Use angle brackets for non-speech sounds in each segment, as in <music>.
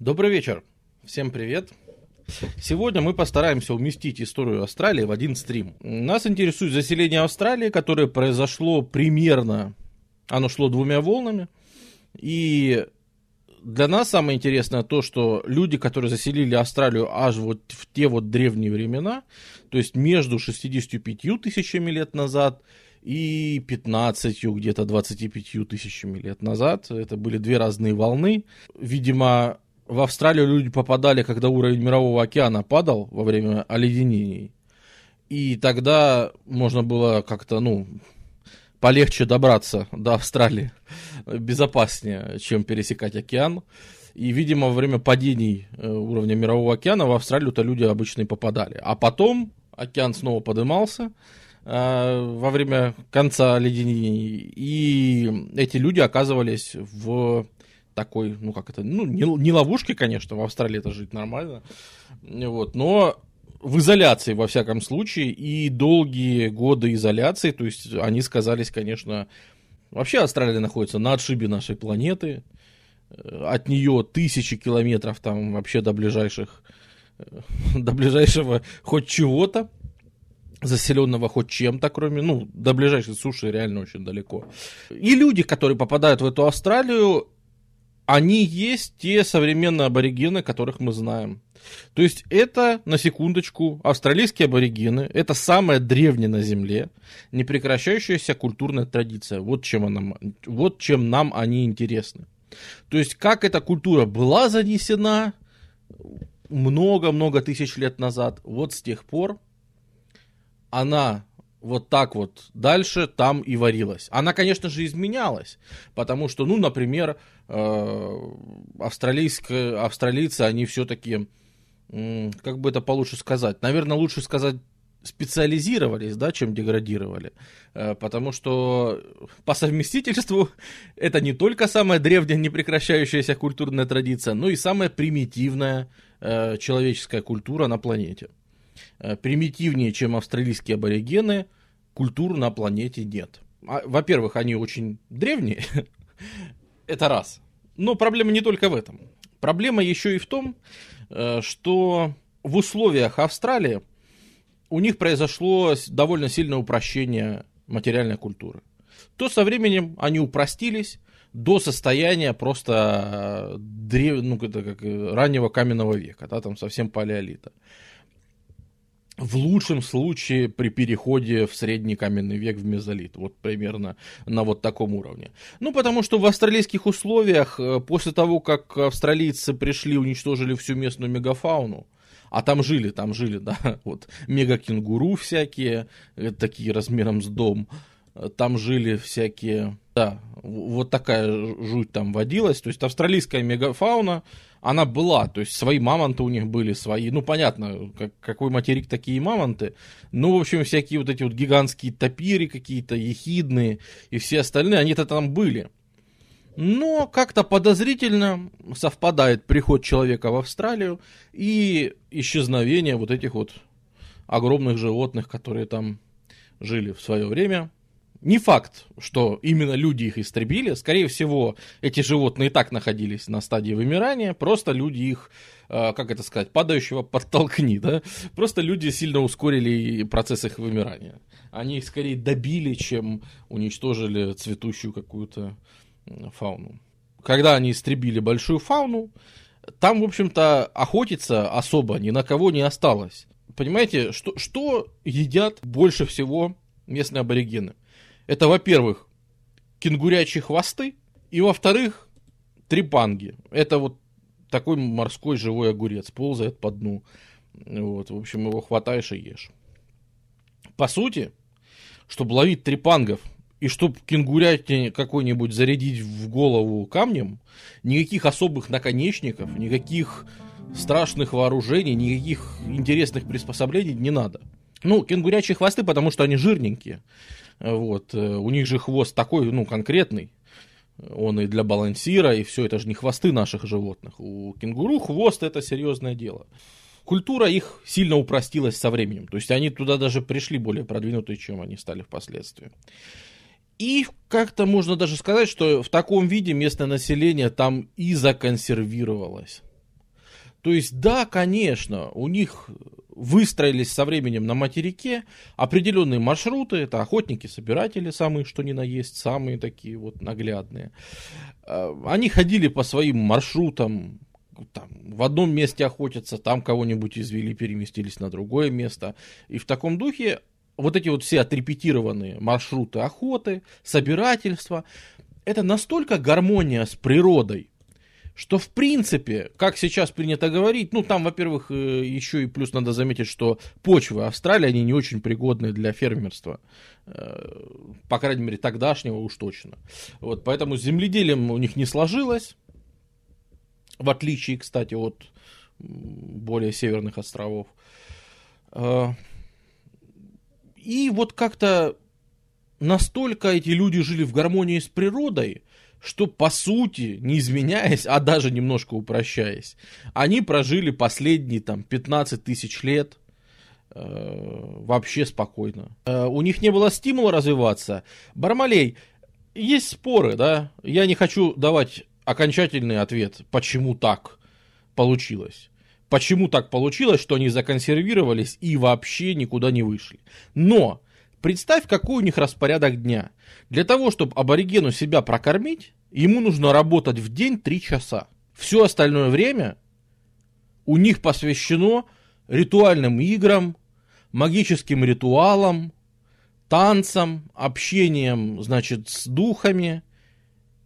Добрый вечер. Всем привет. Сегодня мы постараемся уместить историю Австралии в один стрим. Нас интересует заселение Австралии, которое произошло примерно, оно шло двумя волнами. И для нас самое интересное то, что люди, которые заселили Австралию аж вот в те вот древние времена, то есть между 65 тысячами лет назад и 15, где-то 25 тысячами лет назад, это были две разные волны. Видимо, в Австралию люди попадали, когда уровень мирового океана падал во время оледенений. И тогда можно было как-то, ну, полегче добраться до Австралии, безопаснее, чем пересекать океан. И, видимо, во время падений э, уровня мирового океана в Австралию-то люди обычно и попадали. А потом океан снова подымался э, во время конца оледенений, и эти люди оказывались в такой, ну как это, ну не, не ловушке, конечно, в Австралии это жить нормально, вот, но в изоляции, во всяком случае, и долгие годы изоляции, то есть они сказались, конечно, вообще Австралия находится на отшибе нашей планеты, э, от нее тысячи километров там вообще до ближайших, э, <laughs> до ближайшего хоть чего-то, заселенного хоть чем-то, кроме, ну, до ближайшей суши реально очень далеко. И люди, которые попадают в эту Австралию, они есть те современные аборигены, которых мы знаем. То есть это, на секундочку, австралийские аборигены, это самая древняя на Земле, непрекращающаяся культурная традиция. Вот чем, она, вот чем нам они интересны. То есть как эта культура была занесена много-много тысяч лет назад, вот с тех пор она вот так вот дальше там и варилась. Она, конечно же, изменялась, потому что, ну, например, э, австралийцы, они все-таки, как бы это получше сказать, наверное, лучше сказать, специализировались, да, чем деградировали, э, потому что по совместительству <laughs> это не только самая древняя непрекращающаяся культурная традиция, но и самая примитивная э, человеческая культура на планете. Э, примитивнее, чем австралийские аборигены, культур на планете нет. А, во-первых, они очень древние, <laughs> это раз. Но проблема не только в этом. Проблема еще и в том, э, что в условиях Австралии у них произошло довольно сильное упрощение материальной культуры. То со временем они упростились до состояния просто э, древ... ну, это как раннего каменного века, да, там совсем палеолита в лучшем случае при переходе в средний каменный век в мезолит. Вот примерно на вот таком уровне. Ну, потому что в австралийских условиях, э, после того, как австралийцы пришли, уничтожили всю местную мегафауну, а там жили, там жили, <laughs> да, вот мегакенгуру всякие, э, такие размером с дом, э, там жили всякие, да, вот такая жуть там водилась, то есть австралийская мегафауна, она была, то есть свои мамонты у них были, свои, ну понятно, как, какой материк такие мамонты, ну в общем всякие вот эти вот гигантские топири какие-то, ехидные и все остальные, они-то там были. Но как-то подозрительно совпадает приход человека в Австралию и исчезновение вот этих вот огромных животных, которые там жили в свое время. Не факт, что именно люди их истребили. Скорее всего, эти животные и так находились на стадии вымирания. Просто люди их, э, как это сказать, падающего подтолкни, да? Просто люди сильно ускорили процесс их вымирания. Они их скорее добили, чем уничтожили цветущую какую-то фауну. Когда они истребили большую фауну, там, в общем-то, охотиться особо ни на кого не осталось. Понимаете, что, что едят больше всего местные аборигены? Это, во-первых, кенгурячие хвосты, и, во-вторых, трепанги. Это вот такой морской живой огурец, ползает по дну. Вот, в общем, его хватаешь и ешь. По сути, чтобы ловить трепангов и чтобы кенгурятине какой-нибудь зарядить в голову камнем, никаких особых наконечников, никаких страшных вооружений, никаких интересных приспособлений не надо. Ну, кенгурячие хвосты, потому что они жирненькие. Вот. Э, у них же хвост такой, ну, конкретный. Он и для балансира, и все, это же не хвосты наших животных. У кенгуру хвост это серьезное дело. Культура их сильно упростилась со временем. То есть они туда даже пришли более продвинутые, чем они стали впоследствии. И как-то можно даже сказать, что в таком виде местное население там и законсервировалось. То есть, да, конечно, у них выстроились со временем на материке определенные маршруты, это охотники-собиратели, самые что ни на есть, самые такие вот наглядные. Э, они ходили по своим маршрутам, там, в одном месте охотятся, там кого-нибудь извели, переместились на другое место. И в таком духе вот эти вот все отрепетированные маршруты охоты, собирательства, это настолько гармония с природой, что в принципе, как сейчас принято говорить, ну там, во-первых, э, еще и плюс надо заметить, что почвы Австралии, они не очень пригодны для фермерства, э, по крайней мере тогдашнего уж точно. Вот, поэтому с земледелием у них не сложилось, в отличие, кстати, от более северных островов. Э, и вот как-то настолько эти люди жили в гармонии с природой, что по сути, не изменяясь, а даже немножко упрощаясь, они прожили последние там 15 тысяч лет э, вообще спокойно. Э, у них не было стимула развиваться. Бармалей, есть споры, да, я не хочу давать окончательный ответ, почему так получилось. Почему так получилось, что они законсервировались и вообще никуда не вышли. Но представь, какой у них распорядок дня. Для того, чтобы аборигену себя прокормить, ему нужно работать в день 3 часа. Все остальное время у них посвящено ритуальным играм, магическим ритуалам, танцам, общением, значит, с духами,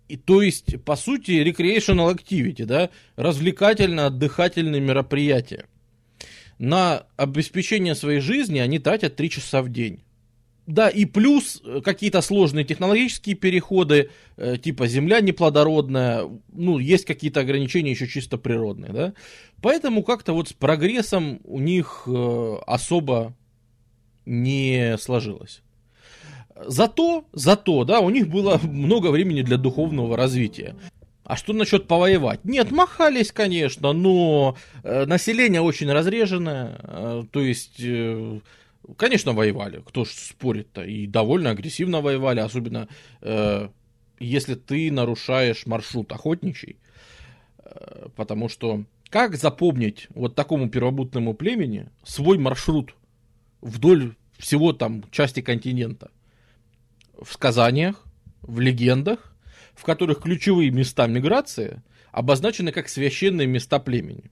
и, то есть, по сути, recreational activity, да, развлекательно-отдыхательные мероприятия. На обеспечение своей жизни они тратят 3 часа в день. Да, и плюс э, какие-то сложные технологические переходы, э, типа земля неплодородная, ну, есть какие-то ограничения еще чисто природные, да. Поэтому как-то вот с прогрессом у них э, особо не сложилось. Зато, зато, да, у них было много времени для духовного развития. А что насчет повоевать? Нет, махались, конечно, но население очень разреженное, то есть, конечно, воевали, кто ж спорит-то, и довольно агрессивно воевали, особенно э, если ты нарушаешь маршрут охотничий, э, потому что как запомнить вот такому первобытному племени свой маршрут вдоль всего там части континента? в сказаниях, в легендах, в которых ключевые места миграции обозначены как священные места племени.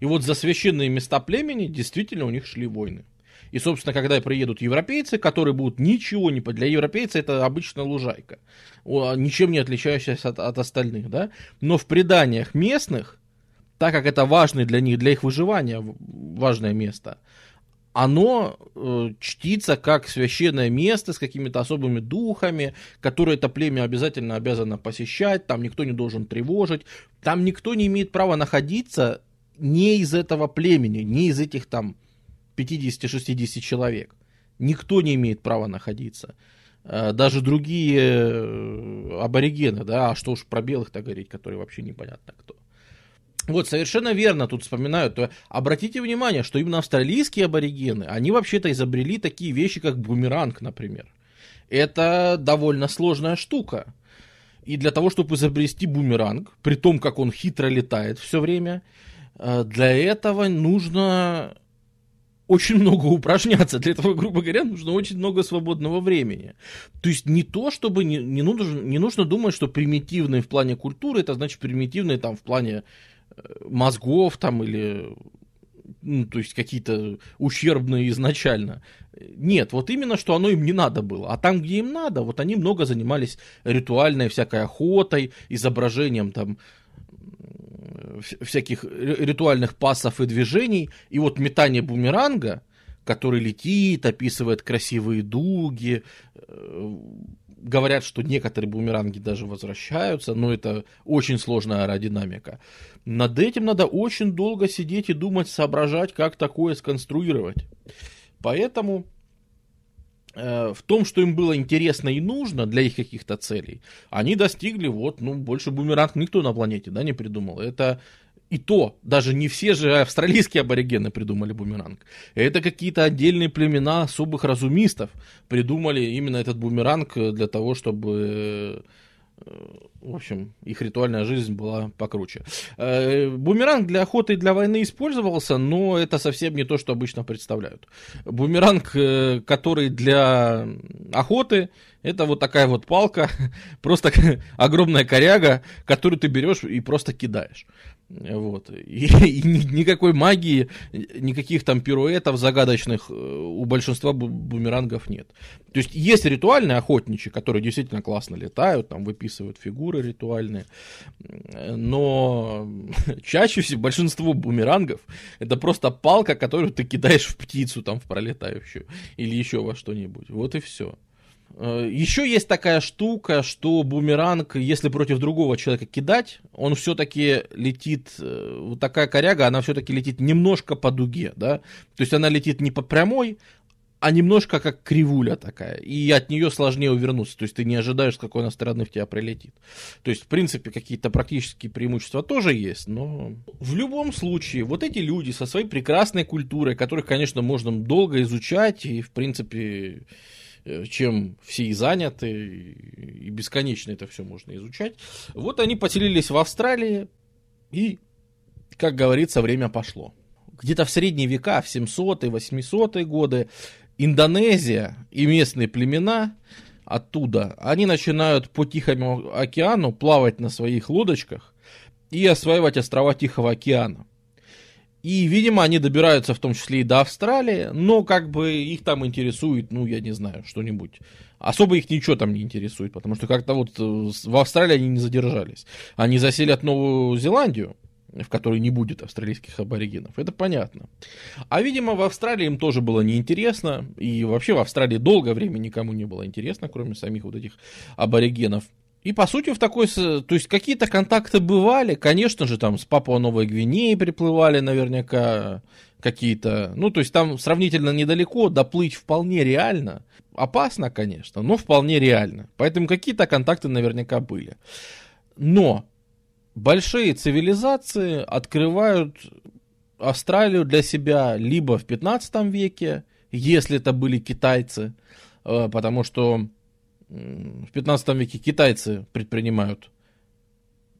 И вот за священные места племени действительно у них шли войны. И, собственно, когда приедут европейцы, которые будут ничего не... Для европейца это обычно лужайка, ничем не отличающаяся от, от остальных, да? Но в преданиях местных, так как это важное для них, для их выживания важное место, оно э, чтится как священное место с какими-то особыми духами, которые это племя обязательно обязано посещать, там никто не должен тревожить, там никто не имеет права находиться не из этого племени, не из этих там 50-60 человек. Никто не имеет права находиться. Э, даже другие э, аборигены, да, а что уж про белых-то говорить, которые вообще непонятно кто. Вот, совершенно верно тут вспоминают. Обратите внимание, что именно австралийские аборигены, они вообще-то изобрели такие вещи, как бумеранг, например. Это довольно сложная штука. И для того, чтобы изобрести бумеранг, при том, как он хитро летает все время, э, для этого нужно очень много упражняться. Для этого, грубо говоря, нужно очень много свободного времени. То есть не то, чтобы не, не, нужно, не нужно думать, что примитивный в плане культуры, это значит примитивный там в плане мозгов там или ну, то есть какие-то ущербные изначально. Нет, вот именно, что оно им не надо было. А там, где им надо, вот они много занимались ритуальной всякой охотой, изображением там всяких ритуальных пасов и движений. И вот метание бумеранга, который летит, описывает красивые дуги, э, говорят, что некоторые бумеранги даже возвращаются, но это очень сложная аэродинамика. Над этим надо очень долго сидеть и думать, соображать, как такое сконструировать. Поэтому в том, что им было интересно и нужно для их каких-то целей, они достигли, вот, ну, больше бумеранг никто на планете, да, не придумал. Это и то, даже не все же австралийские аборигены придумали бумеранг. Это какие-то отдельные племена особых разумистов придумали именно этот бумеранг для того, чтобы в общем, их ритуальная жизнь была покруче. Э, бумеранг для охоты и для войны использовался, но это совсем не то, что обычно представляют. Бумеранг, э, который для охоты, это вот такая вот палка, <laughs> просто <laughs> огромная коряга, которую ты берешь и просто кидаешь. Вот. И, и никакой магии, никаких там пируэтов загадочных э, у большинства бумерангов нет. То есть есть ритуальные охотничьи, которые действительно классно летают, там выписывают фигуры ритуальные, но <laughs> чаще всего большинство бумерангов это просто палка, которую ты кидаешь в птицу там в пролетающую или еще во что-нибудь. Вот и все. Э, Еще есть такая штука, что бумеранг, если против другого человека кидать, он все-таки летит, э, вот такая коряга, она все-таки летит немножко по дуге, да, то есть она летит не по прямой, а немножко как кривуля такая, и от нее сложнее увернуться, то есть ты не ожидаешь, с какой она стороны в тебя прилетит. То есть, в принципе, какие-то практические преимущества тоже есть, но в любом случае, вот эти люди со своей прекрасной культурой, которых, конечно, можно долго изучать, и, в принципе, чем все и заняты, и бесконечно это все можно изучать. Вот они поселились в Австралии, и, как говорится, время пошло. Где-то в средние века, в 700-е, 800-е годы, Индонезия и местные племена оттуда, они начинают по Тихому океану плавать на своих лодочках и осваивать острова Тихого океана. И, видимо, они добираются в том числе и до Австралии, но как бы их там интересует, ну, я не знаю, что-нибудь. Особо их ничего там не интересует, потому что как-то вот э, в Австралии они не задержались. Они заселят Новую Зеландию, в которой не будет австралийских аборигенов. Это понятно. А, видимо, в Австралии им тоже было неинтересно. И вообще в Австралии долгое время никому не было интересно, кроме самих вот этих аборигенов. И, по сути, в такой... То есть, какие-то контакты бывали. Конечно же, там с Папуа Новой Гвинеи приплывали наверняка какие-то... Ну, то есть, там сравнительно недалеко, доплыть вполне реально. Опасно, конечно, но вполне реально. Поэтому какие-то контакты наверняка были. Но большие цивилизации открывают Австралию для себя либо в 15 веке, если это были китайцы, э, потому что в 15 веке китайцы предпринимают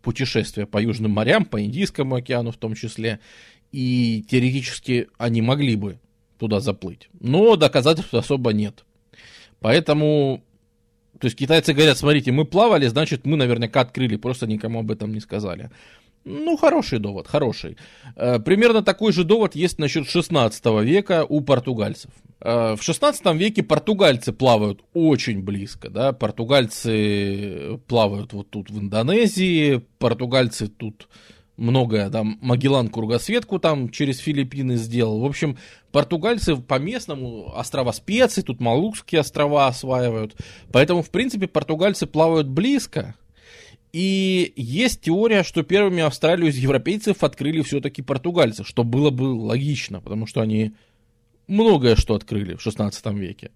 путешествия по Южным морям, по Индийскому океану в том числе, и теоретически они могли бы туда заплыть. Но доказательств особо нет. Поэтому, то есть китайцы говорят, смотрите, мы плавали, значит, мы наверняка открыли, просто никому об этом не сказали. Ну, хороший довод, хороший. Э, примерно такой же довод есть насчет 16 века у португальцев. Э, в 16 веке португальцы плавают очень близко, да, португальцы плавают вот тут в Индонезии, португальцы тут многое, там, Магеллан кругосветку там через Филиппины сделал. В общем, португальцы по местному острова Специи, тут Малукские острова осваивают. Поэтому, в принципе, португальцы плавают близко, и есть теория, что первыми Австралию из европейцев открыли все-таки португальцы, что было бы логично, потому что они многое что открыли в 16 веке.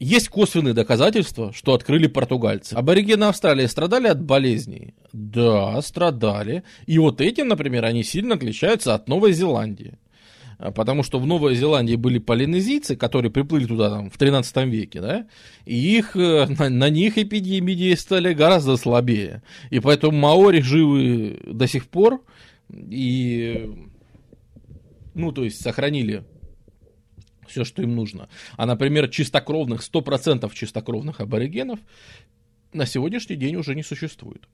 Есть косвенные доказательства, что открыли португальцы. Аборигены Австралии страдали от болезней? Да, страдали. И вот этим, например, они сильно отличаются от Новой Зеландии. А, потому что в Новой Зеландии были полинезийцы, которые приплыли туда там, в 13 веке, да, и их, э, на, на них эпидемии стали гораздо слабее. И поэтому маори живы до сих пор, и, ну, то есть сохранили все, что им нужно. А, например, чистокровных, 100% чистокровных аборигенов на сегодняшний день уже не существует.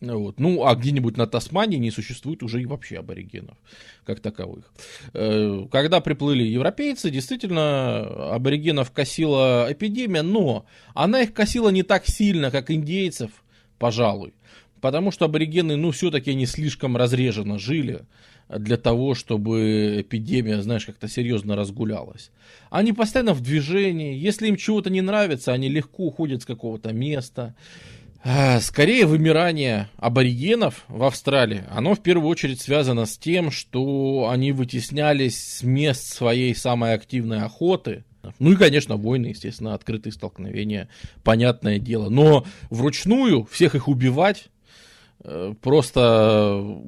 Вот. Ну, а где-нибудь на Тасмании не существует уже и вообще аборигенов, как таковых. Э, когда приплыли европейцы, действительно, аборигенов косила эпидемия, но она их косила не так сильно, как индейцев, пожалуй. Потому что аборигены, ну, все-таки не слишком разреженно жили для того, чтобы эпидемия, знаешь, как-то серьезно разгулялась. Они постоянно в движении. Если им чего-то не нравится, они легко уходят с какого-то места. А, скорее, вымирание аборигенов в Австралии, оно в первую очередь связано с тем, что они вытеснялись с мест своей самой активной охоты. Ну и, конечно, войны, естественно, открытые столкновения, понятное дело. Но вручную всех их убивать э, просто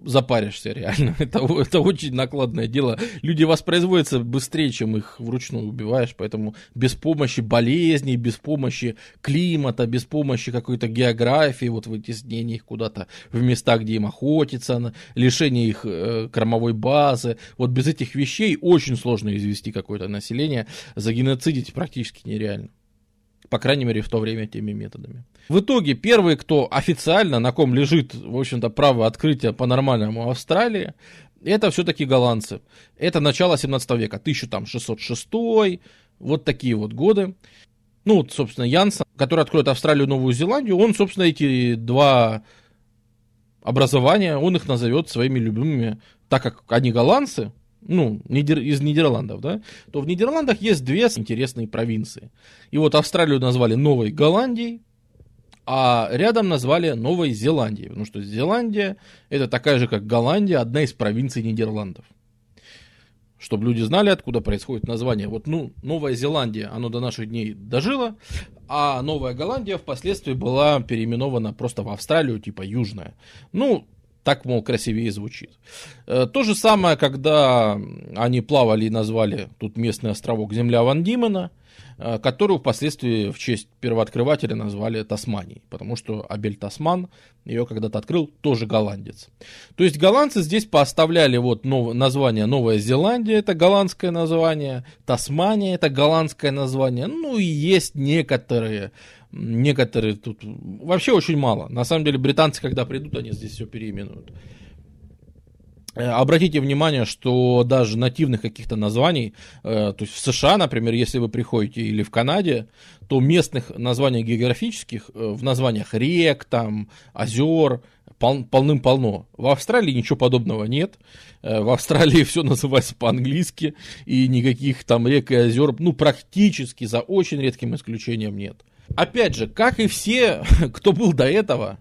запаришься реально. <laughs> Это, это очень накладное дело. Люди воспроизводятся быстрее, чем их вручную убиваешь, поэтому без помощи болезней, без помощи климата, без помощи какой-то географии, вот вытеснения их куда-то в места, где им охотиться, лишение их э, кормовой базы, вот без этих вещей очень сложно извести какое-то население, загеноцидить практически нереально. По крайней мере, в то время теми методами. В итоге, первый, кто официально, на ком лежит, в общем-то, право открытия по-нормальному Австралии, это все-таки голландцы. Это начало 17 века, 1606, вот такие вот годы. Ну, вот, собственно, Янсен, который откроет Австралию и Новую Зеландию, он, собственно, эти два образования, он их назовет своими любимыми, так как они голландцы, ну, из Нидерландов, да, то в Нидерландах есть две интересные провинции. И вот Австралию назвали Новой Голландией, а рядом назвали Новой Зеландией, потому что Зеландия это такая же, как Голландия, одна из провинций Нидерландов. Чтобы люди знали, откуда происходит название. Вот, ну, Новая Зеландия, оно до наших дней дожило, а Новая Голландия впоследствии была переименована просто в Австралию, типа Южная. Ну, так, мол, красивее звучит. Э, то же самое, когда они плавали и назвали тут местный островок Земля Ван Димена, э, которую впоследствии в честь первооткрывателя назвали Тасманией, потому что Абель Тасман ее когда-то открыл, тоже голландец. То есть голландцы здесь поставляли вот нов... название Новая Зеландия, это голландское название, Тасмания, это голландское название, ну и есть некоторые некоторые тут вообще очень мало. На самом деле британцы, когда придут, они здесь все переименуют. Э, обратите внимание, что даже нативных каких-то названий, э, то есть в США, например, если вы приходите или в Канаде, то местных названий географических э, в названиях рек, там, озер пол, полным-полно. В Австралии ничего подобного нет. В Австралии все называется по-английски, и никаких там рек и озер, ну, практически, за очень редким исключением нет. Опять же, как и все, <laughs> кто был до этого,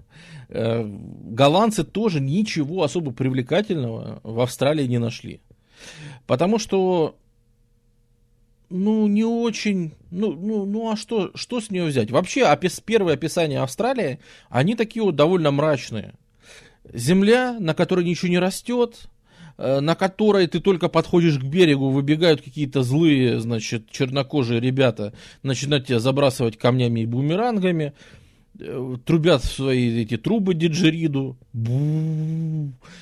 э, голландцы тоже ничего особо привлекательного в Австралии не нашли. Потому что, ну, не очень, ну, ну, ну а что, что с нее взять? Вообще, опис, первые описания Австралии, они такие вот довольно мрачные. Земля, на которой ничего не растет, на которой ты только подходишь к берегу, выбегают какие-то злые, значит, чернокожие ребята, начинают тебя забрасывать камнями и бумерангами, э, трубят в свои эти трубы диджериду,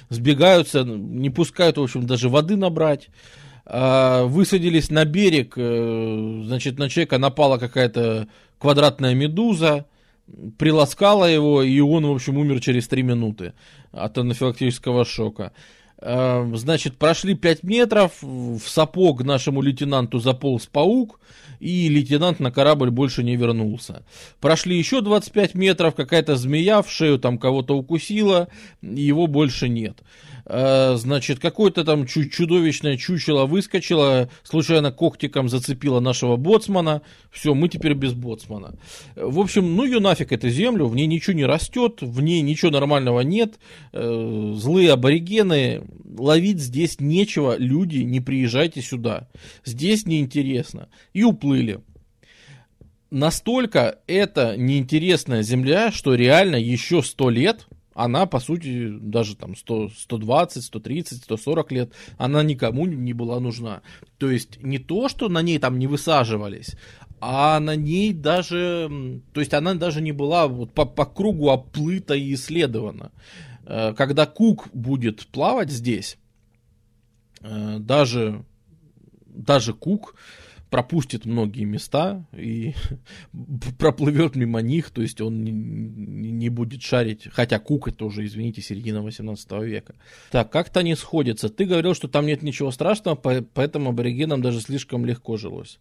сбегаются, не пускают, в общем, даже воды набрать. А, высадились на берег, э, значит, на человека напала какая-то квадратная медуза, приласкала его, и он, в общем, умер через три минуты от анафилактического шока. Эм, значит, прошли 5 метров, в сапог нашему лейтенанту заполз паук, и лейтенант на корабль больше не вернулся. Прошли еще 25 метров, какая-то змея в шею там кого-то укусила, его больше нет. Э, значит, какое-то там чудовищное чучело выскочило, случайно когтиком зацепило нашего боцмана, все, мы теперь без боцмана. В общем, ну ее нафиг эту землю, в ней ничего не растет, в ней ничего нормального нет, э, злые аборигены, ловить здесь нечего, люди, не приезжайте сюда, здесь неинтересно. И уплыли настолько это неинтересная земля, что реально еще сто лет она, по сути, даже там 100, 120, 130, 140 лет, она никому не была нужна. То есть не то, что на ней там не высаживались, а на ней даже, то есть она даже не была вот по, по кругу оплыта и исследована. Э, когда Кук будет плавать здесь, э, даже, даже Кук, пропустит многие места и <laughs> проплывет мимо них, то есть он не, не будет шарить, хотя Кук это уже, извините, середина 18 века. Так, как-то не сходится. Ты говорил, что там нет ничего страшного, поэтому аборигенам даже слишком легко жилось.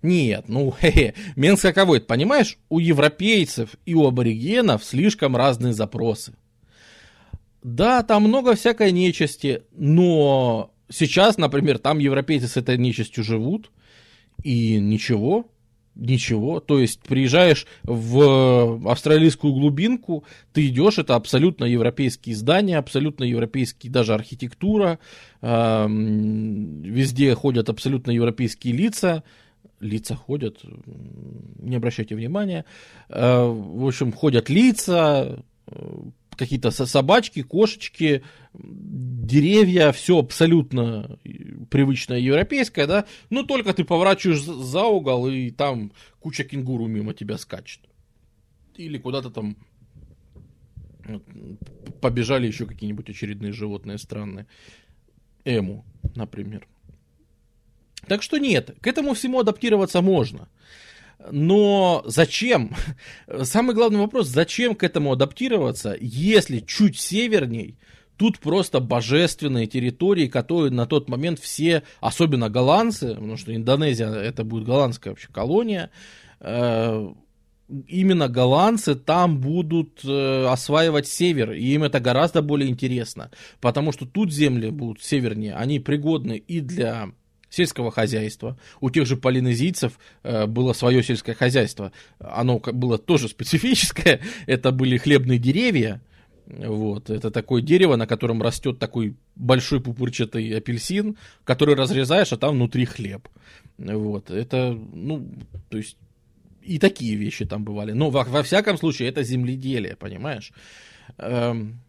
Нет, ну, <laughs> хе-хе, Менск каковой, понимаешь, у европейцев и у аборигенов слишком разные запросы. Да, там много всякой нечисти, но сейчас, например, там европейцы с этой нечистью живут, и ничего, ничего. То есть приезжаешь в австралийскую глубинку, ты идешь, это абсолютно европейские здания, абсолютно европейские даже архитектура, э, везде ходят абсолютно европейские лица, лица ходят, не обращайте внимания, э, в общем, ходят лица, какие-то собачки, кошечки, деревья, все абсолютно привычное европейское, да, но только ты поворачиваешь за угол, и там куча кенгуру мимо тебя скачет. Или куда-то там побежали еще какие-нибудь очередные животные странные. Эму, например. Так что нет, к этому всему адаптироваться можно. Но зачем? Самый главный вопрос, зачем к этому адаптироваться, если чуть северней тут просто божественные территории, которые на тот момент все, особенно голландцы, потому что Индонезия это будет голландская вообще колония, э, именно голландцы там будут э, осваивать север, и им это гораздо более интересно, потому что тут земли будут севернее, они пригодны и для сельского хозяйства. У тех же полинезийцев э, было свое сельское хозяйство. Оно было тоже специфическое. <laughs> Это были хлебные деревья. Вот. Это такое дерево, на котором растет такой большой пупырчатый апельсин, который разрезаешь, а там внутри хлеб. Вот. Это, ну, то есть и такие вещи там бывали. Но во, во всяком случае это земледелие, понимаешь? Эм,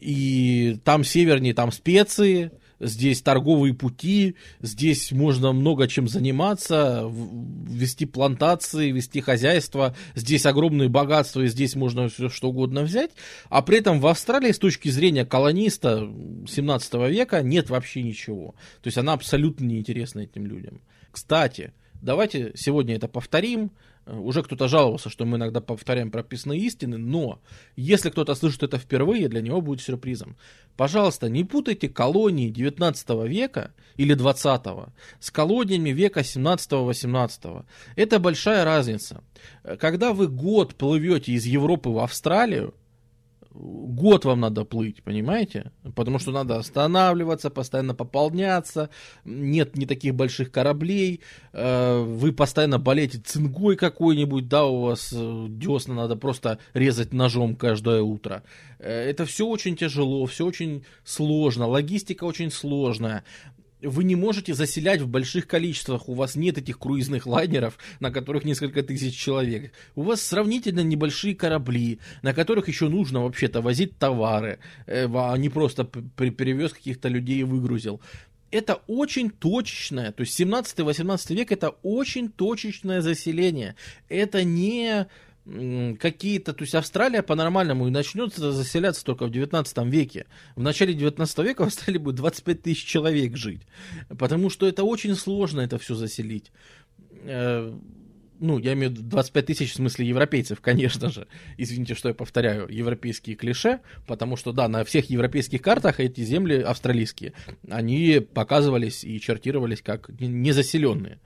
и там севернее, там специи, здесь торговые пути, здесь можно много чем заниматься, вести плантации, вести хозяйство, здесь огромные богатства, и здесь можно все что угодно взять, а при этом в Австралии с точки зрения колониста 17 века нет вообще ничего. То есть она абсолютно неинтересна этим людям. Кстати, давайте сегодня это повторим, уже кто-то жаловался, что мы иногда повторяем прописанные истины, но если кто-то слышит это впервые, для него будет сюрпризом. Пожалуйста, не путайте колонии 19 века или 20 с колониями века 17-18. Это большая разница. Когда вы год плывете из Европы в Австралию, год вам надо плыть, понимаете? Потому что надо останавливаться, постоянно пополняться, нет ни таких больших кораблей, э, вы постоянно болеете цингой какой-нибудь, да, у вас э, десна надо просто резать ножом каждое утро. Э, это все очень тяжело, все очень сложно, логистика очень сложная вы не можете заселять в больших количествах, у вас нет этих круизных лайнеров, на которых несколько тысяч человек. У вас сравнительно небольшие корабли, на которых еще нужно вообще-то возить товары, э, а не просто перевез каких-то людей и выгрузил. Это очень точечное, то есть 17-18 век это очень точечное заселение. Это не какие-то, то есть Австралия по-нормальному и начнет заселяться только в 19 веке. В начале 19 века в Австралии будет 25 тысяч человек жить, потому что это очень сложно это все заселить. Ну, я имею в виду 25 тысяч в смысле европейцев, конечно же. Извините, что я повторяю европейские клише, потому что, да, на всех европейских картах эти земли австралийские, они показывались и чертировались как незаселенные.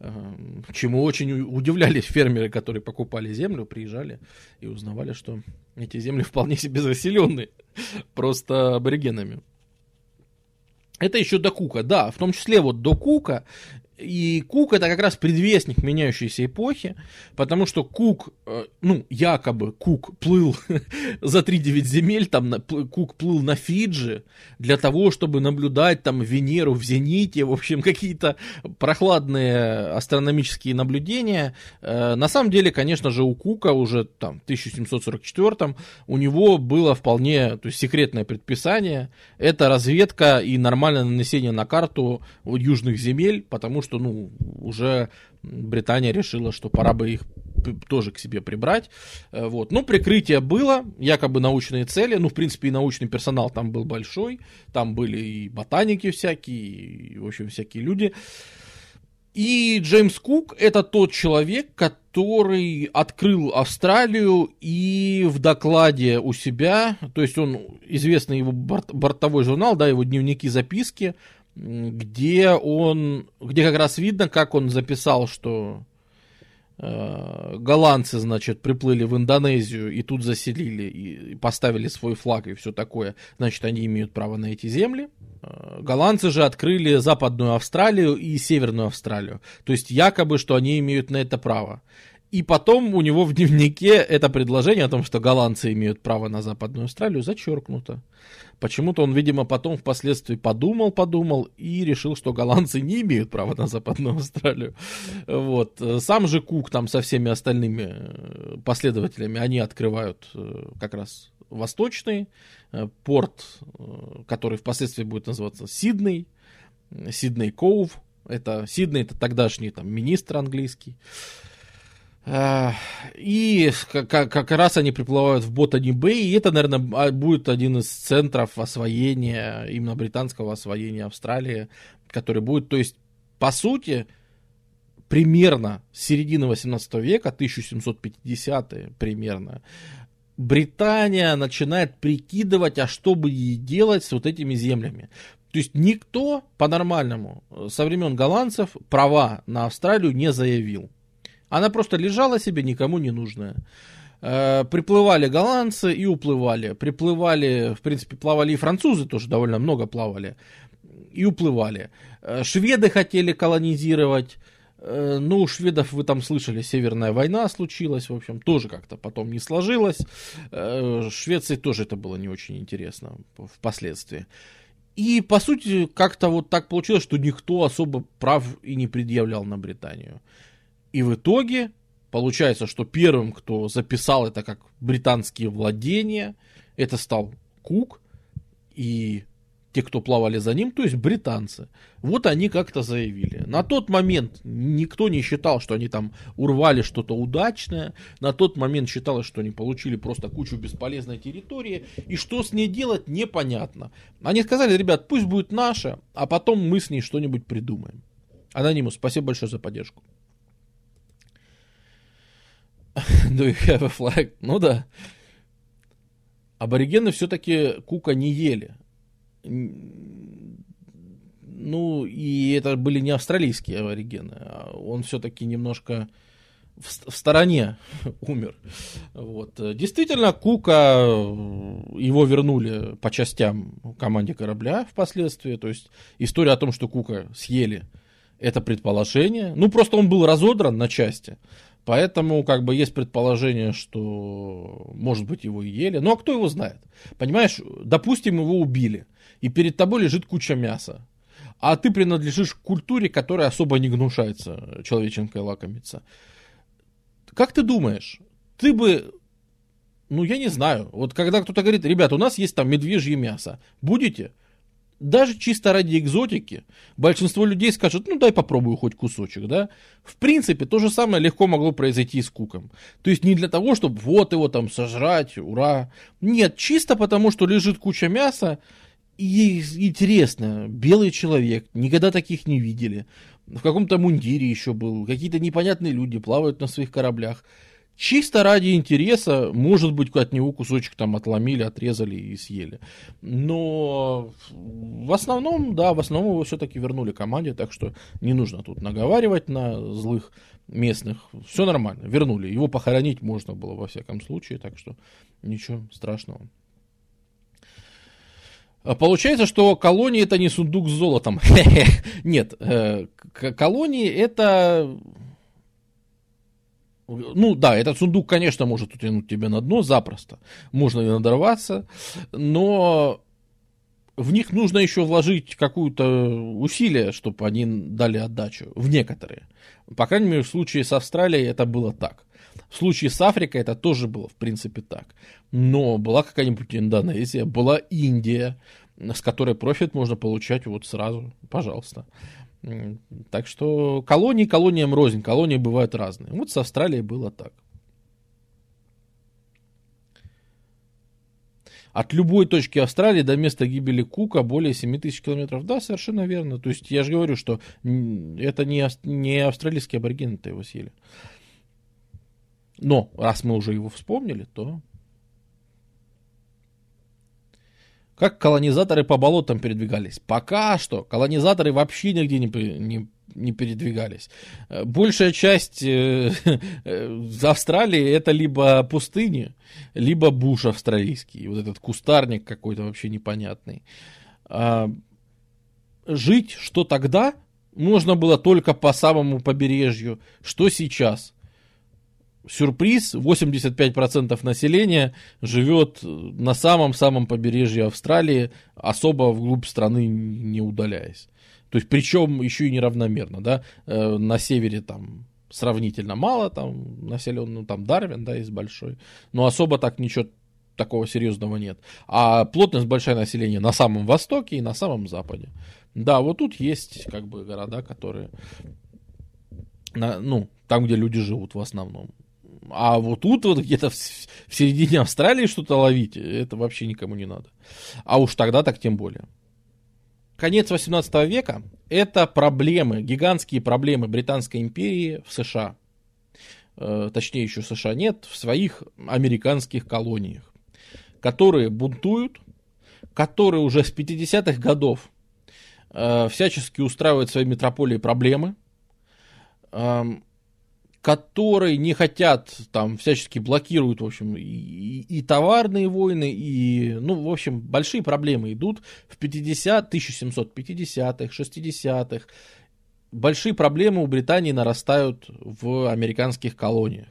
Эм, чему очень удивлялись фермеры, которые покупали землю, приезжали и узнавали, что эти земли вполне себе заселенные, просто аборигенами. Это еще до Кука, да, в том числе вот до Кука и Кук это как раз предвестник меняющейся эпохи, потому что Кук, э, ну, якобы Кук плыл <laughs> за 3-9 земель, там Кук плыл на Фиджи для того, чтобы наблюдать там Венеру в зените, в общем, какие-то прохладные астрономические наблюдения. Э, на самом деле, конечно же, у Кука уже там в 1744 у него было вполне, то есть секретное предписание, это разведка и нормальное нанесение на карту южных земель, потому что, ну, уже Британия решила, что пора бы их тоже к себе прибрать. Э, вот. Ну, прикрытие было, якобы научные цели. Ну, в принципе, и научный персонал там был большой. Там были и ботаники всякие, и, в общем, всякие люди. И Джеймс Кук это тот человек, который открыл Австралию и в докладе у себя, то есть он известный его борт, бортовой журнал, да, его дневники, записки, где он, где как раз видно, как он записал, что э, голландцы, значит, приплыли в Индонезию и тут заселили и поставили свой флаг и все такое, значит, они имеют право на эти земли. Э, голландцы же открыли Западную Австралию и Северную Австралию, то есть якобы, что они имеют на это право. И потом у него в дневнике это предложение о том, что голландцы имеют право на Западную Австралию, зачеркнуто. Почему-то он, видимо, потом впоследствии подумал, подумал и решил, что голландцы не имеют права на Западную Австралию. Вот. Сам же Кук там со всеми остальными э, последователями, они открывают э, как раз Восточный, э, порт, который впоследствии будет называться Сидней, Сидней Коув. Это Сидней, это тогдашний там министр английский. И как, как раз они приплывают в Ботани Бэй, и это, наверное, а, будет один из центров освоения, именно британского освоения Австралии, который будет, то есть, по сути, примерно с середины 18 века, 1750-е примерно, Британия начинает прикидывать, а что бы ей делать с вот этими землями. То есть никто по-нормальному со времен голландцев права на Австралию не заявил. Она просто лежала себе, никому не нужная. Э, приплывали голландцы и уплывали. Приплывали, в принципе, плавали и французы тоже довольно много плавали. И уплывали. Э, шведы хотели колонизировать. Э, ну, у шведов, вы там слышали, Северная война случилась, в общем, тоже как-то потом не сложилось. Швеции тоже это было не очень интересно впоследствии. И, по сути, как-то вот так получилось, что никто особо прав и не предъявлял на Британию. И в итоге получается, что первым, кто записал это как британские владения, это стал Кук и те, кто плавали за ним, то есть британцы. Вот они как-то заявили. На тот момент никто не считал, что они там урвали что-то удачное. На тот момент считалось, что они получили просто кучу бесполезной территории. И что с ней делать, непонятно. Они сказали, ребят, пусть будет наша, а потом мы с ней что-нибудь придумаем. Анонимус, спасибо большое за поддержку. Do you have a flag? Ну да. Аборигены все-таки кука не ели. Ну, и это были не австралийские аборигены, а он все-таки немножко в, в стороне <laughs> умер. Вот. Действительно, Кука, его вернули по частям команде корабля впоследствии. То есть история о том, что Кука съели, это предположение. Ну, просто он был разодран на части. Поэтому, как бы, есть предположение, что, может быть, его и ели. Ну, а кто его знает? Понимаешь, допустим, его убили, и перед тобой лежит куча мяса. А ты принадлежишь к культуре, которая особо не гнушается человеченкой лакомиться. Как ты думаешь, ты бы, ну, я не знаю, вот когда кто-то говорит, ребят, у нас есть там медвежье мясо, будете? Даже чисто ради экзотики, большинство людей скажут, ну дай попробую хоть кусочек, да. В принципе, то же самое легко могло произойти с куком. То есть не для того, чтобы вот его там сожрать, ура. Нет, чисто потому, что лежит куча мяса, и интересно, белый человек, никогда таких не видели. В каком-то мундире еще был, какие-то непонятные люди плавают на своих кораблях. Чисто ради интереса, может быть, от него кусочек там отломили, отрезали и съели. Но в основном, да, в основном его все-таки вернули команде, так что не нужно тут наговаривать на злых местных. Все нормально, вернули. Его похоронить можно было во всяком случае, так что ничего страшного. А получается, что колонии это не сундук с золотом. <laughs> Нет, э, колонии это ну да, этот сундук, конечно, может утянуть тебя на дно запросто. Можно и надорваться, но в них нужно еще вложить какое-то усилие, чтобы они дали отдачу. В некоторые. По крайней мере, в случае с Австралией это было так. В случае с Африкой это тоже было, в принципе, так. Но была какая-нибудь Индонезия, была Индия, с которой профит можно получать вот сразу, пожалуйста. Так что колонии колониям рознь, колонии бывают разные. Вот с Австралией было так. От любой точки Австралии до места гибели Кука более 7 тысяч километров. Да, совершенно верно. То есть я же говорю, что это не, не австралийские аборигены-то его съели. Но раз мы уже его вспомнили, то Как колонизаторы по болотам передвигались? Пока что колонизаторы вообще нигде не, не, не передвигались. Э, большая часть э, <laughs> э, Австралии это либо пустыни, либо буш австралийский. Вот этот кустарник какой-то вообще непонятный. А, жить, что тогда, можно было только по самому побережью, что сейчас сюрприз, 85% населения живет на самом-самом побережье Австралии, особо вглубь страны не удаляясь. То есть, причем еще и неравномерно, да, э, на севере там сравнительно мало, там населен, ну там Дарвин, да, есть большой, но особо так ничего такого серьезного нет. А плотность большая населения на самом востоке и на самом западе. Да, вот тут есть как бы города, которые, на, ну, там, где люди живут в основном. А вот тут вот где-то в, середине Австралии что-то ловить, это вообще никому не надо. А уж тогда так тем более. Конец 18 века – это проблемы, гигантские проблемы Британской империи в США. Э, точнее, еще США нет, в своих американских колониях, которые бунтуют, которые уже с 50-х годов э, всячески устраивают свои метрополии проблемы, э, которые не хотят, там, всячески блокируют, в общем, и, и, товарные войны, и, ну, в общем, большие проблемы идут в 50, 1750-х, 60-х. Большие проблемы у Британии нарастают в американских колониях.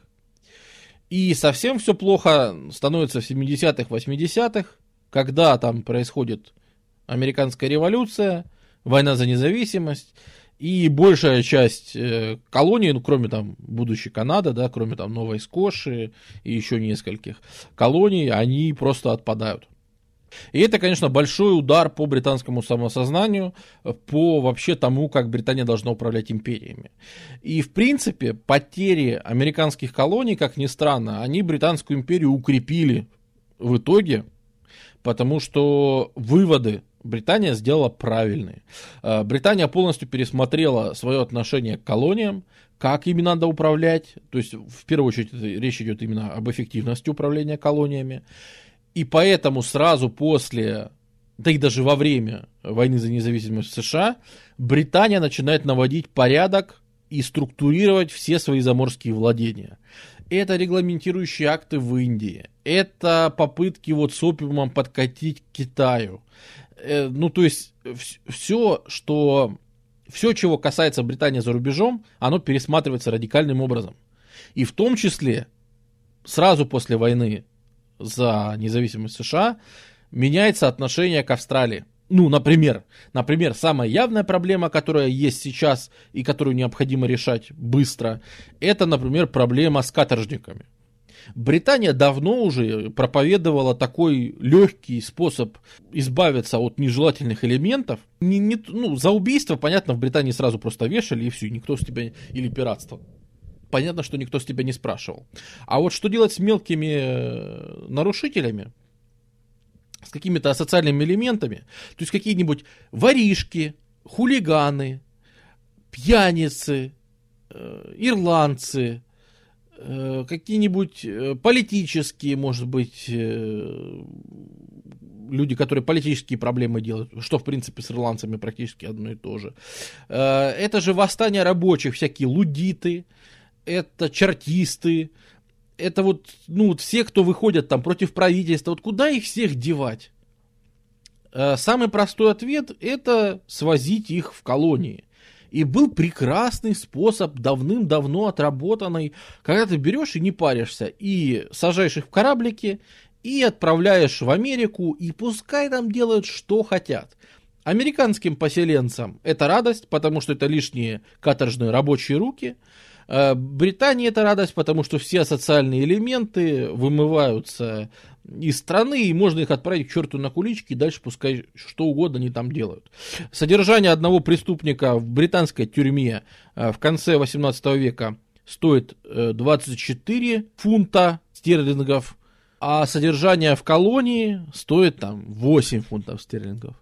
И совсем все плохо становится в 70-х, 80-х, когда там происходит американская революция, война за независимость, и большая часть э, колоний, ну, кроме там будущей Канады, да, кроме там Новой Скоши и еще нескольких колоний, они просто отпадают. И это, конечно, большой удар по британскому самосознанию, по вообще тому, как Британия должна управлять империями. И, в принципе, потери американских колоний, как ни странно, они Британскую империю укрепили в итоге, потому что выводы Британия сделала правильные. Э, Британия полностью пересмотрела свое отношение к колониям, как ими надо управлять. То есть, в первую очередь, речь идет именно об эффективности управления колониями. И поэтому сразу после, да и даже во время войны за независимость США, Британия начинает наводить порядок и структурировать все свои заморские владения. Это регламентирующие акты в Индии. Это попытки вот с опиумом подкатить к Китаю. Э, ну, то есть, все, что... Все, чего касается Британии за рубежом, оно пересматривается радикальным образом. И в том числе, сразу после войны за независимость США, меняется отношение к Австралии. Ну, например, например, самая явная проблема, которая есть сейчас и которую необходимо решать быстро, это, например, проблема с каторжниками. Британия давно уже проповедовала такой легкий способ избавиться от нежелательных элементов. Не, не, ну, за убийство, понятно, в Британии сразу просто вешали и все, никто с тебя, или пиратство. Понятно, что никто с тебя не спрашивал. А вот что делать с мелкими э, нарушителями, с какими-то социальными элементами, то есть какие-нибудь воришки, хулиганы, пьяницы, э, ирландцы, какие-нибудь э, политические, может быть, э, люди, которые политические проблемы делают, что, в принципе, с ирландцами практически одно и то же. Это же восстание рабочих, всякие лудиты, это чертисты, это вот, ну, вот все, кто выходят там против правительства, вот куда их всех девать? Самый простой ответ – это свозить их в колонии. И был прекрасный способ, давным-давно отработанный, когда ты берешь и не паришься, и сажаешь их в кораблики, и отправляешь в Америку, и пускай там делают, что хотят. Американским поселенцам это радость, потому что это лишние каторжные рабочие руки – Британии это радость, потому что все социальные элементы вымываются из страны, и можно их отправить к черту на кулички, и дальше пускай что угодно они там делают. Содержание одного преступника в британской тюрьме э, в конце 18 века стоит 24 э, фунта стерлингов, а содержание в колонии стоит там 8 фунтов стерлингов.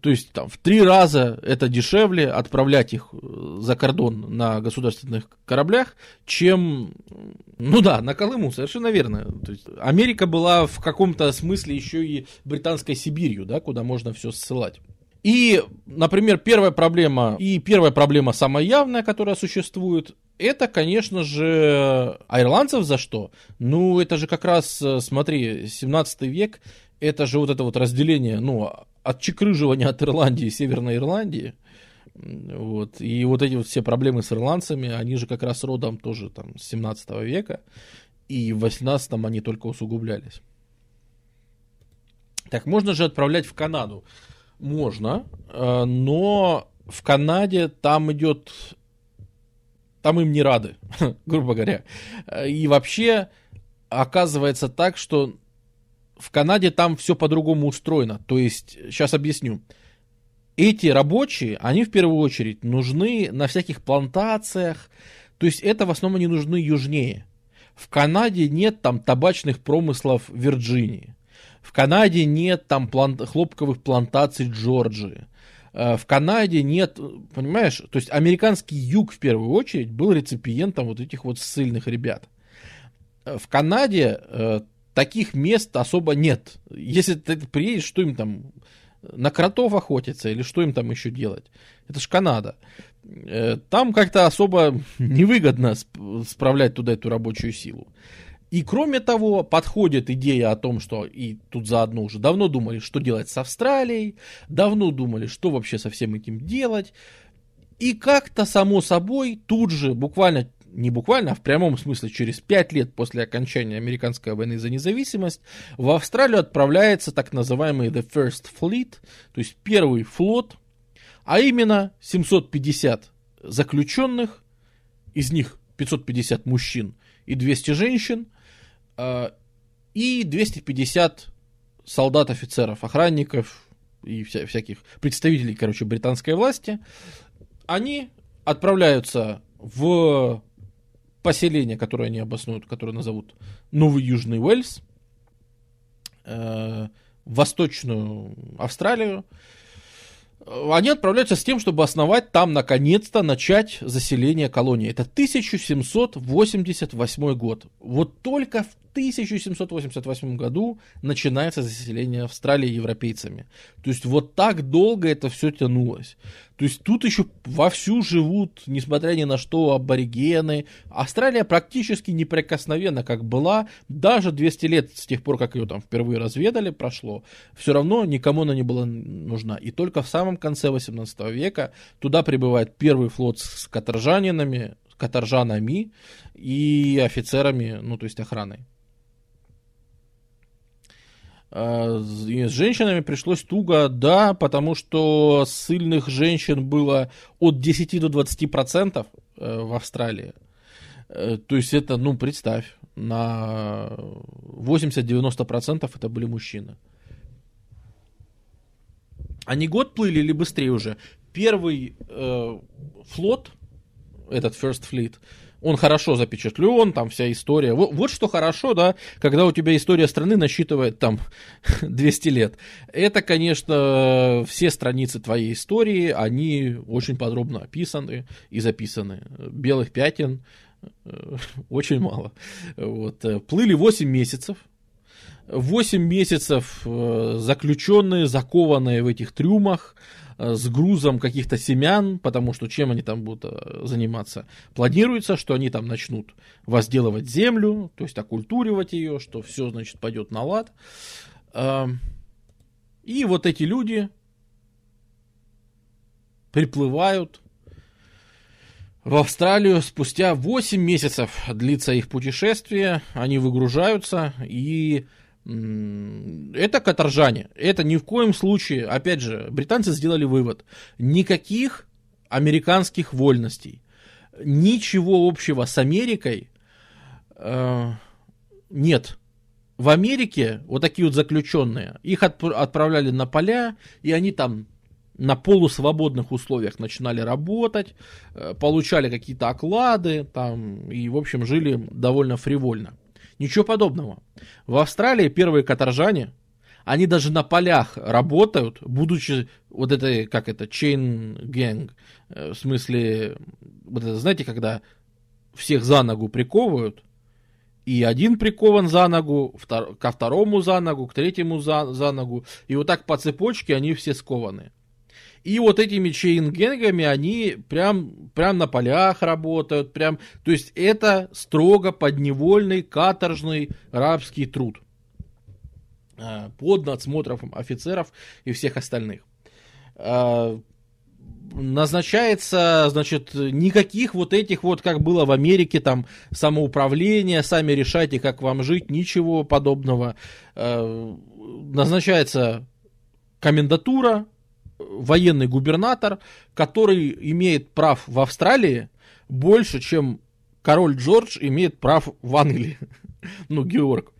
То есть там в три раза это дешевле отправлять их э, за кордон на государственных кораблях, чем, ну да, на Колыму, совершенно верно. То есть Америка была в каком-то смысле еще и британской Сибирью, да, куда можно все ссылать. И, например, первая проблема, и первая проблема самая явная, которая существует, это, конечно же, а ирландцев за что? Ну, это же как раз, э, смотри, 17 век, это же вот это вот разделение, ну, отчекрыживание от Ирландии, Северной Ирландии. Вот. И вот эти вот все проблемы с ирландцами, они же как раз родом тоже там с 17 века. И в 18 они только усугублялись. Так, можно же отправлять в Канаду? Можно, э, но в Канаде там идет... Там им не рады, <laughs> грубо говоря. И вообще оказывается так, что в Канаде там все по-другому устроено. То есть, сейчас объясню. Эти рабочие, они в первую очередь нужны на всяких плантациях. То есть это в основном они нужны южнее. В Канаде нет там табачных промыслов Вирджинии. В Канаде нет там плант... хлопковых плантаций Джорджии. Э, в Канаде нет, понимаешь, то есть американский юг в первую очередь был реципиентом вот этих вот ссыльных ребят. Э, в Канаде э, таких мест особо нет. Если ты приедешь, что им там на кротов охотиться или что им там еще делать? Это ж Канада. Э, там как-то особо <laughs> невыгодно справлять туда эту рабочую силу. И кроме того, подходит идея о том, что и тут заодно уже давно думали, что делать с Австралией, давно думали, что вообще со всем этим делать. И как-то само собой тут же, буквально не буквально, а в прямом смысле через пять лет после окончания американской войны за независимость, в Австралию отправляется так называемый The First Fleet, то есть первый флот, а именно 750 заключенных, из них 550 мужчин и 200 женщин, а, и 250 солдат-офицеров, охранников и вся, всяких представителей, короче, британской власти, они отправляются в поселение, которое они обоснуют, которое назовут Новый Южный Уэльс, э, Восточную Австралию, они отправляются с тем, чтобы основать там, наконец-то, начать заселение колонии. Это 1788 год. Вот только в 1788 году начинается заселение Австралии европейцами. То есть вот так долго это все тянулось. То есть тут еще вовсю живут, несмотря ни на что, аборигены. Австралия практически неприкосновенна, как была. Даже 200 лет с тех пор, как ее там впервые разведали, прошло. Все равно никому она не была нужна. И только в самом конце 18 века туда прибывает первый флот с каторжанинами, каторжанами и офицерами, ну то есть охраной. А, с женщинами пришлось туго, да, потому что сильных женщин было от 10 до 20 процентов э, в Австралии. Э, то есть это, ну, представь, на 80-90 процентов это были мужчины. Они год плыли или быстрее уже? Первый э, флот, этот First Fleet, он хорошо запечатлен, там вся история. Вот, вот что хорошо, да, когда у тебя история страны насчитывает там <laughs> 200 лет. Это, конечно, все страницы твоей истории, они очень подробно описаны и записаны. Белых пятен э, <laughs> очень мало. Вот. Плыли 8 месяцев. 8 месяцев э, заключенные, закованные в этих трюмах, Э, с грузом каких-то семян, потому что чем они там будут э, заниматься? Планируется, что они там начнут возделывать землю, то есть окультуривать ее, что все, значит, пойдет на лад. Эм, и вот эти люди приплывают в Австралию спустя 8 месяцев длится их путешествие, они выгружаются и это каторжане. Это ни в коем случае, опять же, британцы сделали вывод, никаких американских вольностей, ничего общего с Америкой э, нет. В Америке вот такие вот заключенные, их отп- отправляли на поля, и они там на полусвободных условиях начинали работать, э, получали какие-то оклады там, и, в общем, жили довольно фривольно. Ничего подобного. В Австралии первые каторжане, они даже на полях работают, будучи вот это, как это, chain gang, э, в смысле, вот это, знаете, когда всех за ногу приковывают, и один прикован за ногу, втор, ко второму за ногу, к третьему за, за ногу, и вот так по цепочке они все скованы. И вот этими чейнгенгами они прям, прям на полях работают, прям, то есть это строго подневольный, каторжный рабский труд а, под надсмотром офицеров и всех остальных. А, назначается, значит, никаких вот этих вот, как было в Америке, там, самоуправления, сами решайте, как вам жить, ничего подобного. А, назначается комендатура, военный губернатор, который имеет прав в Австралии больше, чем король Джордж имеет прав в Англии. <laughs> ну, Георг.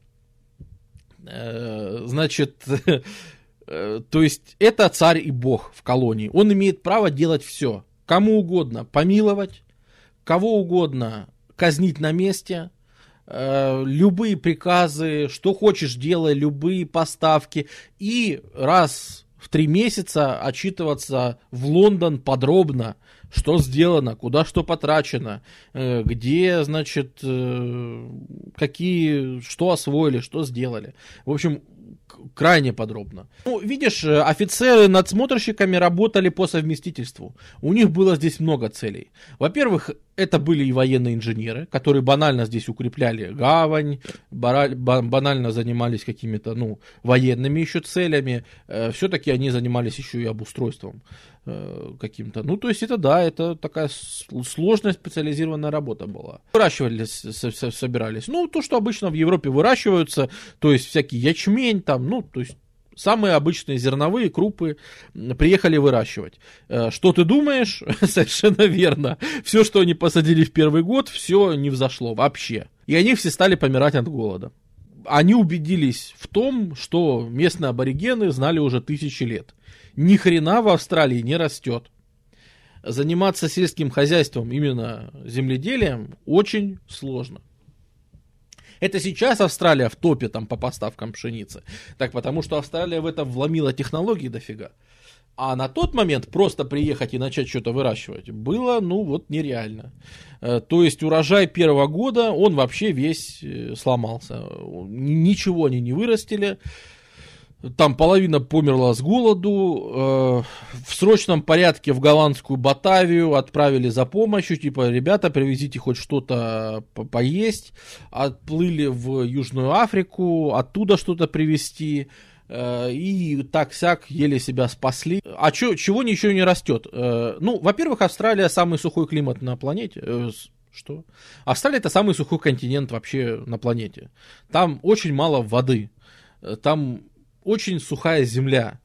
Э, значит, <laughs> э, то есть это царь и бог в колонии. Он имеет право делать все. Кому угодно помиловать, кого угодно казнить на месте, э, любые приказы, что хочешь делай, любые поставки. И раз в три месяца отчитываться в Лондон подробно, что сделано, куда что потрачено, э, где, значит, э, какие, что освоили, что сделали. В общем, крайне подробно. Ну, видишь, э, офицеры надсмотрщиками работали по совместительству. У них было здесь много целей. Во-первых, это были и военные инженеры, которые банально здесь укрепляли гавань, банально занимались какими-то, ну, военными еще целями. Э, Все-таки они занимались еще и обустройством каким-то. Ну, то есть это да, это такая сложная специализированная работа была. Выращивали, собирались. Ну, то, что обычно в Европе выращиваются, то есть всякий ячмень там, ну, то есть самые обычные зерновые крупы приехали выращивать. Э, что ты думаешь? <laughs> Совершенно верно. Все, что они посадили в первый год, все не взошло вообще. И они все стали помирать от голода. Они убедились в том, что местные аборигены знали уже тысячи лет. Ни хрена в Австралии не растет. Заниматься сельским хозяйством, именно земледелием, очень сложно. Это сейчас Австралия в топе там по поставкам пшеницы. Так потому что Австралия в это вломила технологии дофига. А на тот момент просто приехать и начать что-то выращивать было, ну вот, нереально. Э, то есть урожай первого года, он вообще весь э, сломался. Ничего они не вырастили. Там половина померла с голоду. Э, в срочном порядке в голландскую Батавию отправили за помощью. Типа, ребята, привезите хоть что-то поесть. Отплыли в Южную Африку, оттуда что-то привезти. Э, и так-сяк еле себя спасли. А чё, чего ничего не растет? Э, ну, во-первых, Австралия самый сухой климат на планете. Что? Австралия это самый сухой континент вообще на планете. Там очень мало воды. Там очень сухая земля.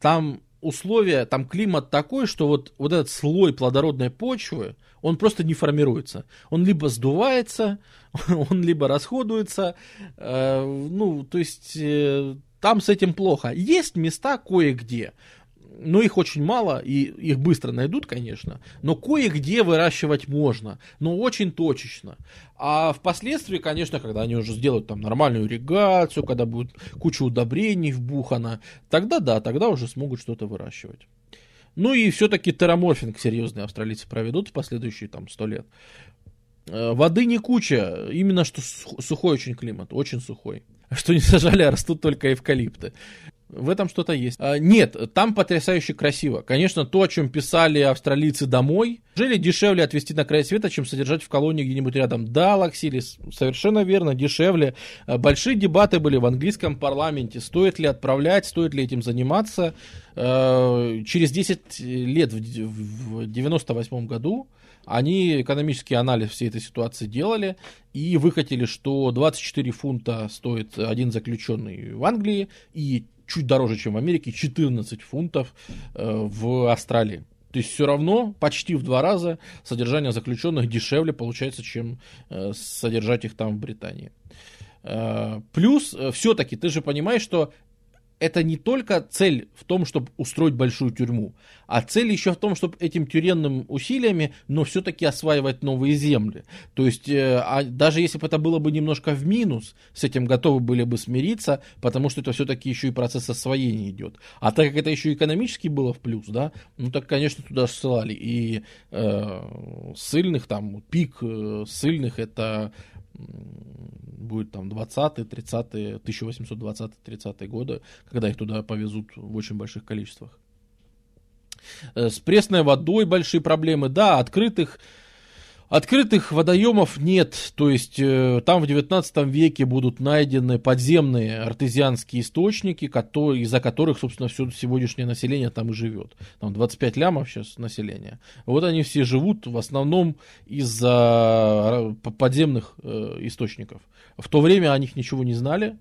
Там условия, там климат такой, что вот, вот этот слой плодородной почвы, он просто не формируется. Он либо сдувается, <laughs> он либо расходуется. Э, ну, то есть э, там с этим плохо. Есть места кое-где, но их очень мало, и их быстро найдут, конечно, но кое-где выращивать можно, но очень точечно. А впоследствии, конечно, когда они уже сделают там нормальную ирригацию, когда будет куча удобрений вбухана, тогда да, тогда уже смогут что-то выращивать. Ну и все-таки терраморфинг серьезные австралийцы проведут в последующие там сто лет. Э, воды не куча, именно что сухой очень климат, очень сухой. Что не сажали, а растут только эвкалипты. В этом что-то есть. А, нет, там потрясающе красиво. Конечно, то, о чем писали австралийцы домой, жили дешевле отвезти на край света, чем содержать в колонии где-нибудь рядом. Да, Лаксилис, совершенно верно, дешевле. А, большие дебаты были в английском парламенте. Стоит ли отправлять, стоит ли этим заниматься. А, через 10 лет, в 98 году, они экономический анализ всей этой ситуации делали и выкатили, что 24 фунта стоит один заключенный в Англии и чуть дороже, чем в Америке, 14 фунтов э, в Австралии. То есть все равно почти в два раза содержание заключенных дешевле получается, чем э, содержать их там в Британии. Э, плюс, все-таки, ты же понимаешь, что это не только цель в том, чтобы устроить большую тюрьму, а цель еще в том, чтобы этим тюремным усилиями, но все-таки осваивать новые земли. То есть, э, а даже если бы это было бы немножко в минус, с этим готовы были бы смириться, потому что это все-таки еще и процесс освоения идет. А так как это еще экономически было в плюс, да, ну так, конечно, туда ссылали. И э, ссыльных, там, пик э, ссыльных это будет там 20-е, 30-е, 1820-30-е годы, когда их туда повезут в очень больших количествах. Э, с пресной водой большие проблемы, да, открытых Открытых водоемов нет, то есть э, там в 19 веке будут найдены подземные артезианские источники, которые, из-за которых, собственно, все сегодняшнее население там и живет. Там 25 лямов сейчас населения. Вот они все живут в основном из-за э, подземных э, источников. В то время о них ничего не знали,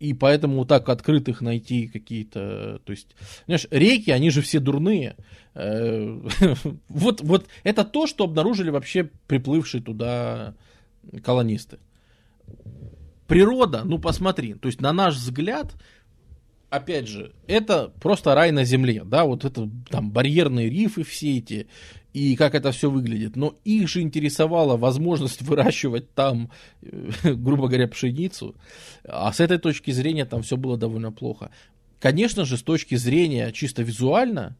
и поэтому так открытых найти какие-то, то есть, знаешь, реки, они же все дурные. Э, <laughs> вот, вот это то, что обнаружили вообще приплывшие туда колонисты. природа, ну посмотри, то есть на наш взгляд, опять же, это просто рай на земле, да, вот это там барьерные рифы все эти, и как это все выглядит. Но их же интересовала возможность <laughs> выращивать там, <laughs> грубо говоря, пшеницу. А с этой точки зрения там все было довольно плохо. Конечно же, с точки зрения чисто визуально,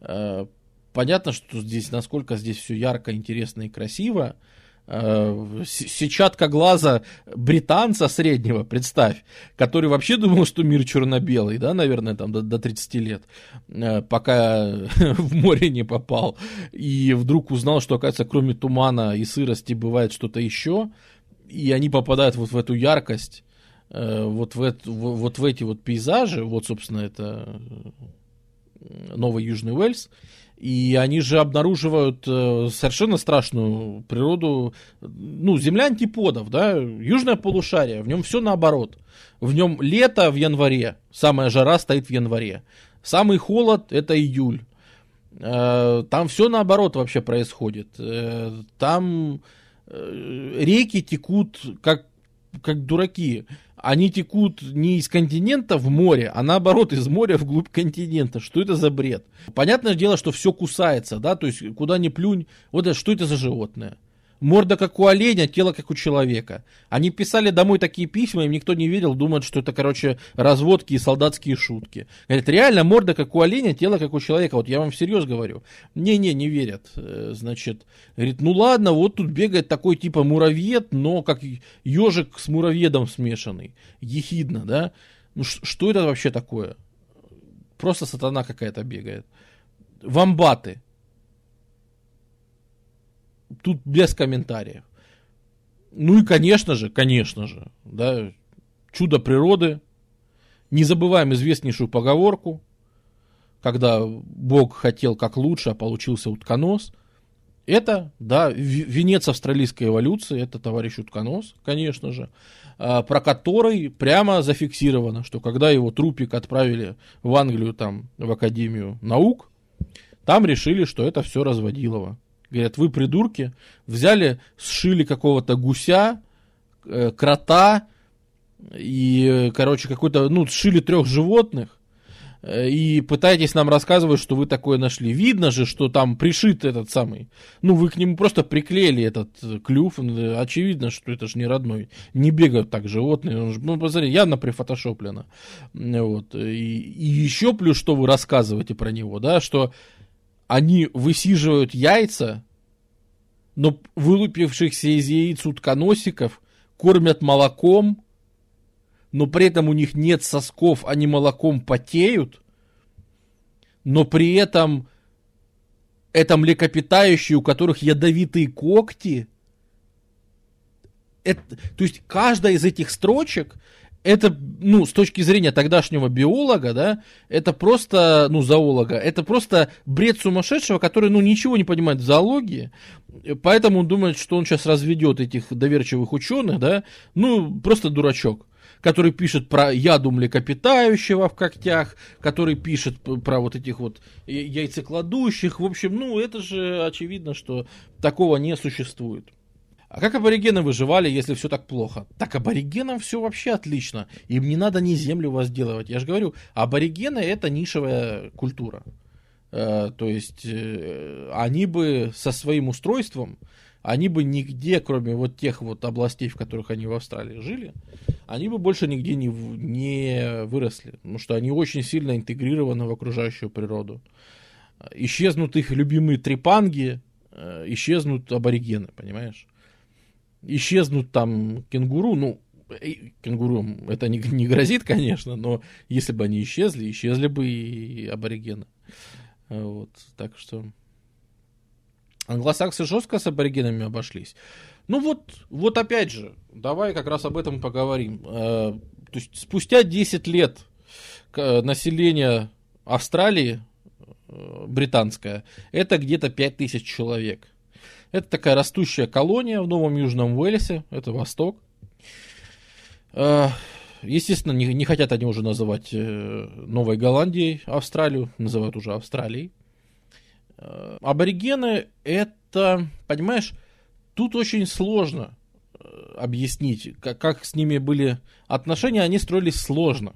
э, понятно, что здесь, насколько здесь все ярко, интересно и красиво. Э, сетчатка глаза британца среднего, представь, который вообще думал, что мир черно-белый, да, наверное, там до, до 30 лет, э, пока <laughs> в море не попал, и вдруг узнал, что, оказывается, кроме тумана и сырости бывает что-то еще, и они попадают вот в эту яркость, э, вот в, это, вот в эти вот пейзажи, вот, собственно, это Новый Южный Уэльс, и они же обнаруживают э, совершенно страшную природу, ну, земля антиподов, да, южное полушарие, в нем все наоборот. В нем лето в январе, самая жара стоит в январе. Самый холод это июль. Э, там все наоборот вообще происходит. Э, там реки текут как, как дураки они текут не из континента в море, а наоборот из моря вглубь континента. Что это за бред? Понятное дело, что все кусается, да, то есть куда ни плюнь, вот это, что это за животное? Морда как у оленя, тело как у человека. Они писали домой такие письма, им никто не верил, думают, что это, короче, разводки и солдатские шутки. Говорят, реально морда как у оленя, тело как у человека. Вот я вам всерьез говорю. Не-не, не верят. Э, значит, говорит, ну ладно, вот тут бегает такой типа муравьед, но как ежик с муравьедом смешанный. Ехидно, да? Ну что это вообще такое? Просто сатана какая-то бегает. Вамбаты тут без комментариев. Ну и, конечно же, конечно же, да, чудо природы. Не забываем известнейшую поговорку, когда Бог хотел как лучше, а получился утконос. Это, да, венец австралийской эволюции, это товарищ утконос, конечно же, а, про который прямо зафиксировано, что когда его трупик отправили в Англию, там, в Академию наук, там решили, что это все разводилово. Говорят, вы придурки, взяли, сшили какого-то гуся, э, крота, и, короче, какой-то, ну, сшили трех животных, э, и пытаетесь нам рассказывать, что вы такое нашли. Видно же, что там пришит этот самый. Ну, вы к нему просто приклеили этот клюв. Очевидно, что это же не родной. Не бегают так животные. Он же, ну, посмотри, явно прифотошоплено. Вот. И, и еще плюс, что вы рассказываете про него, да, что они высиживают яйца, но вылупившихся из яиц утконосиков кормят молоком, но при этом у них нет сосков, они молоком потеют, но при этом это млекопитающие, у которых ядовитые когти. Это, то есть каждая из этих строчек это, ну, с точки зрения тогдашнего биолога, да, это просто, ну, зоолога, это просто бред сумасшедшего, который, ну, ничего не понимает в зоологии, поэтому он думает, что он сейчас разведет этих доверчивых ученых, да, ну, просто дурачок который пишет про яду млекопитающего в когтях, который пишет про вот этих вот яйцекладущих. В общем, ну, это же очевидно, что такого не существует. А как аборигены выживали, если все так плохо? Так аборигенам все вообще отлично. Им не надо ни землю возделывать. Я же говорю, аборигены это нишевая культура. Э, то есть э, они бы со своим устройством, они бы нигде, кроме вот тех вот областей, в которых они в Австралии жили, они бы больше нигде не, не выросли. Потому что они очень сильно интегрированы в окружающую природу. Исчезнут их любимые трепанги, э, исчезнут аборигены, понимаешь? Исчезнут там кенгуру, ну, кенгуру это не, не грозит, конечно, но если бы они исчезли, исчезли бы и аборигены. Вот, так что англосаксы жестко с аборигенами обошлись. Ну вот, вот опять же, давай как раз об этом поговорим. Э, то есть спустя 10 лет население Австралии, э, британское, это где-то 5000 человек. Это такая растущая колония в Новом Южном Уэльсе, это Восток. А, естественно, не, не хотят они уже называть э, Новой Голландией Австралию, называют уже Австралией. А, аборигены это, понимаешь, тут очень сложно. объяснить, как, как с ними были отношения, они строились сложно.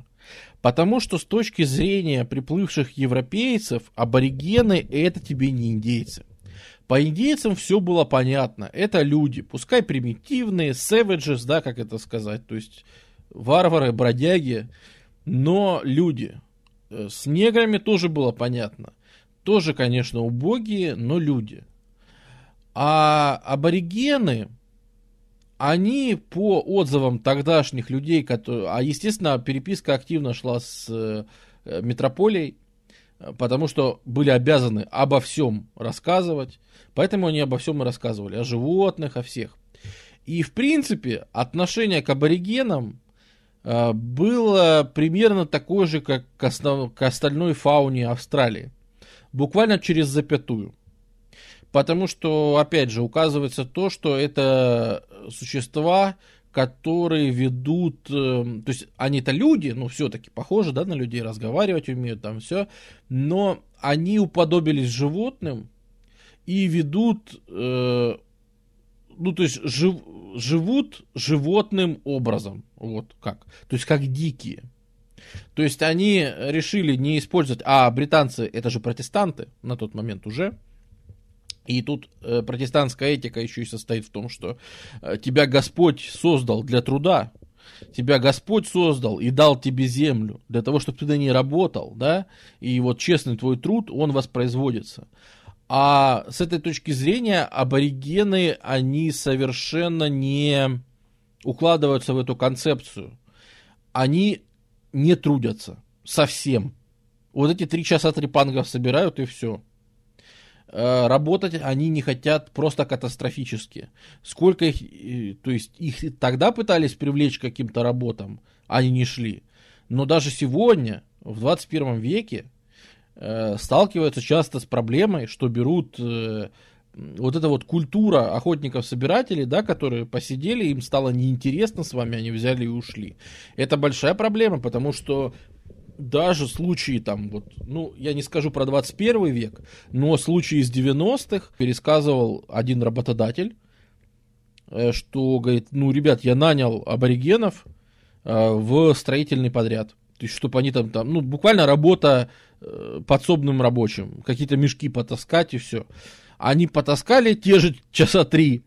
Потому что с точки зрения приплывших европейцев, аборигены это тебе не индейцы. По индейцам все было понятно. Это люди, пускай примитивные, savages, да, как это сказать, то есть варвары, бродяги, но люди. Э, с неграми тоже было понятно. Тоже, конечно, убогие, но люди. А аборигены, они по отзывам тогдашних людей, которые, а естественно переписка активно шла с э, метрополией, потому что были обязаны обо всем рассказывать, поэтому они обо всем и рассказывали, о животных, о всех. И в принципе отношение к аборигенам э, было примерно такое же, как к, основ... к остальной фауне Австралии, буквально через запятую. Потому что, опять же, указывается то, что это существа, которые ведут, э, то есть они-то люди, ну все-таки похожи, да, на людей, разговаривать умеют, там все, но они уподобились животным и ведут, э, ну то есть жив, живут животным образом, вот как, то есть как дикие. То есть они решили не использовать, а британцы это же протестанты на тот момент уже, и тут э, протестантская этика еще и состоит в том, что э, тебя Господь создал для труда, тебя Господь создал и дал тебе землю для того, чтобы ты на ней работал, да, и вот честный твой труд, он воспроизводится. А с этой точки зрения аборигены, они совершенно не укладываются в эту концепцию. Они не трудятся совсем. Вот эти три часа трепангов собирают и все. Э, работать они не хотят просто катастрофически. Сколько их, э, то есть их тогда пытались привлечь к каким-то работам, они не шли. Но даже сегодня, в 21 веке, э, сталкиваются часто с проблемой, что берут вот эта вот культура охотников-собирателей, да, которые посидели, им стало неинтересно с вами, они взяли и ушли. Это большая проблема, потому что даже случаи там, вот, ну, я не скажу про 21 век, но случаи из 90-х пересказывал один работодатель, э, что, говорит, ну, ребят, я нанял аборигенов э, в строительный подряд. То есть, чтобы они там, там, ну, буквально работа э, подсобным рабочим, какие-то мешки потаскать и все. Они потаскали те же часа три,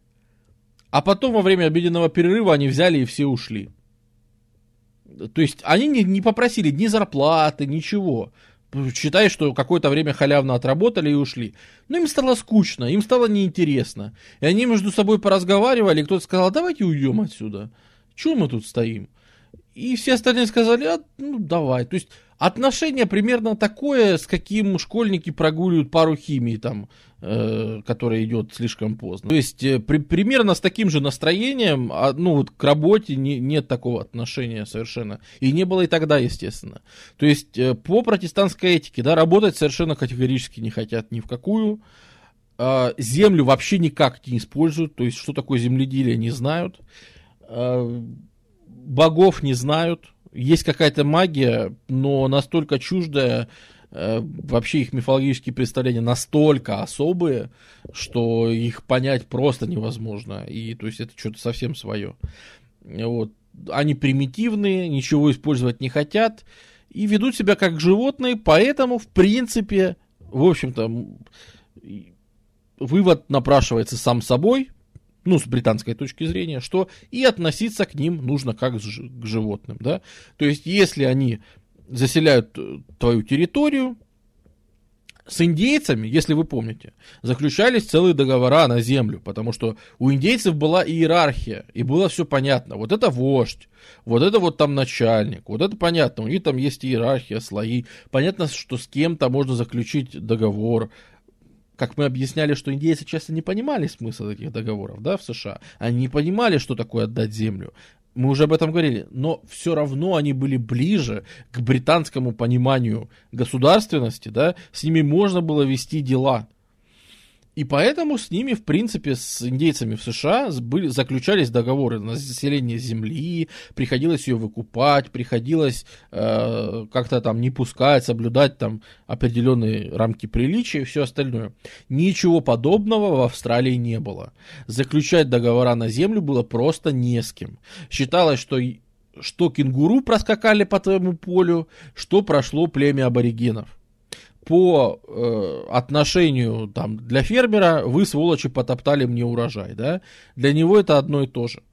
а потом во время обеденного перерыва они взяли и все ушли. То есть они не, не попросили ни зарплаты, ничего. Считай, что какое-то время халявно отработали и ушли. Но им стало скучно, им стало неинтересно. И они между собой поразговаривали, и кто-то сказал, давайте уйдем отсюда. Чего мы тут стоим? И все остальные сказали, а, ну давай. То есть отношение примерно такое, с каким школьники прогуливают пару химии там Э, которая идет слишком поздно. То есть э, при, примерно с таким же настроением, а, ну вот к работе не, нет такого отношения совершенно. И не было и тогда, естественно. То есть э, по протестантской этике, да, работать совершенно категорически не хотят ни в какую. А, землю вообще никак не используют, то есть что такое земледелие не знают. А, богов не знают. Есть какая-то магия, но настолько чуждая, Э, вообще их мифологические представления настолько особые, что их понять просто невозможно. И то есть это что-то совсем свое. Вот. Они примитивные, ничего использовать не хотят и ведут себя как животные, поэтому, в принципе, в общем-то, вывод напрашивается сам собой, ну, с британской точки зрения, что и относиться к ним нужно как к животным, да. То есть, если они заселяют э, твою территорию. С индейцами, если вы помните, заключались целые договора на землю, потому что у индейцев была иерархия, и было все понятно. Вот это вождь, вот это вот там начальник, вот это понятно, у них там есть иерархия, слои. Понятно, что с кем-то можно заключить договор, как мы объясняли, что индейцы часто не понимали смысл этих договоров, да, в США. Они не понимали, что такое отдать землю мы уже об этом говорили, но все равно они были ближе к британскому пониманию государственности, да, с ними можно было вести дела. И поэтому с ними, в принципе, с индейцами в США были, заключались договоры на заселение земли, приходилось ее выкупать, приходилось э, как-то там не пускать, соблюдать там определенные рамки приличия и все остальное. Ничего подобного в Австралии не было. Заключать договора на землю было просто не с кем. Считалось, что что кенгуру проскакали по твоему полю, что прошло племя аборигенов по э, отношению там, для фермера вы, сволочи, потоптали мне урожай. Да? Для него это одно и то же.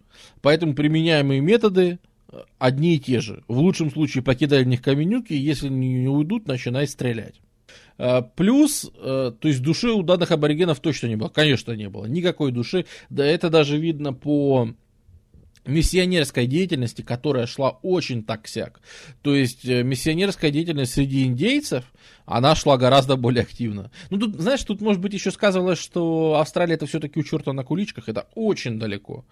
Поэтому применяемые методы э, одни и те же. В лучшем случае покидай в них каменюки, если не уйдут, начинай стрелять. Э, плюс, э, то есть души у данных аборигенов точно не было. Конечно, не было. Никакой души. Да это даже видно по миссионерской деятельности, которая шла очень так-сяк. То есть э, миссионерская деятельность среди индейцев, она шла гораздо более активно. Ну, тут, знаешь, тут, может быть, еще сказывалось, что Австралия это все-таки у черта на куличках, это очень далеко.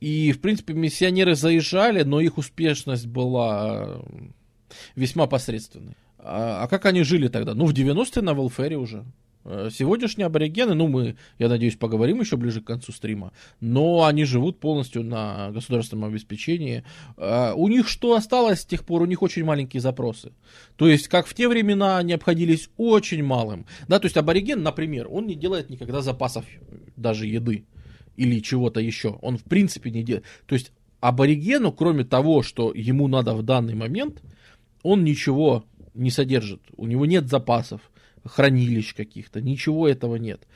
И, в принципе, миссионеры заезжали, но их успешность была э, весьма посредственной. А, а как они жили тогда? Ну, в 90-е на Велфере уже. Э, сегодняшние аборигены, ну мы, я надеюсь, поговорим еще ближе к концу стрима, но они живут полностью на государственном обеспечении. Э, у них что осталось с тех пор? У них очень маленькие запросы. То есть, как в те времена они обходились очень малым. Да, то есть абориген, например, он не делает никогда запасов даже еды или чего-то еще. Он в принципе не делает. То есть аборигену, кроме того, что ему надо в данный момент, он ничего не содержит. У него нет запасов хранилищ каких-то, ничего этого нет.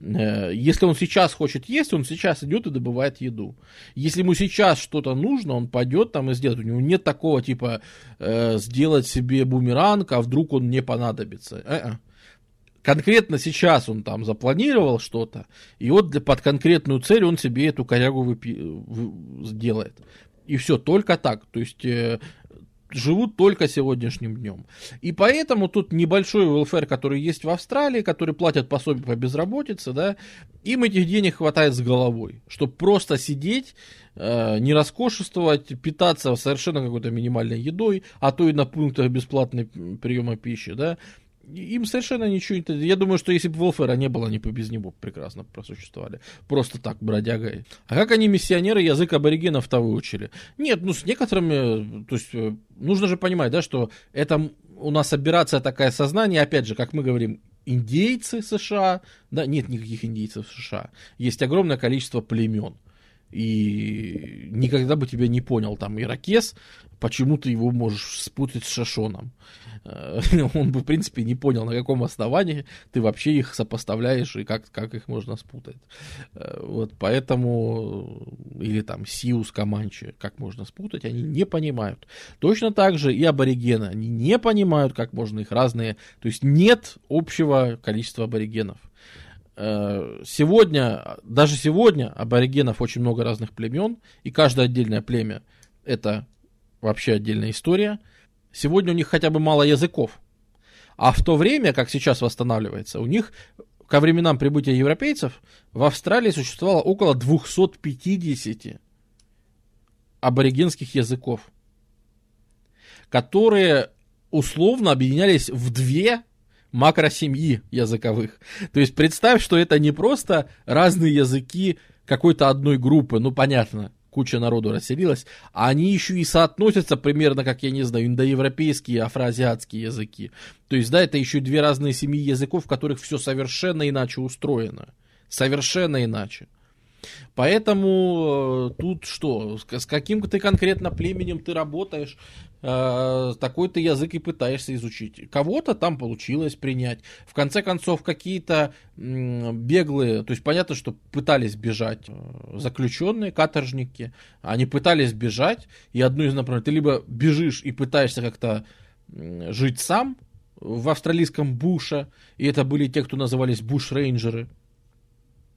Э, если он сейчас хочет есть, он сейчас идет и добывает еду. Если ему сейчас что-то нужно, он пойдет там и сделает. У него нет такого типа э, сделать себе бумеранг, а вдруг он не понадобится. Э-э. Конкретно сейчас он там запланировал что-то, и вот для, под конкретную цель он себе эту корягу выпи- сделает. И все, только так. То есть э, живут только сегодняшним днем. И поэтому тут небольшой welfare, который есть в Австралии, который платят пособие по безработице, да, им этих денег хватает с головой, чтобы просто сидеть, э, не роскошествовать, питаться совершенно какой-то минимальной едой, а то и на пунктах бесплатной приема пищи, да, им совершенно ничего не... Я думаю, что если бы Волфера не было, они бы без него прекрасно просуществовали. Просто так, бродягой. А как они, миссионеры, язык аборигенов-то выучили? Нет, ну с некоторыми... То есть э, нужно же понимать, да, что это у нас операция такая сознание, опять же, как мы говорим, индейцы США, да, нет никаких индейцев США. Есть огромное количество племен. И никогда бы тебя не понял там иракес, почему ты его можешь спутать с Шашоном. Э, <laughs> он бы, в принципе, не понял, на каком основании ты вообще их сопоставляешь и как, как их можно спутать. Э, вот поэтому, или там Сиус Каманчи, как можно спутать, они не понимают. Точно так же и аборигены, они не понимают, как можно их разные, то есть нет общего количества аборигенов. Э, сегодня, даже сегодня аборигенов очень много разных племен, и каждое отдельное племя это вообще отдельная история. Сегодня у них хотя бы мало языков. А в то время, как сейчас восстанавливается, у них ко временам прибытия европейцев в Австралии существовало около 250 аборигенских языков, которые условно объединялись в две макросемьи языковых. То есть представь, что это не просто разные языки какой-то одной группы, ну понятно, куча народу расселилась, а они еще и соотносятся примерно, как я не знаю, индоевропейские, афроазиатские языки. То есть, да, это еще две разные семьи языков, в которых все совершенно иначе устроено. Совершенно иначе. Поэтому э, тут что, с каким ты конкретно племенем ты работаешь, э, такой ты язык и пытаешься изучить. Кого-то там получилось принять. В конце концов, какие-то беглые, то есть понятно, что пытались бежать э, заключенные, каторжники, они пытались бежать, и одно из направлений, ты либо бежишь и пытаешься как-то жить сам в австралийском буше, и это были те, кто назывались буш-рейнджеры,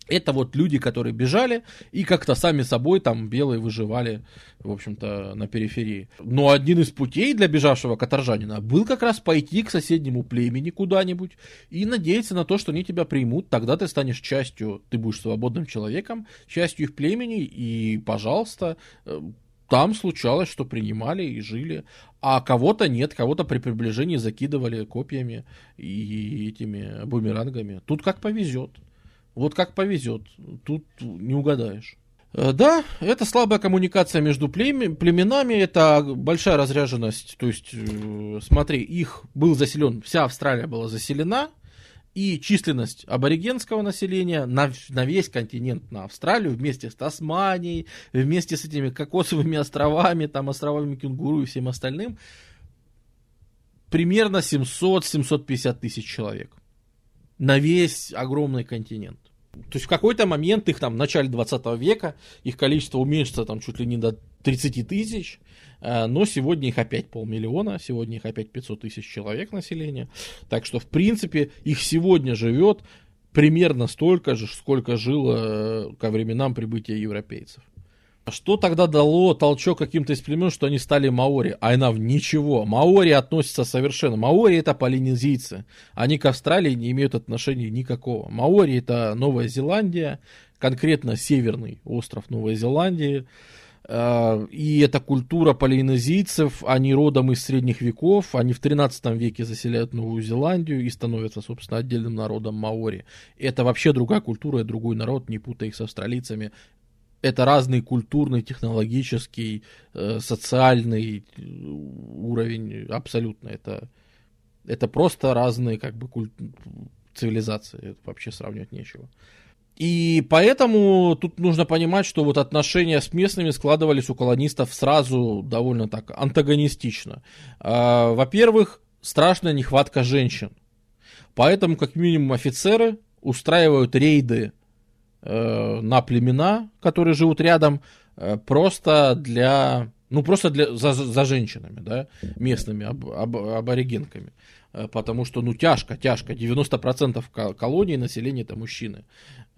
это вот люди, которые бежали и как-то сами собой там белые выживали, в общем-то, на периферии. Но один из путей для бежавшего каторжанина был как раз пойти к соседнему племени куда-нибудь и надеяться на то, что они тебя примут. Тогда ты станешь частью, ты будешь свободным человеком, частью их племени, и, пожалуйста, э, там случалось, что принимали и жили, а кого-то нет, кого-то при приближении закидывали копьями и этими бумерангами. Тут как повезет. Вот как повезет, тут не угадаешь. Э, да, это слабая коммуникация между племенами, это большая разряженность. То есть, э, смотри, их был заселен, вся Австралия была заселена, и численность аборигенского населения на, на весь континент, на Австралию, вместе с Тасманией, вместе с этими кокосовыми <laughs> островами, там островами кенгуру и всем остальным, примерно 700-750 тысяч человек на весь огромный континент. То есть в какой-то момент их там в начале 20 века их количество уменьшится там чуть ли не до 30 тысяч, э, но сегодня их опять полмиллиона, сегодня их опять 500 тысяч человек населения. Так что в принципе их сегодня живет примерно столько же, сколько жило э, ко временам прибытия европейцев. Что тогда дало толчок каким-то из племен, что они стали маори? Айнав, ничего. Маори относятся совершенно. Маори это полинезийцы. Они к Австралии не имеют отношения никакого. Маори это Новая Зеландия, конкретно северный остров Новой Зеландии. А, и это культура полинезийцев, они родом из средних веков, они в 13 веке заселяют Новую Зеландию и становятся, собственно, отдельным народом маори. Это вообще другая культура и другой народ, не путай их с австралийцами это разный культурный, технологический, э, социальный э, уровень, абсолютно. Это, это просто разные как бы куль... цивилизации, это вообще сравнивать нечего. И поэтому тут нужно понимать, что вот отношения с местными складывались у колонистов сразу довольно так антагонистично. А, во-первых, страшная нехватка женщин. Поэтому, как минимум, офицеры устраивают рейды э, на племена, которые живут рядом, э, просто для, ну просто для, за, за женщинами, да, местными аб, аб, аборигенками. Э, потому что, ну, тяжко, тяжко. 90% колонии населения это мужчины.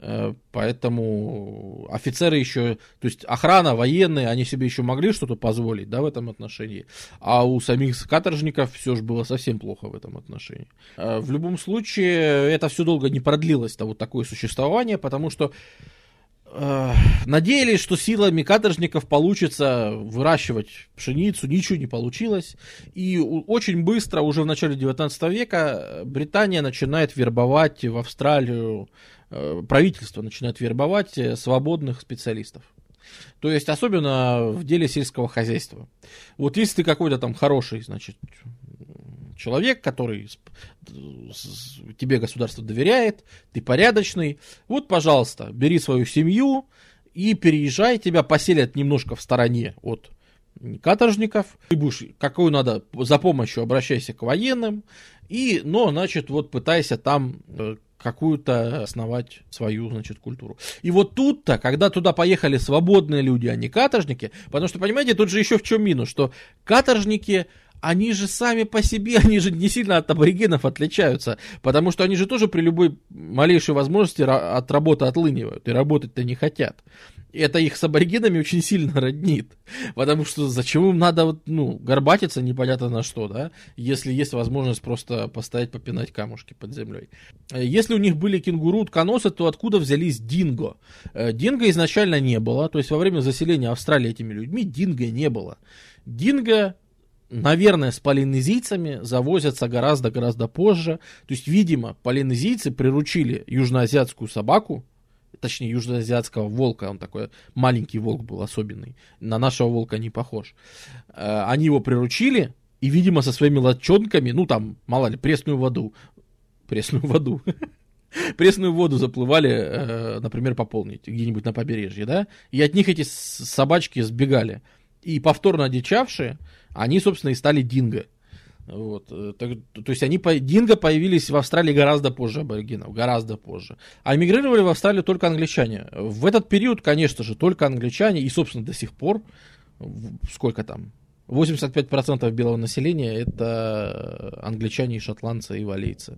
Э, поэтому офицеры еще, то есть охрана, военные, они себе еще могли что-то позволить, да, в этом отношении. А у самих каторжников все же было совсем плохо в этом отношении. Э, в любом случае, это все долго не продлилось, то вот такое существование, потому что надеялись, что силами каторжников получится выращивать пшеницу, ничего не получилось. И очень быстро, уже в начале 19 века, Британия начинает вербовать в Австралию, э, правительство начинает вербовать э, свободных специалистов. То есть, особенно в деле сельского хозяйства. Вот если ты какой-то там хороший, значит, человек, который тебе государство доверяет, ты порядочный, вот, пожалуйста, бери свою семью и переезжай, тебя поселят немножко в стороне от каторжников, ты будешь, какую надо, за помощью обращайся к военным, и, но, значит, вот пытайся там э, какую-то основать свою, значит, культуру. И вот тут-то, когда туда поехали свободные люди, а не каторжники, потому что, понимаете, тут же еще в чем минус, что каторжники, они же сами по себе, <laughs> они же не сильно от аборигенов отличаются, потому что они же тоже при любой малейшей возможности от работы отлынивают и работать-то не хотят. Это их с аборигенами очень сильно роднит, потому что зачем им надо вот, ну, горбатиться непонятно на что, да, если есть возможность просто постоять, попинать камушки под землей. Если у них были кенгуру, тканосы, то откуда взялись динго? Э, динго изначально не было, то есть во время заселения Австралии этими людьми динго не было. Динго наверное, с полинезийцами завозятся гораздо-гораздо позже. То есть, видимо, полинезийцы приручили южноазиатскую собаку, точнее, южноазиатского волка, он такой маленький волк был особенный, на нашего волка не похож. Э, они его приручили, и, видимо, со своими лодчонками, ну, там, мало ли, пресную воду, пресную воду, <laughs> пресную воду заплывали, э, например, пополнить где-нибудь на побережье, да, и от них эти собачки сбегали. И повторно одичавшие, они, собственно, и стали динго. Вот, э, так, то есть они, динго появились в Австралии гораздо позже аборигенов, гораздо позже. А эмигрировали в Австралию только англичане. В этот период, конечно же, только англичане, и, собственно, до сих пор, сколько там, 85% белого населения это англичане, и шотландцы, и валейцы.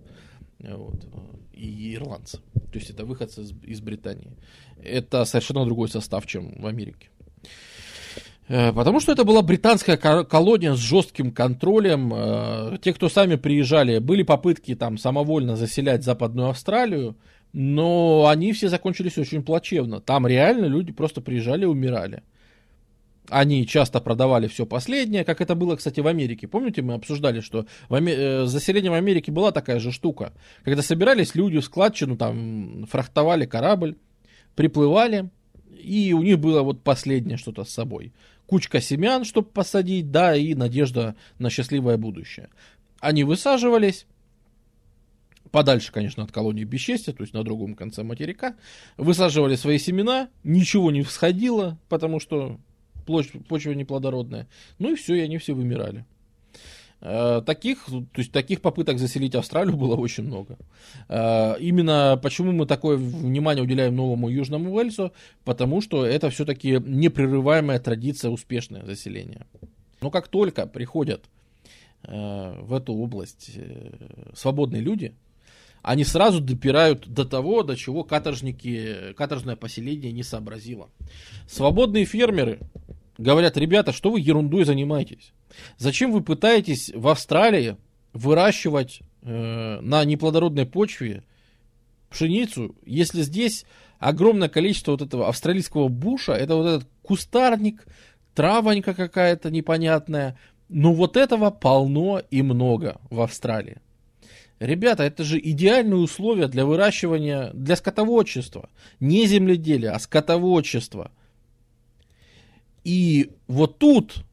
Вот, и ирландцы. То есть это выходцы из, из Британии. Это совершенно другой состав, чем в Америке. Э, потому что это была британская колония с жестким контролем. Э, те, кто сами приезжали, были попытки там самовольно заселять Западную Австралию, но они все закончились очень плачевно. Там реально люди просто приезжали и умирали. Они часто продавали все последнее, как это было, кстати, в Америке. Помните, мы обсуждали, что в Аме... Э, заселение в Америке была такая же штука. Когда собирались люди в складчину, там, фрахтовали корабль, приплывали, и у них было вот последнее что-то с собой. Кучка семян, чтобы посадить, да, и надежда на счастливое будущее. Они высаживались, подальше, конечно, от колонии бесчестия, то есть на другом конце материка, высаживали свои семена, ничего не всходило, потому что почва неплодородная. Ну и все, и они все вымирали. Э, таких, то есть таких попыток заселить Австралию было очень много. Э, именно почему мы такое внимание уделяем новому Южному Уэльсу, потому что это все-таки непрерываемая традиция успешное заселения. Но как только приходят э, в эту область свободные люди, они сразу допирают до того, до чего каторжники, каторжное поселение не сообразило. Свободные фермеры говорят, ребята, что вы ерундой занимаетесь? Зачем вы пытаетесь в Австралии выращивать э, на неплодородной почве пшеницу, если здесь огромное количество вот этого австралийского буша, это вот этот кустарник, травонька какая-то непонятная, но вот этого полно и много в Австралии. Ребята, это же идеальные условия для выращивания, для скотоводчества. Не земледелия, а скотоводчества. И вот тут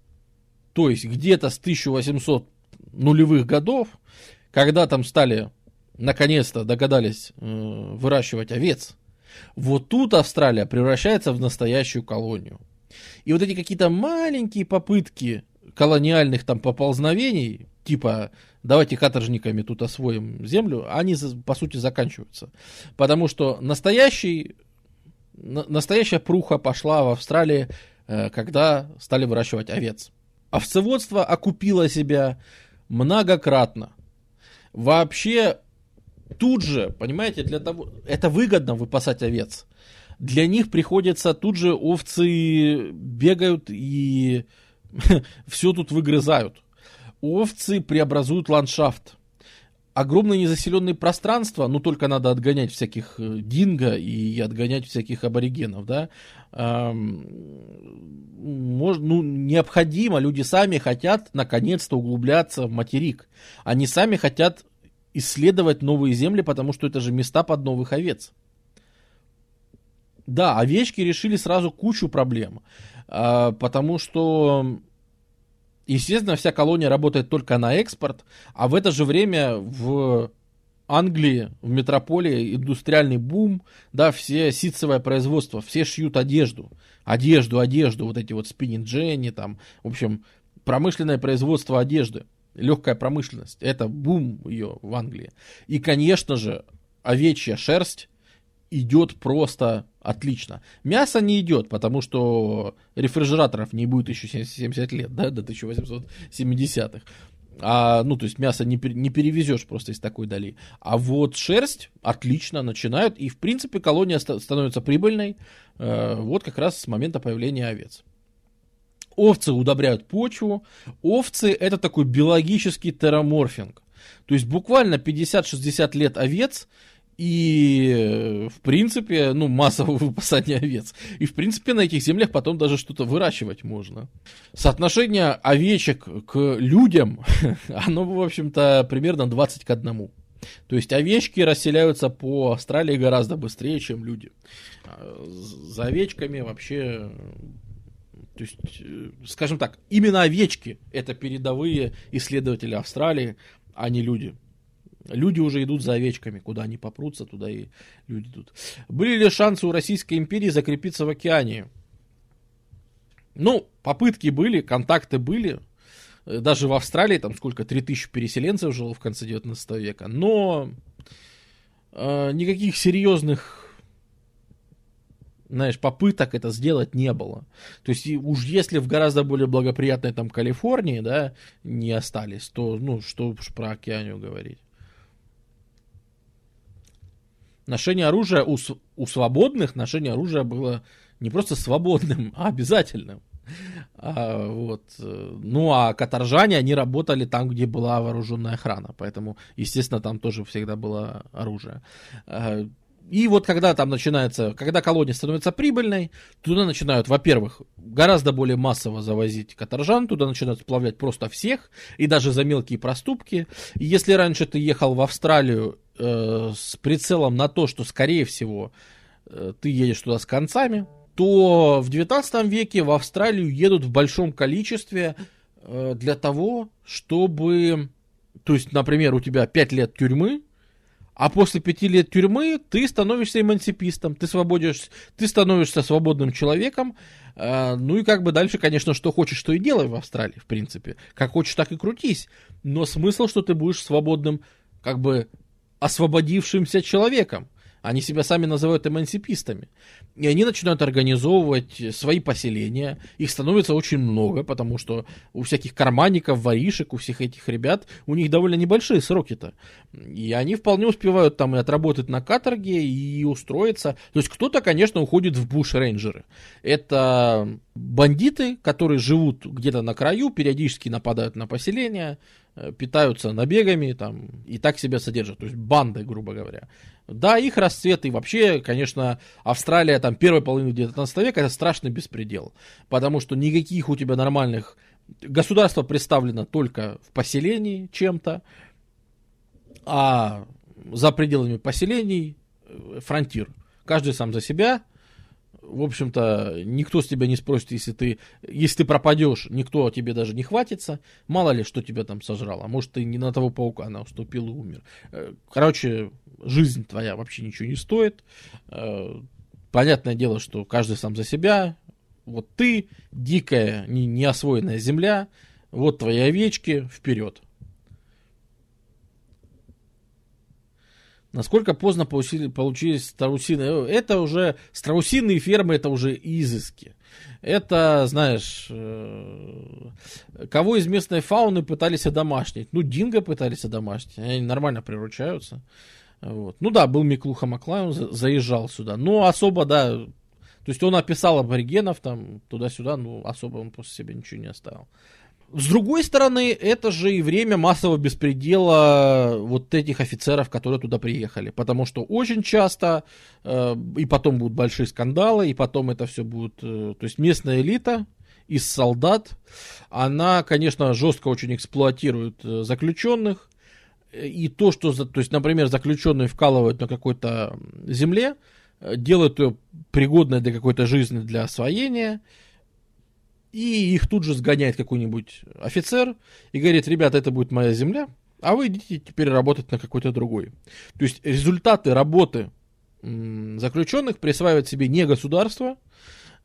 то есть где-то с 1800 нулевых годов, когда там стали, наконец-то догадались э, выращивать овец, вот тут Австралия превращается в настоящую колонию. И вот эти какие-то маленькие попытки колониальных там поползновений, типа давайте каторжниками тут освоим землю, они по сути заканчиваются. Потому что настоящий, настоящая пруха пошла в Австралии, когда стали выращивать овец. Овцеводство окупило себя многократно. Вообще, тут же, понимаете, для того, это выгодно выпасать овец. Для них приходится тут же овцы бегают и <laughs> все тут выгрызают. Овцы преобразуют ландшафт огромные незаселенные пространства, ну только надо отгонять всяких э, динго и отгонять всяких аборигенов, да, может, ну, необходимо, люди сами хотят наконец-то углубляться в материк. Они сами хотят исследовать новые земли, потому что это же места под новых овец. Да, овечки решили сразу кучу проблем, э, потому что Естественно, вся колония работает только на экспорт, а в это же время в Англии, в метрополии индустриальный бум, да, все ситцевое производство, все шьют одежду, одежду, одежду, вот эти вот спиннинг дженни, там, в общем, промышленное производство одежды, легкая промышленность, это бум ее в Англии. И, конечно же, овечья шерсть идет просто отлично. Мясо не идет, потому что рефрижераторов не будет еще 70 лет, да, до 1870-х. А, ну, то есть мясо не, не перевезешь просто из такой дали. А вот шерсть отлично начинают, и, в принципе, колония ст- становится прибыльной э, вот как раз с момента появления овец. Овцы удобряют почву. Овцы это такой биологический тераморфинг. То есть буквально 50-60 лет овец и, в принципе, ну, массовое выпасание овец. И, в принципе, на этих землях потом даже что-то выращивать можно. Соотношение овечек к людям, <laughs> оно, в общем-то, примерно 20 к 1. То есть овечки расселяются по Австралии гораздо быстрее, чем люди. А за овечками вообще то есть, э, скажем так, именно овечки это передовые исследователи Австралии, а не люди. Люди уже идут за овечками, куда они попрутся, туда и люди идут. Были ли шансы у Российской империи закрепиться в океане? Ну, попытки были, контакты были. Даже в Австралии там сколько, 3000 переселенцев жило в конце 19 века. Но э, никаких серьезных знаешь, попыток это сделать не было. То есть, уж если в гораздо более благоприятной там Калифорнии, да, не остались, то, ну, что уж про океанию говорить. Ношение оружия у, у свободных, ношение оружия было не просто свободным, а обязательным. А, вот. Ну, а каторжане, они работали там, где была вооруженная охрана, поэтому, естественно, там тоже всегда было оружие. А, И вот когда там начинается, когда колония становится прибыльной, туда начинают, во-первых, гораздо более массово завозить каторжан, туда начинают сплавлять просто всех, и даже за мелкие проступки. И если раньше ты ехал в Австралию э, с прицелом на то, что, скорее всего, э, ты едешь туда с концами, то в 19 веке в Австралию едут в большом количестве э, для того, чтобы... То есть, например, у тебя 5 лет тюрьмы, а после пяти лет тюрьмы ты становишься эмансипистом, ты, свободишь, ты становишься свободным человеком. Э, ну и как бы дальше, конечно, что хочешь, что и делай в Австралии, в принципе. Как хочешь, так и крутись. Но смысл, что ты будешь свободным, как бы освободившимся человеком. Они себя сами называют эмансипистами. И они начинают организовывать свои поселения. Их становится очень много, потому что у всяких карманников, воришек, у всех этих ребят, у них довольно небольшие сроки-то. И они вполне успевают там и отработать на каторге, и устроиться. То есть кто-то, конечно, уходит в буш-рейнджеры. Это бандиты, которые живут где-то на краю, периодически нападают на поселения, Э, питаются набегами там, и так себя содержат, то есть банды, грубо говоря. Да, их расцвет и вообще, конечно, Австралия там первой половины 19 века это страшный беспредел, потому что никаких у тебя нормальных государство представлено только в поселении чем-то, а за пределами поселений э, фронтир. Каждый сам за себя, в общем-то, никто с тебя не спросит, если ты, если ты пропадешь, никто тебе даже не хватится. Мало ли, что тебя там сожрало. Может, ты не на того паука наступил и умер. Э, короче, жизнь твоя вообще ничего не стоит. Э, понятное дело, что каждый сам за себя. Вот ты, дикая, не, неосвоенная земля, вот твои овечки, вперед. Насколько поздно получили, получились страусины? Это уже страусиные фермы, это уже изыски. Это, знаешь, э, кого из местной фауны пытались одомашнить? Ну, динго пытались одомашнить, они нормально приручаются. Вот. Ну да, был Миклуха Маклай, заезжал сюда. Но особо, да, то есть он описал аборигенов там туда-сюда, ну особо он после себя ничего не оставил. С другой стороны, это же и время массового беспредела вот этих офицеров, которые туда приехали. Потому что очень часто, э, и потом будут большие скандалы, и потом это все будет... Э, то есть местная элита из солдат, она, конечно, жестко очень эксплуатирует э, заключенных. И то, что, то есть, например, заключенные вкалывают на какой-то земле, э, делают ее пригодной для какой-то жизни, для освоения – и их тут же сгоняет какой-нибудь офицер и говорит, ребята, это будет моя земля, а вы идите теперь работать на какой-то другой. То есть результаты работы заключенных присваивают себе не государство,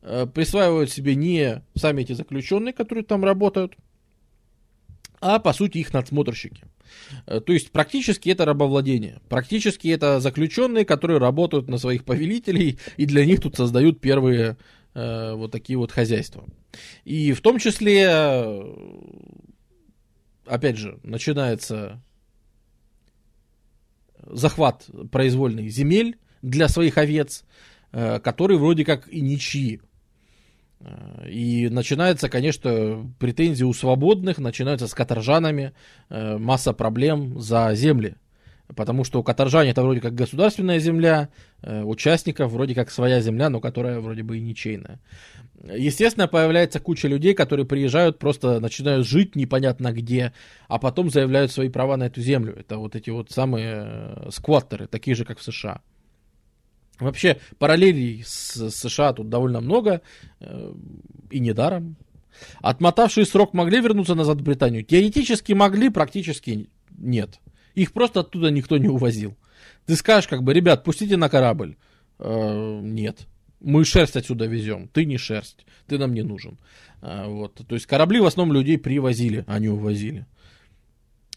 э, присваивают себе не сами эти заключенные, которые там работают, а по сути их надсмотрщики. Э, то есть практически это рабовладение. Практически это заключенные, которые работают на своих повелителей, и для них тут создают первые э, вот такие вот хозяйства. И в том числе, опять же, начинается захват произвольных земель для своих овец, э, которые вроде как и ничьи. Э, и начинается, конечно, претензии у свободных, начинаются с каторжанами, э, масса проблем за земли. Потому что каторжане это вроде как государственная земля, э, участников вроде как своя земля, но которая вроде бы и ничейная. Естественно, появляется куча людей, которые приезжают, просто начинают жить непонятно где, а потом заявляют свои права на эту землю. Это вот эти вот самые э, скваттеры, такие же, как в США. Вообще, параллелей с США тут довольно много, э, и недаром. Отмотавшие срок могли вернуться назад в Британию? Теоретически могли, практически нет. Их просто оттуда никто не увозил. Ты скажешь, как бы, ребят, пустите на корабль. Э, нет. Мы шерсть отсюда везем. Ты не шерсть. Ты нам не нужен. Э, вот. То есть корабли в основном людей привозили, а не увозили.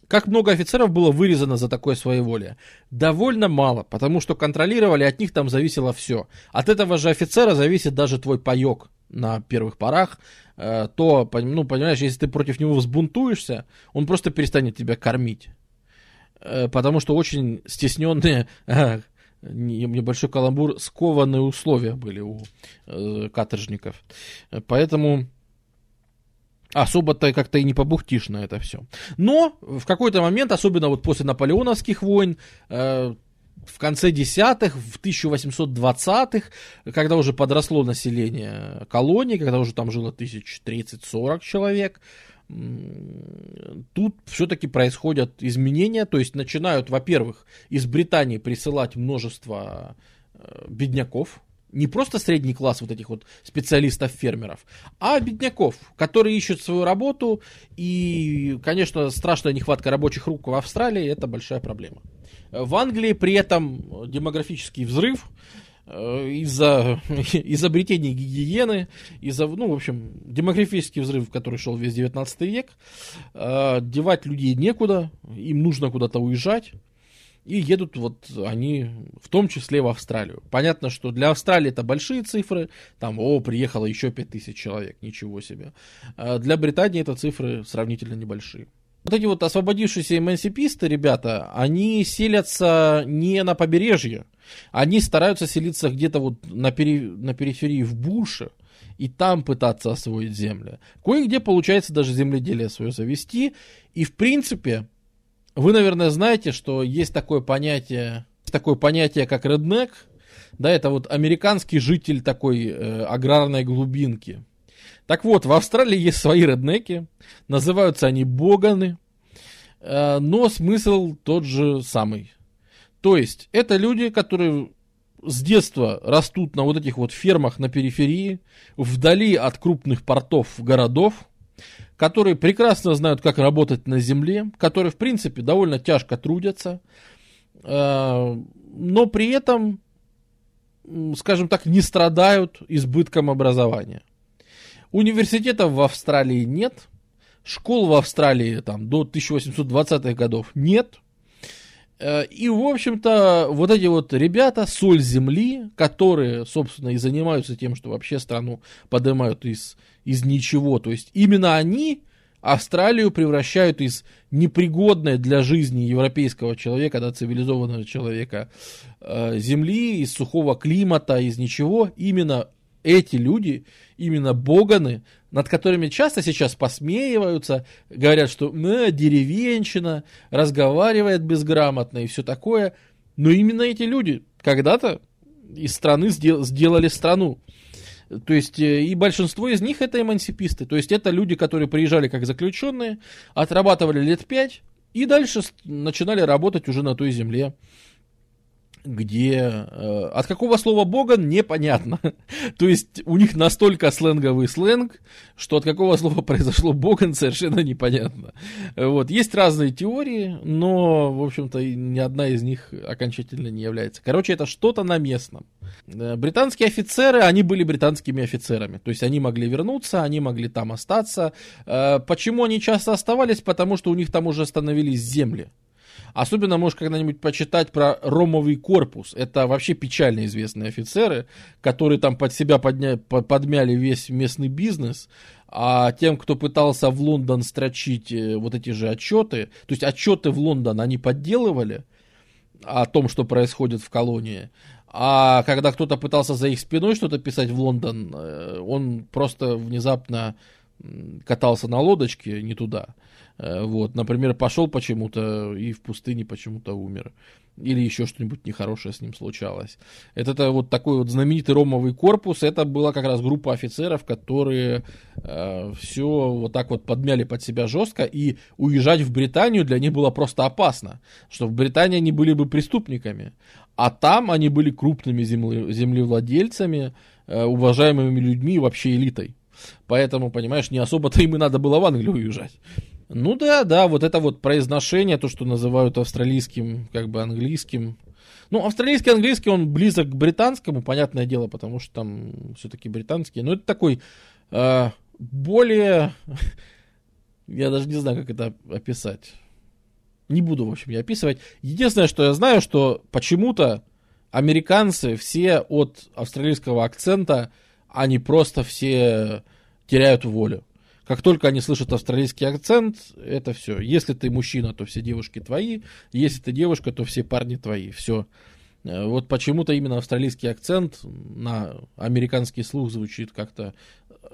Как много офицеров было вырезано за такое своеволие? Довольно мало, потому что контролировали, от них там зависело все. От этого же офицера зависит даже твой паек на первых порах. Э, то, ну, понимаешь, если ты против него взбунтуешься, он просто перестанет тебя кормить. Э, потому что очень стесненные, <laughs> небольшой каламбур, скованные условия были у э, каторжников. Поэтому особо-то как-то и не побухтишь на это все. Но в какой-то момент, особенно вот после наполеоновских войн, э, в конце десятых, в 1820-х, когда уже подросло население колонии, когда уже там жило 1030-40 человек, тут все-таки происходят изменения, то есть начинают, во-первых, из Британии присылать множество э, бедняков, не просто средний класс вот этих вот специалистов-фермеров, а бедняков, которые ищут свою работу, и, конечно, страшная нехватка рабочих рук в Австралии – это большая проблема. В Англии при этом демографический взрыв, из-за <laughs> изобретения гигиены, из-за, ну, в общем, демографический взрыв, который шел весь 19 век, э, девать людей некуда, им нужно куда-то уезжать, и едут вот они в том числе в Австралию. Понятно, что для Австралии это большие цифры, там, о, приехало еще 5000 человек, ничего себе. А для Британии это цифры сравнительно небольшие. Вот эти вот освободившиеся эмансиписты, ребята, они селятся не на побережье, они стараются селиться где-то вот на, пери... на периферии в буше, и там пытаться освоить землю. Кое-где получается даже земледелие свое завести, и в принципе, вы, наверное, знаете, что есть такое понятие, такое понятие, как реднек, да, это вот американский житель такой э, аграрной глубинки. Так вот, в Австралии есть свои реднеки, называются они боганы, э, но смысл тот же самый. То есть, это люди, которые с детства растут на вот этих вот фермах на периферии, вдали от крупных портов городов, которые прекрасно знают, как работать на земле, которые, в принципе, довольно тяжко трудятся, э, но при этом, скажем так, не страдают избытком образования. Университетов в Австралии нет. Школ в Австралии там, до 1820-х годов нет. Э, и, в общем-то, вот эти вот ребята, соль земли, которые, собственно, и занимаются тем, что вообще страну поднимают из, из ничего. То есть именно они Австралию превращают из непригодной для жизни европейского человека, да, цивилизованного человека э, земли, из сухого климата, из ничего. Именно эти люди, именно боганы, над которыми часто сейчас посмеиваются, говорят, что э, деревенщина, разговаривает безграмотно и все такое. Но именно эти люди когда-то из страны сдел- сделали страну. То есть э, и большинство из них это эмансиписты. То есть это люди, которые приезжали как заключенные, отрабатывали лет пять и дальше начинали работать уже на той земле где э, от какого слова бога непонятно. <laughs> То есть у них настолько сленговый сленг, что от какого слова произошло боган совершенно непонятно. Вот. Есть разные теории, но, в общем-то, ни одна из них окончательно не является. Короче, это что-то на местном. Э, британские офицеры, они были британскими офицерами. То есть они могли вернуться, они могли там остаться. Э, почему они часто оставались? Потому что у них там уже становились земли. Особенно можешь когда-нибудь почитать про Ромовый корпус. Это вообще печально известные офицеры, которые там под себя подня... подмяли весь местный бизнес. А тем, кто пытался в Лондон строчить э, вот эти же отчеты, то есть отчеты в Лондон они подделывали о том, что происходит в колонии. А когда кто-то пытался за их спиной что-то писать в Лондон, э, он просто внезапно катался на лодочке не туда. Э, вот, например, пошел почему-то и в пустыне почему-то умер. Или еще что-нибудь нехорошее с ним случалось. Это, это вот такой вот знаменитый ромовый корпус. Это была как раз группа офицеров, которые э, все вот так вот подмяли под себя жестко. И уезжать в Британию для них было просто опасно. Что в Британии они были бы преступниками. А там они были крупными земле, землевладельцами, э, уважаемыми людьми и вообще элитой. Поэтому, понимаешь, не особо-то им и надо было в Англию уезжать. Ну да, да, вот это вот произношение, то, что называют австралийским, как бы английским. Ну, австралийский английский, он близок к британскому, понятное дело, потому что там все-таки британский. Но это такой э, более... <laughs> Я даже не знаю, как это описать. Не буду, в общем, я описывать. Единственное, что я знаю, что почему-то американцы все от австралийского акцента, они просто все теряют волю. Как только они слышат австралийский акцент, это все. Если ты мужчина, то все девушки твои. Если ты девушка, то все парни твои. Все. Э, вот почему-то именно австралийский акцент на американский слух звучит как-то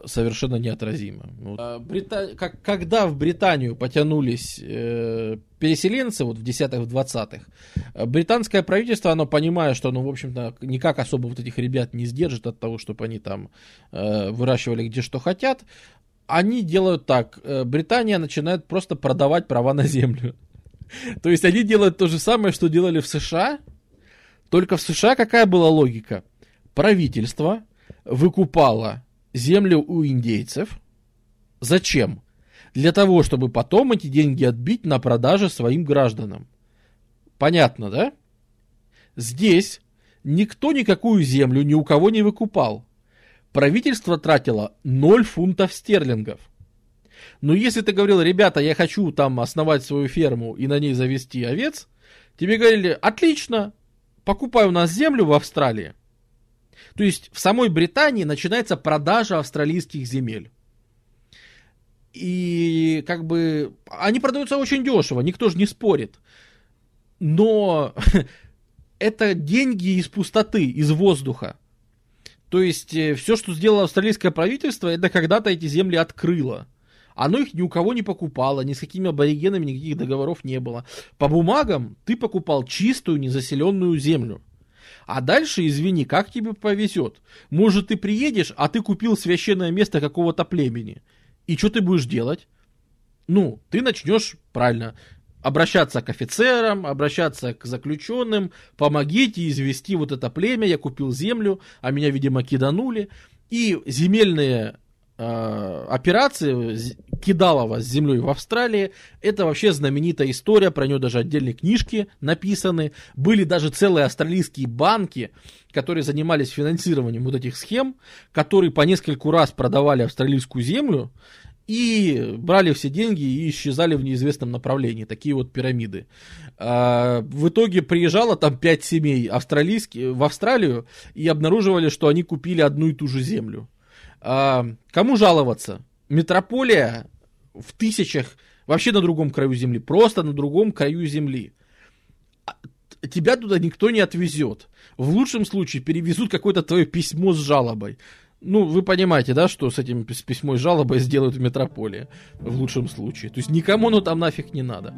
совершенно неотразимо. А, Брита... Как, когда в Британию потянулись э, переселенцы, вот в 10-х, в 20-х, британское правительство, оно понимая, что оно, в общем-то, никак особо вот этих ребят не сдержит от того, чтобы они там э, выращивали где что хотят, они делают так. Э, Британия начинает просто продавать права на землю. <laughs> То есть они делают то же самое, что делали в США, только в США какая была логика? Правительство выкупало землю у индейцев. Зачем? Для того, чтобы потом эти деньги отбить на продаже своим гражданам. Понятно, да? Здесь никто никакую землю ни у кого не выкупал. Правительство тратило 0 фунтов стерлингов. Но если ты говорил, ребята, я хочу там основать свою ферму и на ней завести овец, тебе говорили, отлично, покупай у нас землю в Австралии. То есть в самой Британии начинается продажа австралийских земель. И как бы они продаются очень дешево, никто же не спорит. Но <laughs> это деньги из пустоты, из воздуха. То есть э, все, что сделало австралийское правительство, это когда-то эти земли открыло. Оно их ни у кого не покупало, ни с какими аборигенами никаких договоров не было. По бумагам ты покупал чистую незаселенную землю. А дальше, извини, как тебе повезет? Может, ты приедешь, а ты купил священное место какого-то племени. И что ты будешь делать? Ну, ты начнешь, правильно, обращаться к офицерам, обращаться к заключенным, помогите извести вот это племя, я купил землю, а меня, видимо, киданули. И земельные э, операции Кидалова с землей в Австралии, это вообще знаменитая история, про нее даже отдельные книжки написаны. Были даже целые австралийские банки, которые занимались финансированием вот этих схем, которые по нескольку раз продавали австралийскую землю и брали все деньги и исчезали в неизвестном направлении. Такие вот пирамиды. А, в итоге приезжало там пять семей австралийских в Австралию и обнаруживали, что они купили одну и ту же землю. А, кому жаловаться? Метрополия в тысячах, вообще на другом краю земли, просто на другом краю земли. А, тебя туда никто не отвезет. В лучшем случае перевезут какое-то твое письмо с жалобой. Ну, вы понимаете, да, что с этим с письмой жалобой сделают в метрополии, в лучшем случае. То есть никому оно там нафиг не надо.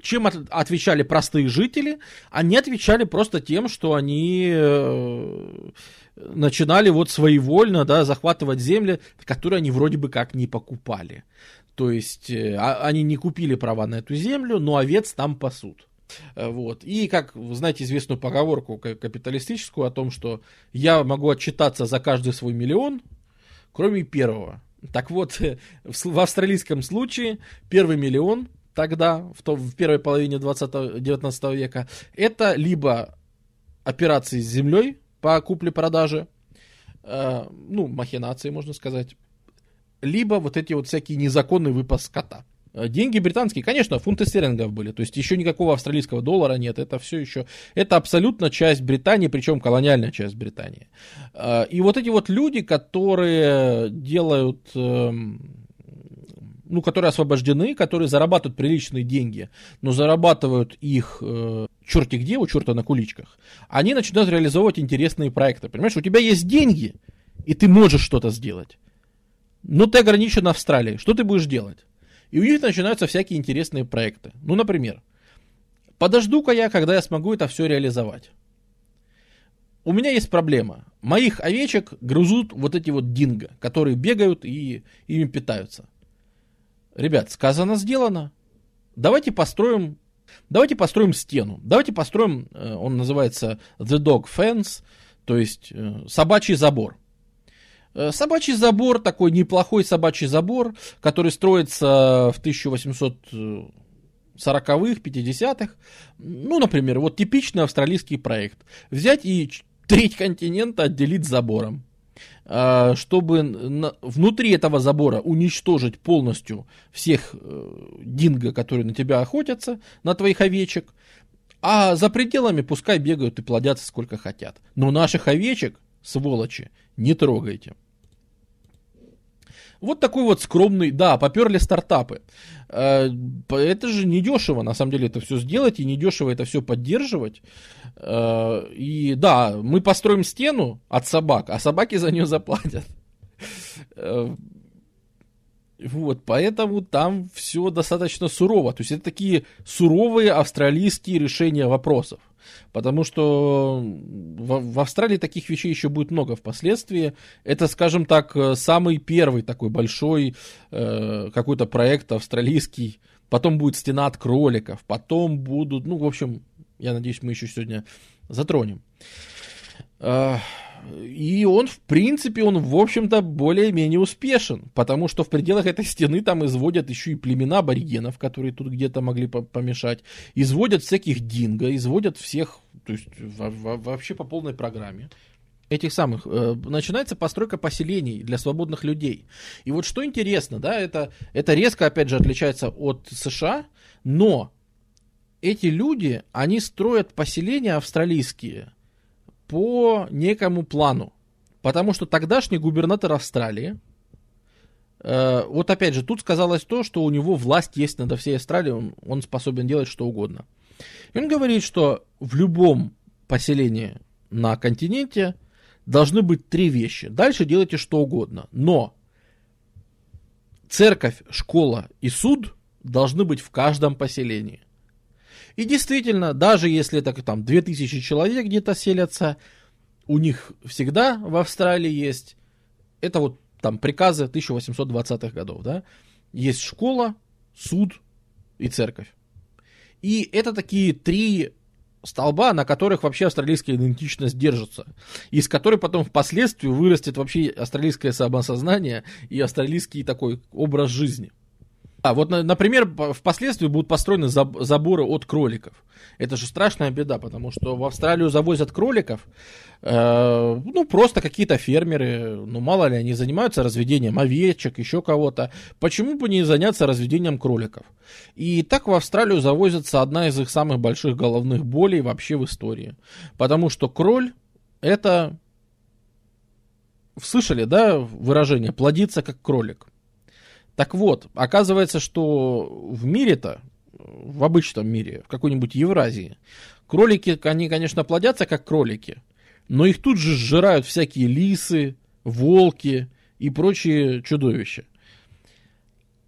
Чем от, отвечали простые жители? Они отвечали просто тем, что они э, начинали вот своевольно да, захватывать земли, которые они вроде бы как не покупали. То есть э, а, они не купили права на эту землю, но овец там пасут. Э, вот. И, как вы знаете известную поговорку капиталистическую о том, что я могу отчитаться за каждый свой миллион, кроме первого. Так вот, <laughs> в австралийском случае первый миллион тогда, в, то, в первой половине 20 19 века, это либо операции с землей по купле-продаже, э, ну, махинации, можно сказать, либо вот эти вот всякие незаконный выпас скота. Э, деньги британские, конечно, фунты стерлингов были, то есть еще никакого австралийского доллара нет, это все еще, это абсолютно часть Британии, причем колониальная часть Британии. Э, и вот эти вот люди, которые делают эм, ну, которые освобождены, которые зарабатывают приличные деньги, но зарабатывают их э, черти где, у черта на куличках, они начинают реализовывать интересные проекты. Понимаешь, у тебя есть деньги, и ты можешь что-то сделать. Но ты ограничен Австралией. Что ты будешь делать? И у них начинаются всякие интересные проекты. Ну, например, подожду-ка я, когда я смогу это все реализовать. У меня есть проблема. Моих овечек грызут вот эти вот динго, которые бегают и ими питаются. Ребят, сказано, сделано. Давайте построим, давайте построим стену. Давайте построим, э, он называется The Dog Fence, то есть э, собачий забор. Э, собачий забор, такой неплохой собачий забор, который строится в 1840-х, 50-х. Ну, например, вот типичный австралийский проект. Взять и треть континента отделить забором. А, чтобы внутри этого забора уничтожить полностью всех э, динго, которые на тебя охотятся, на твоих овечек, а за пределами пускай бегают и плодятся сколько хотят. Но наших овечек, сволочи, не трогайте. Вот такой вот скромный, да, поперли стартапы. Э, это же недешево, на самом деле, это все сделать, и недешево это все поддерживать. Э, и да, мы построим стену от собак, а собаки за нее заплатят. Э, вот, поэтому там все достаточно сурово. То есть это такие суровые австралийские решения вопросов. Потому что в, в Австралии таких вещей еще будет много впоследствии. Это, скажем так, самый первый такой большой э, какой-то проект австралийский. Потом будет стена от кроликов. Потом будут, ну, в общем, я надеюсь, мы еще сегодня затронем. И он, в принципе, он, в общем-то, более-менее успешен, потому что в пределах этой стены там изводят еще и племена аборигенов, которые тут где-то могли помешать, изводят всяких динго, изводят всех, то есть вообще по полной программе этих самых, э, начинается постройка поселений для свободных людей. И вот что интересно, да, это, это резко, опять же, отличается от США, но эти люди, они строят поселения австралийские – по некому плану. Потому что тогдашний губернатор Австралии, э, вот опять же, тут сказалось то, что у него власть есть над всей Австралией, он, способен делать что угодно. И он говорит, что в любом поселении на континенте должны быть три вещи. Дальше делайте что угодно. Но церковь, школа и суд должны быть в каждом поселении. И действительно, даже если это там 2000 человек где-то селятся, у них всегда в Австралии есть, это вот там приказы 1820-х годов, да, есть школа, суд и церковь. И это такие три столба, на которых вообще австралийская идентичность держится, из которой потом впоследствии вырастет вообще австралийское самосознание и австралийский такой образ жизни. А вот, например, впоследствии будут построены заборы от кроликов. Это же страшная беда, потому что в Австралию завозят кроликов, э, ну, просто какие-то фермеры, ну, мало ли, они занимаются разведением овечек, еще кого-то. Почему бы не заняться разведением кроликов? И так в Австралию завозится одна из их самых больших головных болей вообще в истории. Потому что кроль это... Слышали, да, выражение «плодиться как кролик»? Так вот, оказывается, что в мире-то, в обычном мире, в какой-нибудь Евразии, кролики, они, конечно, плодятся как кролики, но их тут же сжирают всякие лисы, волки и прочие чудовища.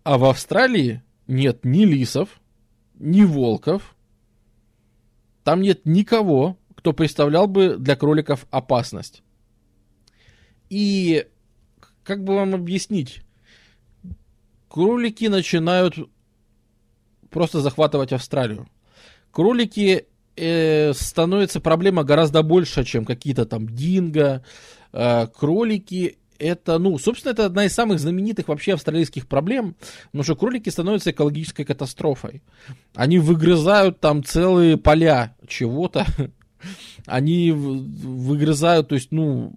А в Австралии нет ни лисов, ни волков, там нет никого, кто представлял бы для кроликов опасность. И как бы вам объяснить, кролики начинают просто захватывать Австралию. Кролики э, становится проблема гораздо больше, чем какие-то там динго. Э, кролики это, ну, собственно, это одна из самых знаменитых вообще австралийских проблем, потому что кролики становятся экологической катастрофой. Они выгрызают там целые поля чего-то. <laughs> Они выгрызают, то есть, ну,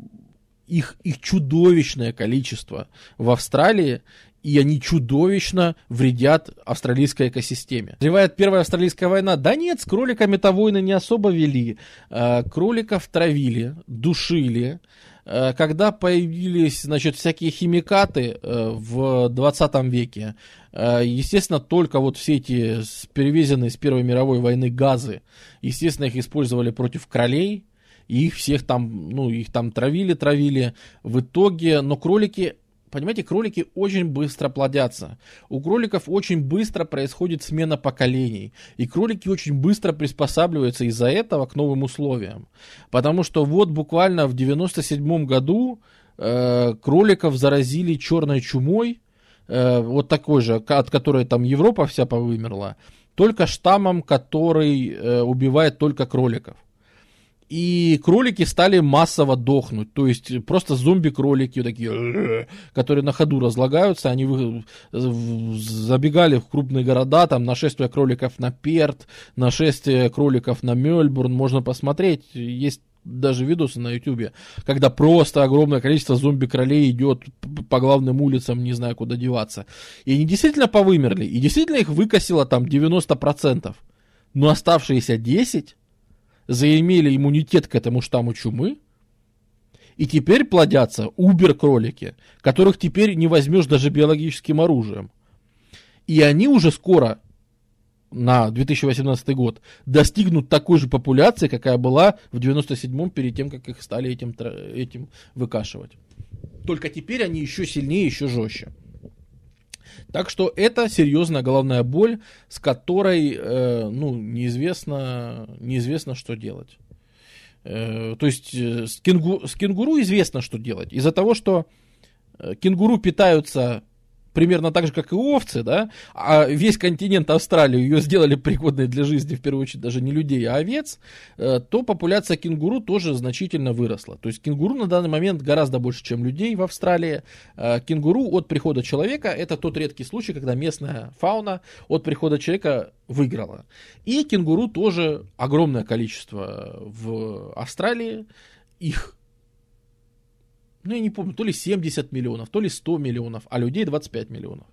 их, их чудовищное количество в Австралии, и они чудовищно вредят австралийской экосистеме. Развивает Первая австралийская война? Да нет, с кроликами-то войны не особо вели. Э, кроликов травили, душили. Э, когда появились, значит, всякие химикаты э, в 20 веке, естественно, только вот все эти перевезенные с Первой мировой войны газы, естественно, их использовали против кролей, и их всех там, ну, их там травили, травили. В итоге, но кролики Понимаете, кролики очень быстро плодятся. У кроликов очень быстро происходит смена поколений. И кролики очень быстро приспосабливаются из-за этого к новым условиям. Потому что вот буквально в 97 году э, кроликов заразили черной чумой, э, вот такой же, от которой там Европа вся повымерла, только штаммом, который э, убивает только кроликов и кролики стали массово дохнуть. То есть просто зомби-кролики такие, которые на ходу разлагаются, они забегали в крупные города, там нашествие кроликов на Перт, нашествие кроликов на Мельбурн, можно посмотреть, есть даже видосы на ютюбе, когда просто огромное количество зомби-кролей идет по главным улицам, не знаю, куда деваться. И они действительно повымерли, и действительно их выкосило там 90%. Но оставшиеся 10 заимели иммунитет к этому штамму чумы, и теперь плодятся убер-кролики, которых теперь не возьмешь даже биологическим оружием. И они уже скоро, на 2018 год, достигнут такой же популяции, какая была в 97-м, перед тем, как их стали этим, этим выкашивать. Только теперь они еще сильнее, еще жестче. Так что это серьезная головная боль, с которой, э, ну, неизвестно, неизвестно, что делать. Э, то есть э, с, кенгу, с кенгуру известно, что делать. Из-за того, что э, кенгуру питаются примерно так же, как и овцы, да, а весь континент Австралии ее сделали пригодной для жизни, в первую очередь, даже не людей, а овец, э, то популяция кенгуру тоже значительно выросла. То есть кенгуру на данный момент гораздо больше, чем людей в Австралии. Э, кенгуру от прихода человека, это тот редкий случай, когда местная фауна от прихода человека выиграла. И кенгуру тоже огромное количество в Австралии, их ну, я не помню, то ли 70 миллионов, то ли 100 миллионов, а людей 25 миллионов.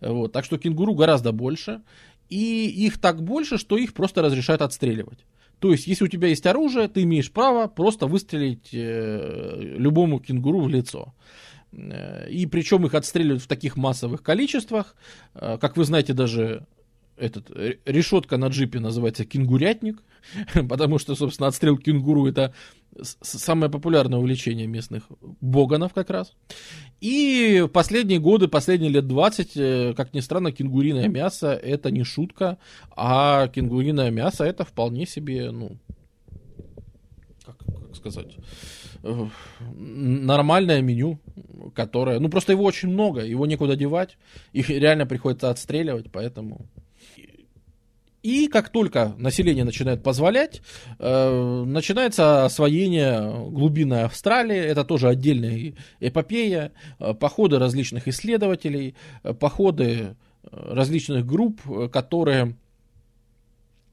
Вот, так что кенгуру гораздо больше, и их так больше, что их просто разрешают отстреливать. То есть, если у тебя есть оружие, ты имеешь право просто выстрелить э, любому кенгуру в лицо. Э, и причем их отстреливают в таких массовых количествах. Э, как вы знаете, даже этот, решетка на джипе называется кенгурятник, <laughs> потому что, собственно, отстрел кенгуру это самое популярное увлечение местных боганов как раз. И в последние годы, последние лет 20, э, как ни странно, кенгуриное мясо это не шутка, а кенгуриное мясо это вполне себе, ну, как, как сказать, э, нормальное меню, которое, ну просто его очень много, его некуда девать, их реально приходится отстреливать, поэтому и как только население начинает позволять, э, начинается освоение глубины Австралии. Это тоже отдельная эпопея. Э, походы различных исследователей, э, походы различных групп, которые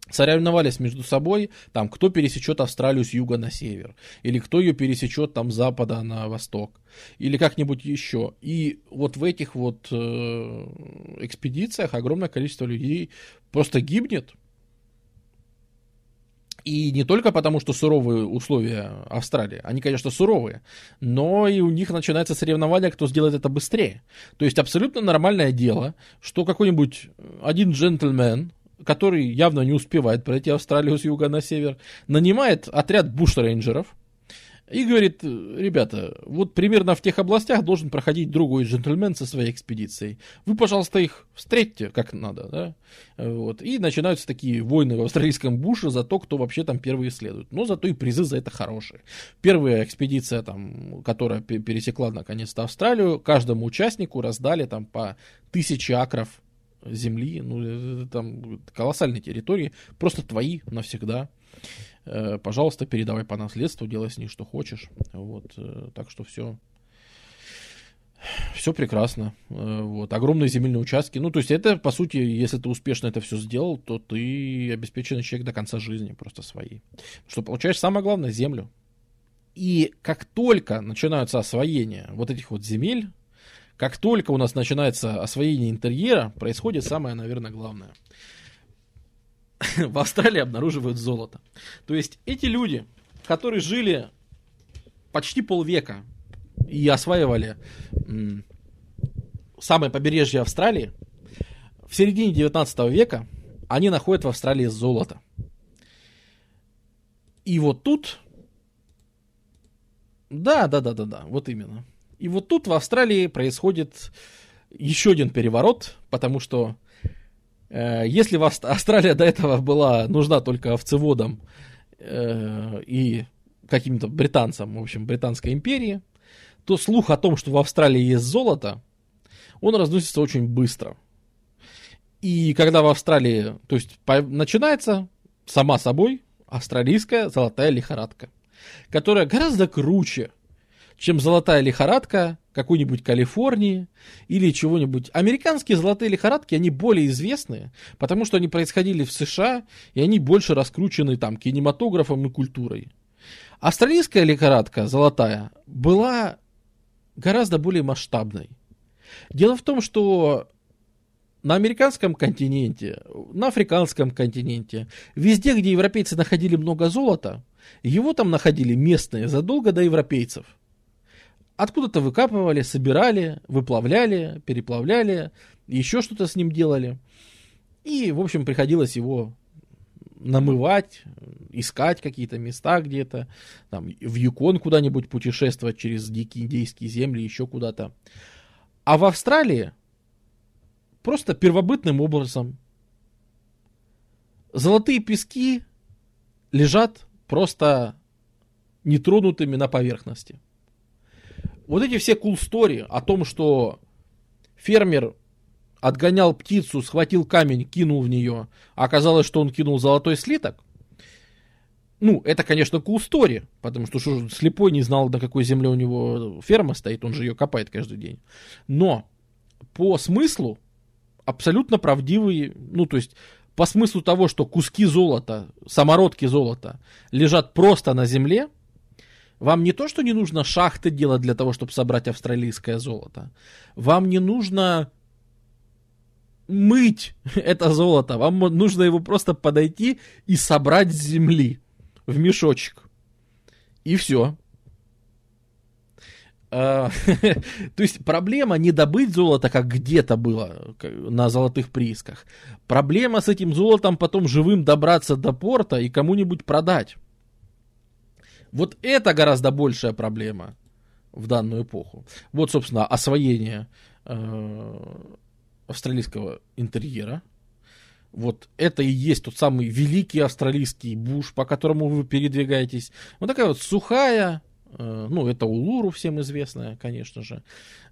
соревновались между собой, там, кто пересечет Австралию с юга на север, или кто ее пересечет там с запада на восток, или как-нибудь еще. И вот в этих вот э, экспедициях огромное количество людей просто гибнет. И не только потому, что суровые условия Австралии, они, конечно, суровые, но и у них начинается соревнование, кто сделает это быстрее. То есть абсолютно нормальное дело, что какой-нибудь один джентльмен, который явно не успевает пройти Австралию с юга на север, нанимает отряд бушрейнджеров и говорит, ребята, вот примерно в тех областях должен проходить другой джентльмен со своей экспедицией. Вы, пожалуйста, их встретьте как надо, да? Вот. И начинаются такие войны в австралийском буше за то, кто вообще там первый исследует. Но зато и призы за это хорошие. Первая экспедиция, там, которая пересекла наконец-то Австралию, каждому участнику раздали там по тысяче акров земли, ну, там колоссальные территории, просто твои навсегда. Э, пожалуйста, передавай по наследству, делай с ней что хочешь. Вот, э, так что все. Все прекрасно. Э, вот. Огромные земельные участки. Ну, то есть это, по сути, если ты успешно это все сделал, то ты обеспеченный человек до конца жизни просто своей. Что получаешь самое главное, землю. И как только начинаются освоения вот этих вот земель, как только у нас начинается освоение интерьера, происходит самое, наверное, главное. В Австралии обнаруживают золото. То есть эти люди, которые жили почти полвека и осваивали самое побережье Австралии, в середине 19 века они находят в Австралии золото. И вот тут... Да, да, да, да, да, вот именно. И вот тут в Австралии происходит еще один переворот, потому что э, если Австралия до этого была нужна только овцеводам э, и каким-то британцам, в общем, Британской империи, то слух о том, что в Австралии есть золото, он разносится очень быстро. И когда в Австралии, то есть по, начинается сама собой австралийская золотая лихорадка, которая гораздо круче чем золотая лихорадка какой-нибудь Калифорнии или чего-нибудь. Американские золотые лихорадки, они более известны, потому что они происходили в США, и они больше раскручены там кинематографом и культурой. Австралийская лихорадка, золотая, была гораздо более масштабной. Дело в том, что на американском континенте, на африканском континенте, везде, где европейцы находили много золота, его там находили местные задолго до европейцев – Откуда-то выкапывали, собирали, выплавляли, переплавляли, еще что-то с ним делали. И, в общем, приходилось его намывать, искать какие-то места где-то, там, в Юкон куда-нибудь путешествовать через дикие индейские земли, еще куда-то. А в Австралии просто первобытным образом золотые пески лежат просто нетронутыми на поверхности. Вот эти все cool story о том, что фермер отгонял птицу, схватил камень, кинул в нее, а оказалось, что он кинул золотой слиток, ну, это, конечно, cool story, потому что, что слепой не знал, на какой земле у него ферма стоит, он же ее копает каждый день. Но по смыслу абсолютно правдивые, ну, то есть по смыслу того, что куски золота, самородки золота лежат просто на земле, вам не то, что не нужно шахты делать для того, чтобы собрать австралийское золото. Вам не нужно мыть <laughs> это золото. Вам нужно его просто подойти и собрать с земли в мешочек. И все. А, <laughs> то есть проблема не добыть золото, как где-то было на золотых приисках. Проблема с этим золотом потом живым добраться до порта и кому-нибудь продать. Вот это гораздо большая проблема в данную эпоху. Вот, собственно, освоение э, австралийского интерьера. Вот это и есть тот самый великий австралийский буш, по которому вы передвигаетесь. Вот такая вот сухая, ну, это Улуру всем известная, конечно же.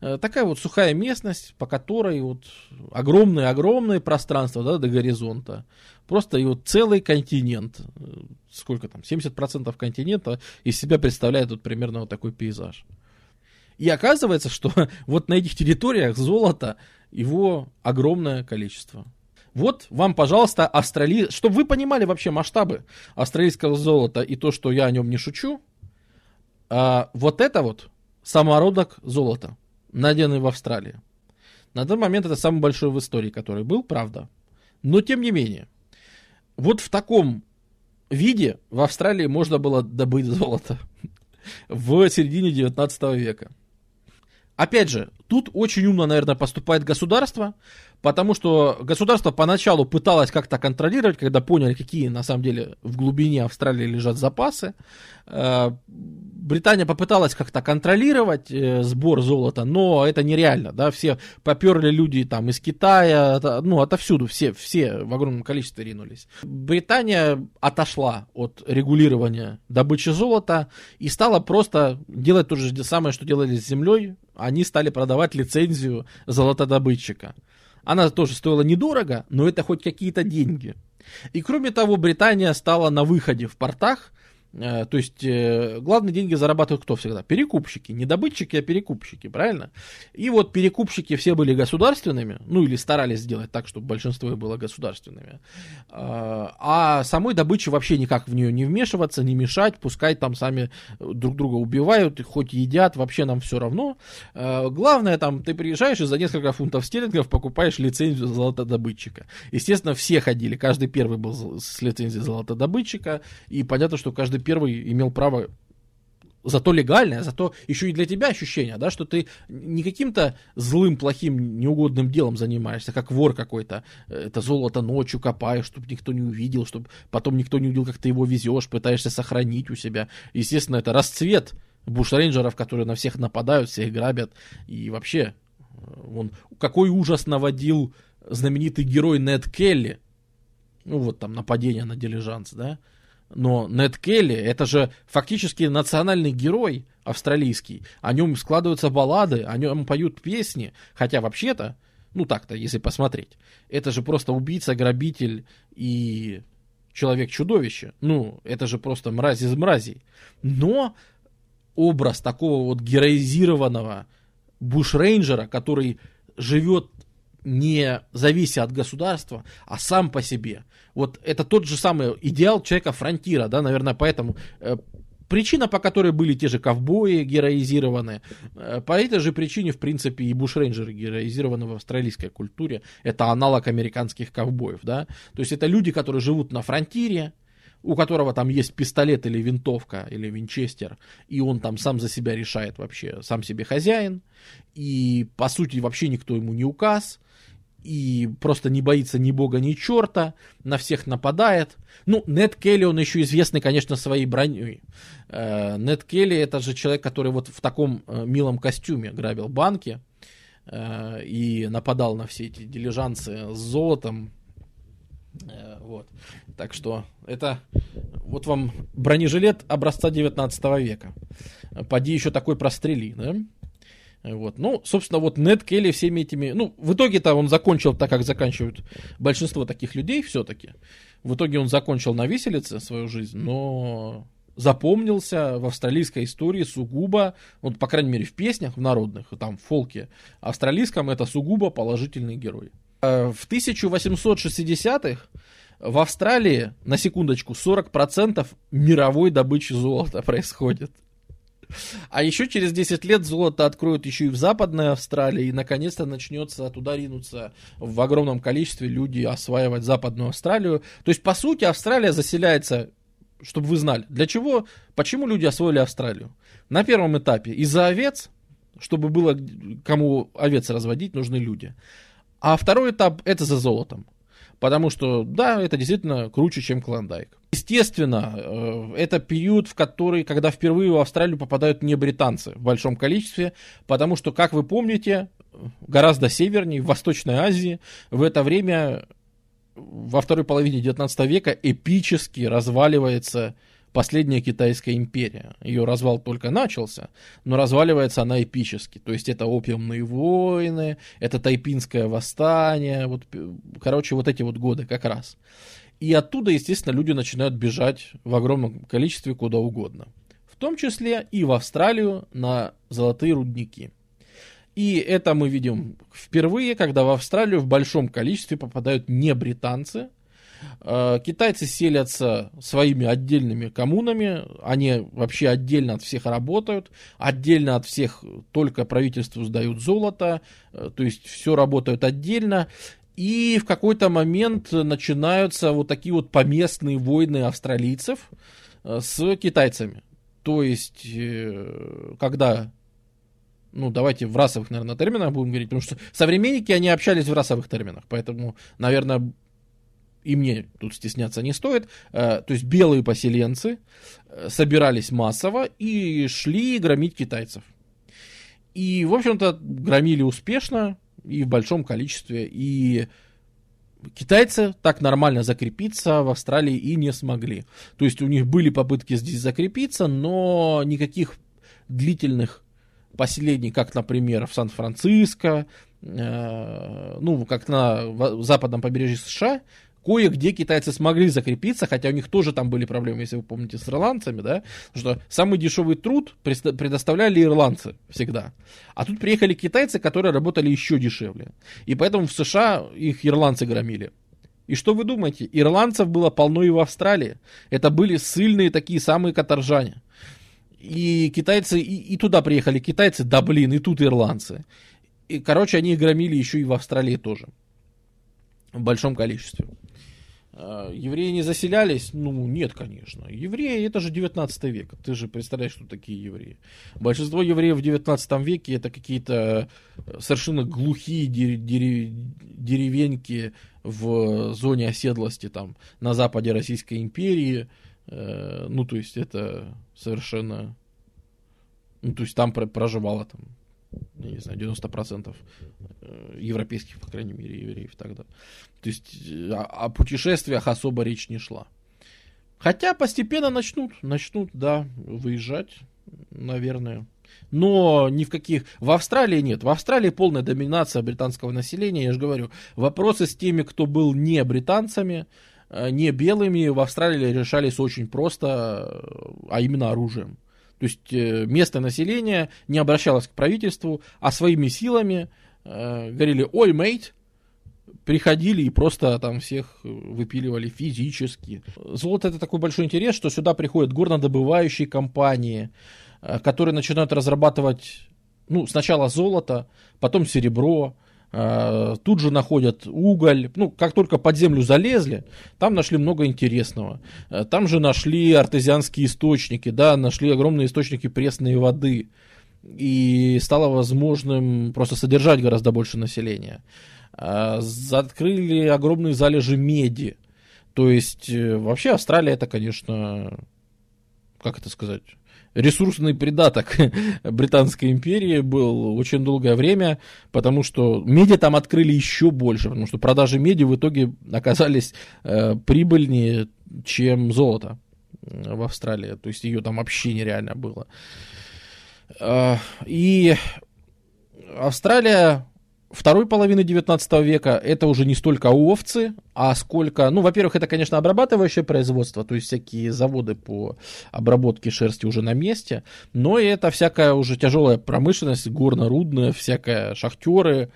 Э, такая вот сухая местность, по которой вот огромное-огромное пространство да, до горизонта. Просто и вот целый континент. Э, сколько там? 70% континента из себя представляет вот примерно вот такой пейзаж. И оказывается, что <laughs> вот на этих территориях золото его огромное количество. Вот вам, пожалуйста, Австрали... Чтобы вы понимали вообще масштабы австралийского золота и то, что я о нем не шучу, а, вот это вот самородок золота, найденный в Австралии. На данный момент это самый большой в истории, который был, правда. Но тем не менее, вот в таком виде в Австралии можно было добыть золото <laughs> в середине 19 века. Опять же, тут очень умно, наверное, поступает государство, потому что государство поначалу пыталось как-то контролировать, когда поняли, какие на самом деле в глубине Австралии лежат запасы. Э, Британия попыталась как-то контролировать э, сбор золота, но это нереально, да, все поперли люди там из Китая, ну, отовсюду, все, все в огромном количестве ринулись. Британия отошла от регулирования добычи золота и стала просто делать то же самое, что делали с землей, они стали продавать лицензию золотодобытчика. Она тоже стоила недорого, но это хоть какие-то деньги. И кроме того, Британия стала на выходе в портах то есть э, главные деньги зарабатывают кто всегда? Перекупщики. Не добытчики, а перекупщики, правильно? И вот перекупщики все были государственными, ну или старались сделать так, чтобы большинство было государственными. Э, а самой добыче вообще никак в нее не вмешиваться, не мешать, пускай там сами друг друга убивают, хоть едят, вообще нам все равно. Главное, там, ты приезжаешь и за несколько фунтов стерлингов покупаешь лицензию золотодобытчика. Естественно, все ходили, каждый первый был с лицензией золотодобытчика, и понятно, что каждый первый имел право зато легальное, зато еще и для тебя ощущение, да, что ты не каким-то злым, плохим, неугодным делом занимаешься, как вор какой-то. Это золото ночью копаешь, чтобы никто не увидел, чтобы потом никто не увидел, как ты его везешь, пытаешься сохранить у себя. Естественно, это расцвет бушрейнджеров, которые на всех нападают, всех грабят. И вообще, он, какой ужас наводил знаменитый герой Нед Келли. Ну вот там нападение на дилижанс, да. Но Нед Келли, это же фактически национальный герой австралийский. О нем складываются баллады, о нем поют песни. Хотя вообще-то, ну так-то, если посмотреть, это же просто убийца, грабитель и человек-чудовище. Ну, это же просто мразь из мразей. Но образ такого вот героизированного бушрейнджера, который живет не завися от государства, а сам по себе. Вот это тот же самый идеал человека фронтира, да, наверное, поэтому э, причина, по которой были те же ковбои героизированы, э, по этой же причине, в принципе, и бушрейнджеры героизированы в австралийской культуре, это аналог американских ковбоев, да, то есть это люди, которые живут на фронтире, у которого там есть пистолет или винтовка, или винчестер, и он там сам за себя решает вообще, сам себе хозяин, и по сути вообще никто ему не указ, и просто не боится ни бога, ни черта, на всех нападает. Ну, Нед Келли, он еще известный, конечно, своей броней. Э, Нед Келли это же человек, который вот в таком э, милом костюме грабил банки э, и нападал на все эти дилижансы с золотом. Вот. Так что это вот вам бронежилет образца 19 века. Поди еще такой прострели, да? Вот. Ну, собственно, вот Нед Келли всеми этими... Ну, в итоге-то он закончил так, как заканчивают большинство таких людей все-таки. В итоге он закончил на виселице свою жизнь, но запомнился в австралийской истории сугубо, вот, по крайней мере, в песнях, в народных, там, в фолке австралийском, это сугубо положительный герой. Э, в 1860-х в Австралии, на секундочку, 40% мировой добычи золота происходит. А еще через 10 лет золото откроют еще и в Западной Австралии, и наконец-то начнется туда ринуться в огромном количестве люди осваивать Западную Австралию. То есть, по сути, Австралия заселяется, чтобы вы знали, для чего, почему люди освоили Австралию. На первом этапе из-за овец, чтобы было кому овец разводить, нужны люди. А второй этап это за золотом. Потому что, да, это действительно круче, чем Клондайк. Естественно, э, это период, в который, когда впервые в Австралию попадают не британцы в большом количестве, потому что, как вы помните, гораздо севернее, в Восточной Азии, в это время, во второй половине 19 века, эпически разваливается последняя китайская империя. Ее развал только начался, но разваливается она эпически. То есть это опиумные войны, это тайпинское восстание, вот, короче, вот эти вот годы как раз. И оттуда, естественно, люди начинают бежать в огромном количестве куда угодно. В том числе и в Австралию на золотые рудники. И это мы видим впервые, когда в Австралию в большом количестве попадают не британцы – Э, китайцы селятся своими отдельными коммунами, они вообще отдельно от всех работают, отдельно от всех только правительству сдают золото, э, то есть все работают отдельно. И в какой-то момент начинаются вот такие вот поместные войны австралийцев э, с китайцами. То есть, когда ну, давайте в расовых, наверное, терминах будем говорить, потому что современники, они общались в расовых терминах, поэтому, наверное, и мне тут стесняться не стоит, э, то есть белые поселенцы э, собирались массово и шли громить китайцев. И, в общем-то, громили успешно и в большом количестве. И китайцы так нормально закрепиться в Австралии и не смогли. То есть у них были попытки здесь закрепиться, но никаких длительных поселений, как, например, в Сан-Франциско, э, ну, как на западном побережье США, Кое-где китайцы смогли закрепиться, хотя у них тоже там были проблемы, если вы помните, с ирландцами, да, что самый дешевый труд предоставляли ирландцы всегда. А тут приехали китайцы, которые работали еще дешевле. И поэтому в США их ирландцы громили. И что вы думаете? Ирландцев было полно и в Австралии. Это были сильные такие самые каторжане. И китайцы, и, и туда приехали китайцы, да блин, и тут ирландцы. И, короче, они их громили еще и в Австралии тоже. В большом количестве. А, евреи не заселялись? Ну, нет, конечно. Евреи, это же 19 век. Ты же представляешь, что такие евреи. Большинство евреев в 19 веке это какие-то э, совершенно глухие деревеньки в зоне оседлости там на западе Российской империи. Э, ну, то есть это совершенно... Ну, то есть там проживало там я не знаю, 90% э, европейских, по крайней мере, евреев тогда. То есть э, о, о путешествиях особо речь не шла. Хотя постепенно начнут, начнут, да, выезжать, наверное. Но ни в каких... В Австралии нет. В Австралии полная доминация британского населения. Я же говорю, вопросы с теми, кто был не британцами, э, не белыми, в Австралии решались очень просто, а именно оружием. То есть э, местное население не обращалось к правительству, а своими силами э, говорили, ой, мейт, приходили и просто там всех выпиливали физически. Золото это такой большой интерес, что сюда приходят горнодобывающие компании, э, которые начинают разрабатывать ну, сначала золото, потом серебро, тут же находят уголь. Ну, как только под землю залезли, там нашли много интересного. А, там же нашли артезианские источники, да, нашли огромные источники пресной воды. И стало возможным просто содержать гораздо больше населения. э, открыли огромные залежи меди. То есть, э, вообще Австралия это, конечно, как это сказать, ресурсный придаток <laughs> Британской империи был очень долгое время, потому что меди там открыли еще больше, потому что продажи меди в итоге оказались э, прибыльнее, чем золото в Австралии. То есть ее там вообще нереально было. Э, и Австралия второй половины 19 века это уже не столько овцы, а сколько, ну, во-первых, это, конечно, обрабатывающее производство, то есть всякие заводы по обработке шерсти уже на месте, но и это всякая уже тяжелая промышленность, горно-рудная, всякая шахтеры,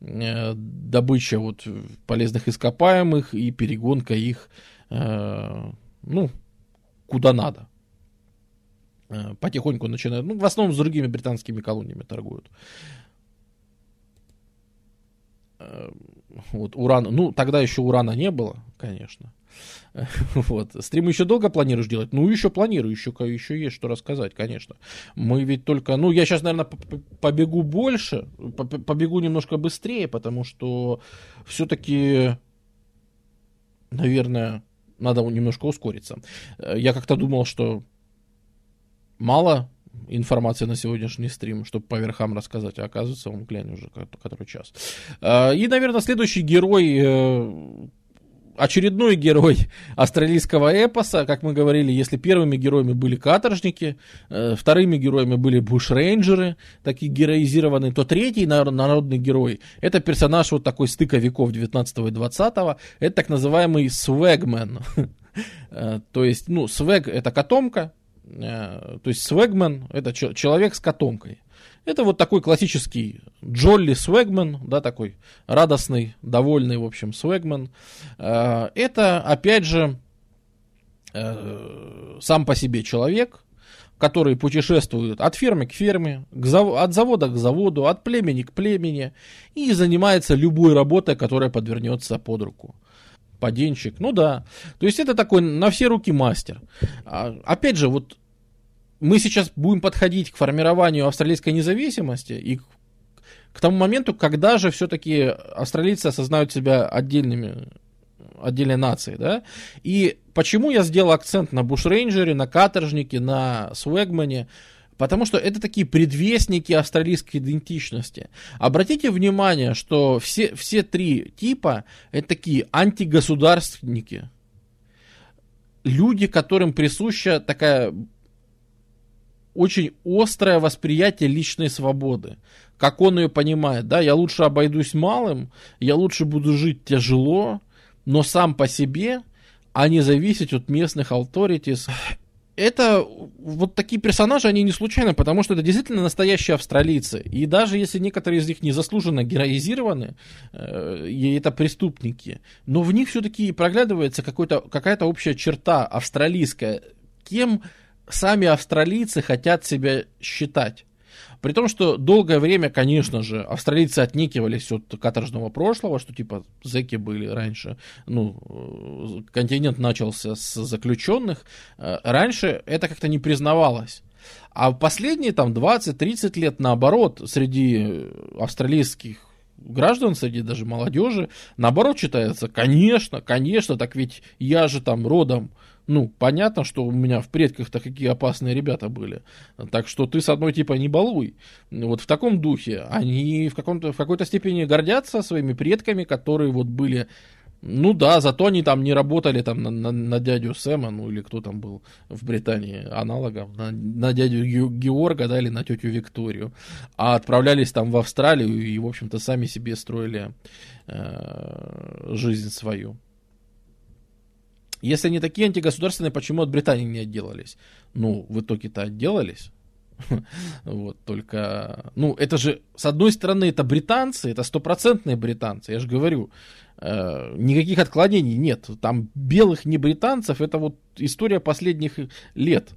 э, добыча вот полезных ископаемых и перегонка их, э, ну, куда надо. Э, потихоньку начинают, ну, в основном с другими британскими колониями торгуют. Вот, уран, ну, тогда еще урана не было, конечно. <laughs> Вот. Стрим еще долго планируешь делать? Ну, еще планирую, еще, еще есть что рассказать, конечно. Мы ведь только... Ну, я сейчас, наверное, побегу больше, побегу немножко быстрее, потому что все-таки, наверное, надо немножко ускориться. Э, я как-то думал, что мало информации на сегодняшний стрим, чтобы по верхам рассказать, а оказывается, он, глянь, уже который час. А, и, наверное, следующий герой э, очередной герой <laughs> австралийского эпоса, как мы говорили, если первыми героями были каторжники, э, вторыми героями были бушрейнджеры, такие героизированные, то третий народный герой, это персонаж вот такой стыка веков 19 и 20 это так называемый свегмен. <laughs> Э, то есть, ну, свег это котомка, то есть свегмен это человек с котомкой. Это вот такой классический Джолли Свегмен, да, такой радостный, довольный, в общем, Свегмен. Э, это, опять же, э, сам по себе человек, который путешествует от фермы к ферме, к зав... от завода к заводу, от племени к племени и занимается любой работой, которая подвернется под руку поденщик, ну да. То есть это такой на все руки мастер. А, опять же, вот мы сейчас будем подходить к формированию австралийской независимости и к тому моменту, когда же все-таки австралийцы осознают себя отдельными отдельной нацией, да, и почему я сделал акцент на бушрейнджере, на каторжнике, на свегмане, Потому что это такие предвестники австралийской идентичности. Обратите внимание, что все, все три типа это такие антигосударственники. Люди, которым присуща такая очень острое восприятие личной свободы. Как он ее понимает, да, я лучше обойдусь малым, я лучше буду жить тяжело, но сам по себе, а не зависеть от местных authorities это вот такие персонажи, они не случайно, потому что это действительно настоящие австралийцы. И даже если некоторые из них незаслуженно героизированы, э, и это преступники, но в них все-таки проглядывается какая-то общая черта австралийская. Кем сами австралийцы хотят себя считать? При том, что долгое время, конечно же, австралийцы отникивались от каторжного прошлого, что типа зеки были раньше, ну, э, континент начался с заключенных, э, раньше это как-то не признавалось. А последние там 20-30 лет наоборот среди австралийских граждан, среди даже молодежи, наоборот читается, конечно, конечно, так ведь я же там родом ну, понятно, что у меня в предках-то какие опасные ребята были. Так что ты с одной типа не балуй. Вот в таком духе. Они в, каком-то, в какой-то степени гордятся своими предками, которые вот были ну да, зато они там не работали там на, на, на дядю Сэма, ну или кто там был в Британии аналогом, на, на дядю Георга, да, или на тетю Викторию, а отправлялись там в Австралию и, в общем-то, сами себе строили э, жизнь свою. Если они такие антигосударственные, почему от Британии не отделались? Ну, в итоге-то отделались. <laughs> Вот, только, ну, это же, с одной стороны, это британцы, это стопроцентные британцы, я же говорю, э, никаких отклонений нет. Там белых не британцев, это вот история последних лет.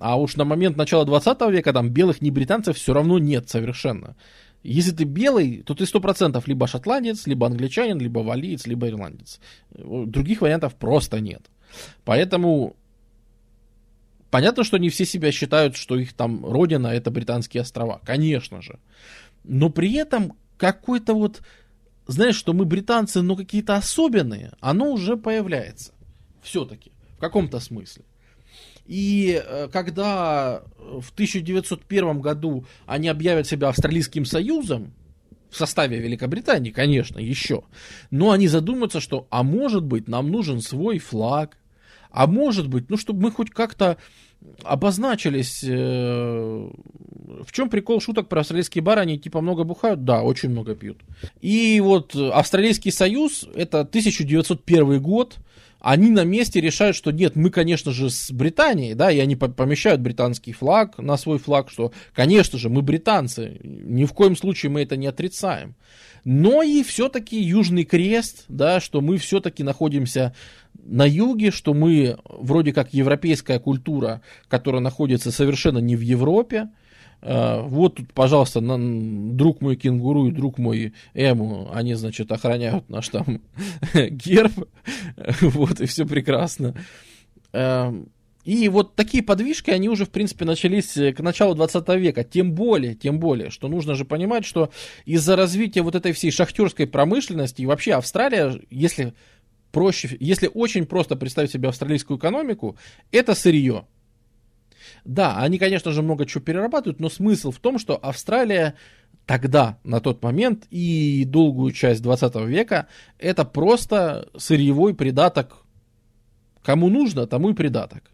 А уж на момент начала 20 века там белых не британцев все равно нет совершенно. Если ты белый, то ты сто процентов либо шотландец, либо англичанин, либо валиец, либо ирландец. Других вариантов просто нет. Поэтому понятно, что не все себя считают, что их там родина это британские острова. Конечно же. Но при этом какой-то вот знаешь, что мы британцы, но какие-то особенные, оно уже появляется. Все-таки, в каком-то смысле. И э, когда в 1901 году они объявят себя Австралийским Союзом, в составе Великобритании, конечно, еще, но они задумаются, что, а может быть, нам нужен свой флаг, а может быть, ну, чтобы мы хоть как-то обозначились. Э, в чем прикол шуток про австралийские бары? Они типа много бухают? Да, очень много пьют. И вот Австралийский союз, это 1901 год, они на месте решают, что нет, мы, конечно же, с Британией, да, и они помещают британский флаг на свой флаг, что, конечно же, мы британцы, ни в коем случае мы это не отрицаем. Но и все-таки Южный Крест, да, что мы все-таки находимся на юге, что мы вроде как европейская культура, которая находится совершенно не в Европе, вот тут, пожалуйста, друг мой кенгуру и друг мой Эму, они, значит, охраняют наш там <laughs> герб, <laughs> вот, и все прекрасно. А, и вот такие подвижки, они уже, в принципе, начались к началу 20 века. Тем более, тем более, что нужно же понимать, что из-за развития вот этой всей шахтерской промышленности и вообще Австралия, если проще, если очень просто представить себе австралийскую экономику, это сырье. Да, они, конечно же, много чего перерабатывают, но смысл в том, что Австралия тогда, на тот момент и долгую часть 20 века, это просто сырьевой придаток. Кому нужно, тому и придаток.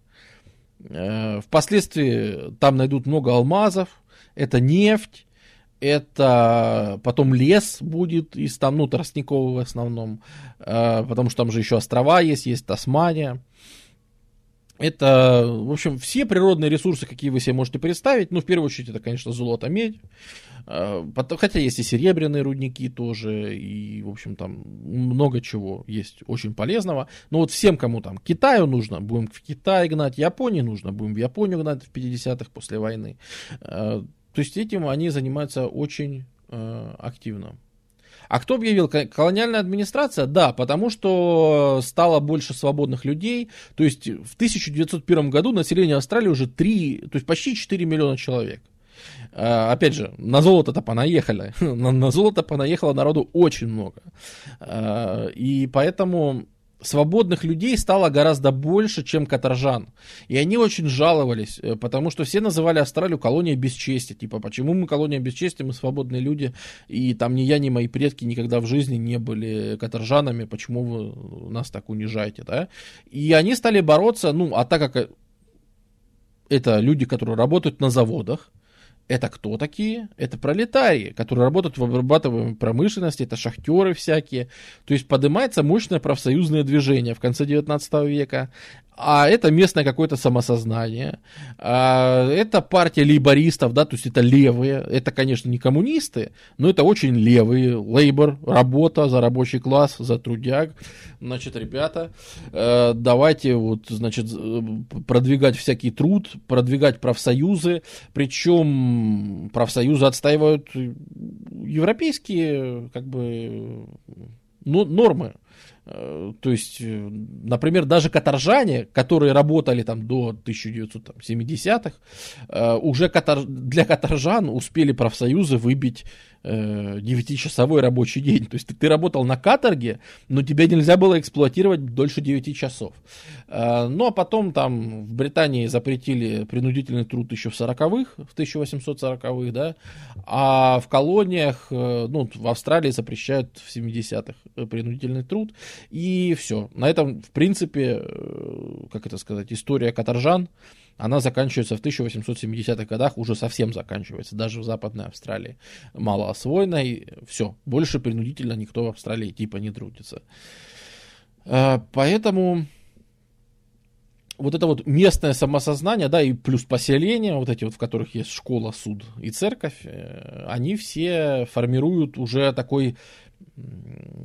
Э, впоследствии там найдут много алмазов, это нефть, это потом лес будет из там, ну, тростниковый в основном, э, потому что там же еще острова есть, есть Тасмания. Это, в общем, все природные ресурсы, какие вы себе можете представить. Ну, в первую очередь, это, конечно, золото, медь. Э, хотя есть и серебряные рудники тоже, и, в общем, там много чего есть очень полезного. Но вот всем, кому там Китаю нужно, будем в Китай гнать, Японии нужно, будем в Японию гнать в 50-х после войны. Э, то есть этим они занимаются очень э, активно. А кто объявил? Колониальная администрация? Да, потому что стало больше свободных людей. То есть в 1901 году население Австралии уже 3, то есть почти 4 миллиона человек. А, опять же, на золото-то понаехали. <laughs> на, на золото понаехало народу очень много. А, и поэтому свободных людей стало гораздо больше, чем каторжан. И они очень жаловались, э, потому что все называли Австралию колонией бесчестия. Типа, почему мы колония бесчестия, мы свободные люди, и там ни я, ни мои предки никогда в жизни не были каторжанами, почему вы нас так унижаете, да? И они стали бороться, ну, а так как это люди, которые работают на заводах, это кто такие? Это пролетарии, которые работают в обрабатываемой промышленности, это шахтеры всякие. То есть поднимается мощное профсоюзное движение в конце 19 века. А это местное какое-то самосознание, а это партия лейбористов, да, то есть это левые, это, конечно, не коммунисты, но это очень левые, лейбор, работа за рабочий класс, за трудяг, значит, ребята, э, давайте вот, значит, продвигать всякий труд, продвигать профсоюзы, причем профсоюзы отстаивают европейские, как бы, ну, нормы, Э, то есть, э, например, даже каторжане, которые работали там до 1970-х, э, уже катор... для каторжан успели профсоюзы выбить 9-часовой рабочий день. То есть ты, ты работал на каторге, но тебя нельзя было эксплуатировать дольше 9 часов. Ну а потом там в Британии запретили принудительный труд еще в 40-х, в 1840-х, да, а в колониях, ну, в Австралии запрещают в 70-х принудительный труд. И все. На этом, в принципе, э, как это сказать, история каторжан, она заканчивается в 1870-х годах, уже совсем заканчивается, даже в Западной Австралии. Мало освоенной, все. Больше принудительно никто в Австралии типа не трудится. Э, поэтому вот это вот местное самосознание, да, и плюс поселения, вот эти вот, в которых есть школа, суд и церковь, э, они все формируют уже такой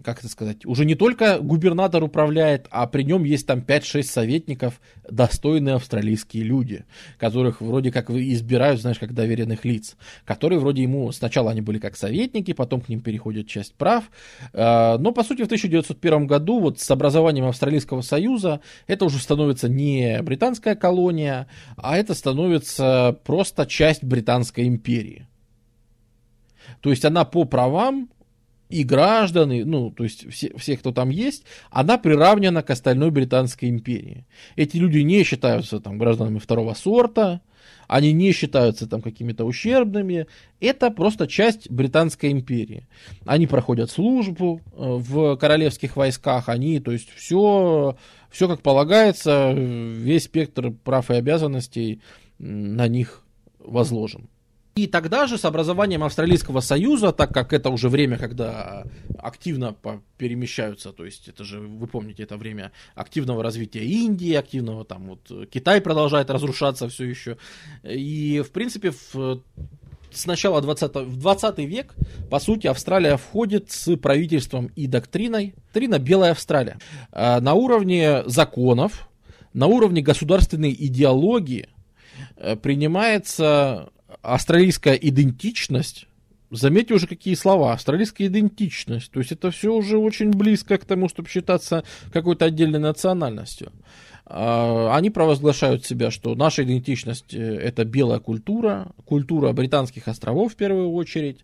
как это сказать, уже не только губернатор управляет, а при нем есть там 5-6 советников, достойные австралийские люди, которых вроде как избирают, знаешь, как доверенных лиц, которые вроде ему, сначала они были как советники, потом к ним переходит часть прав, а, но по сути в 1901 году вот с образованием Австралийского Союза это уже становится не британская колония, а это становится просто часть Британской империи. То есть она по правам и граждан, и, ну, то есть все, все, кто там есть, она приравнена к остальной Британской империи. Эти люди не считаются там гражданами второго сорта, они не считаются там какими-то ущербными, это просто часть Британской империи. Они проходят службу э, в королевских войсках, они, то есть все, все как полагается, весь спектр прав и обязанностей на них возложен. И тогда же с образованием Австралийского Союза, так как это уже время, когда активно перемещаются, то есть это же, вы помните, это время активного развития Индии, активного там вот Китай продолжает разрушаться все еще. И, в принципе, в с начала 20, в 20 век, по сути, Австралия входит с правительством и доктриной. Доктрина «Белая Австралия». А, на уровне законов, на уровне государственной идеологии э, принимается австралийская идентичность, заметьте уже какие слова, австралийская идентичность, то есть это все уже очень близко к тому, чтобы считаться какой-то отдельной национальностью. А, они провозглашают себя, что наша идентичность э, это белая культура, культура британских островов в первую очередь,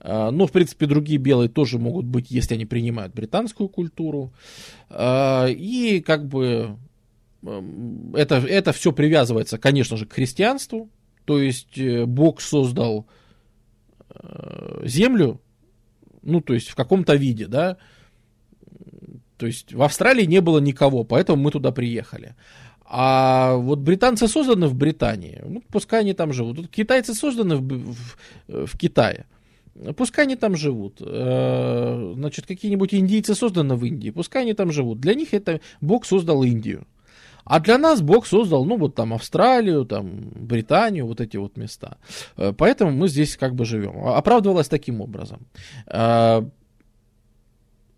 а, но, в принципе, другие белые тоже могут быть, если они принимают британскую культуру. А, и как бы эм, это, это все привязывается, конечно же, к христианству, то есть э, Бог создал э, землю, ну, то есть в каком-то виде, да. То есть в Австралии не было никого, поэтому мы туда приехали. А вот британцы созданы в Британии, ну, пускай они там живут. Китайцы созданы в, в, в Китае. Пускай они там живут. Э, значит, какие-нибудь индийцы созданы в Индии. Пускай они там живут. Для них это Бог создал Индию. А для нас Бог создал, ну, вот там Австралию, там Британию, вот эти вот места. Э, поэтому мы здесь как бы живем. Оправдывалось таким образом. Э,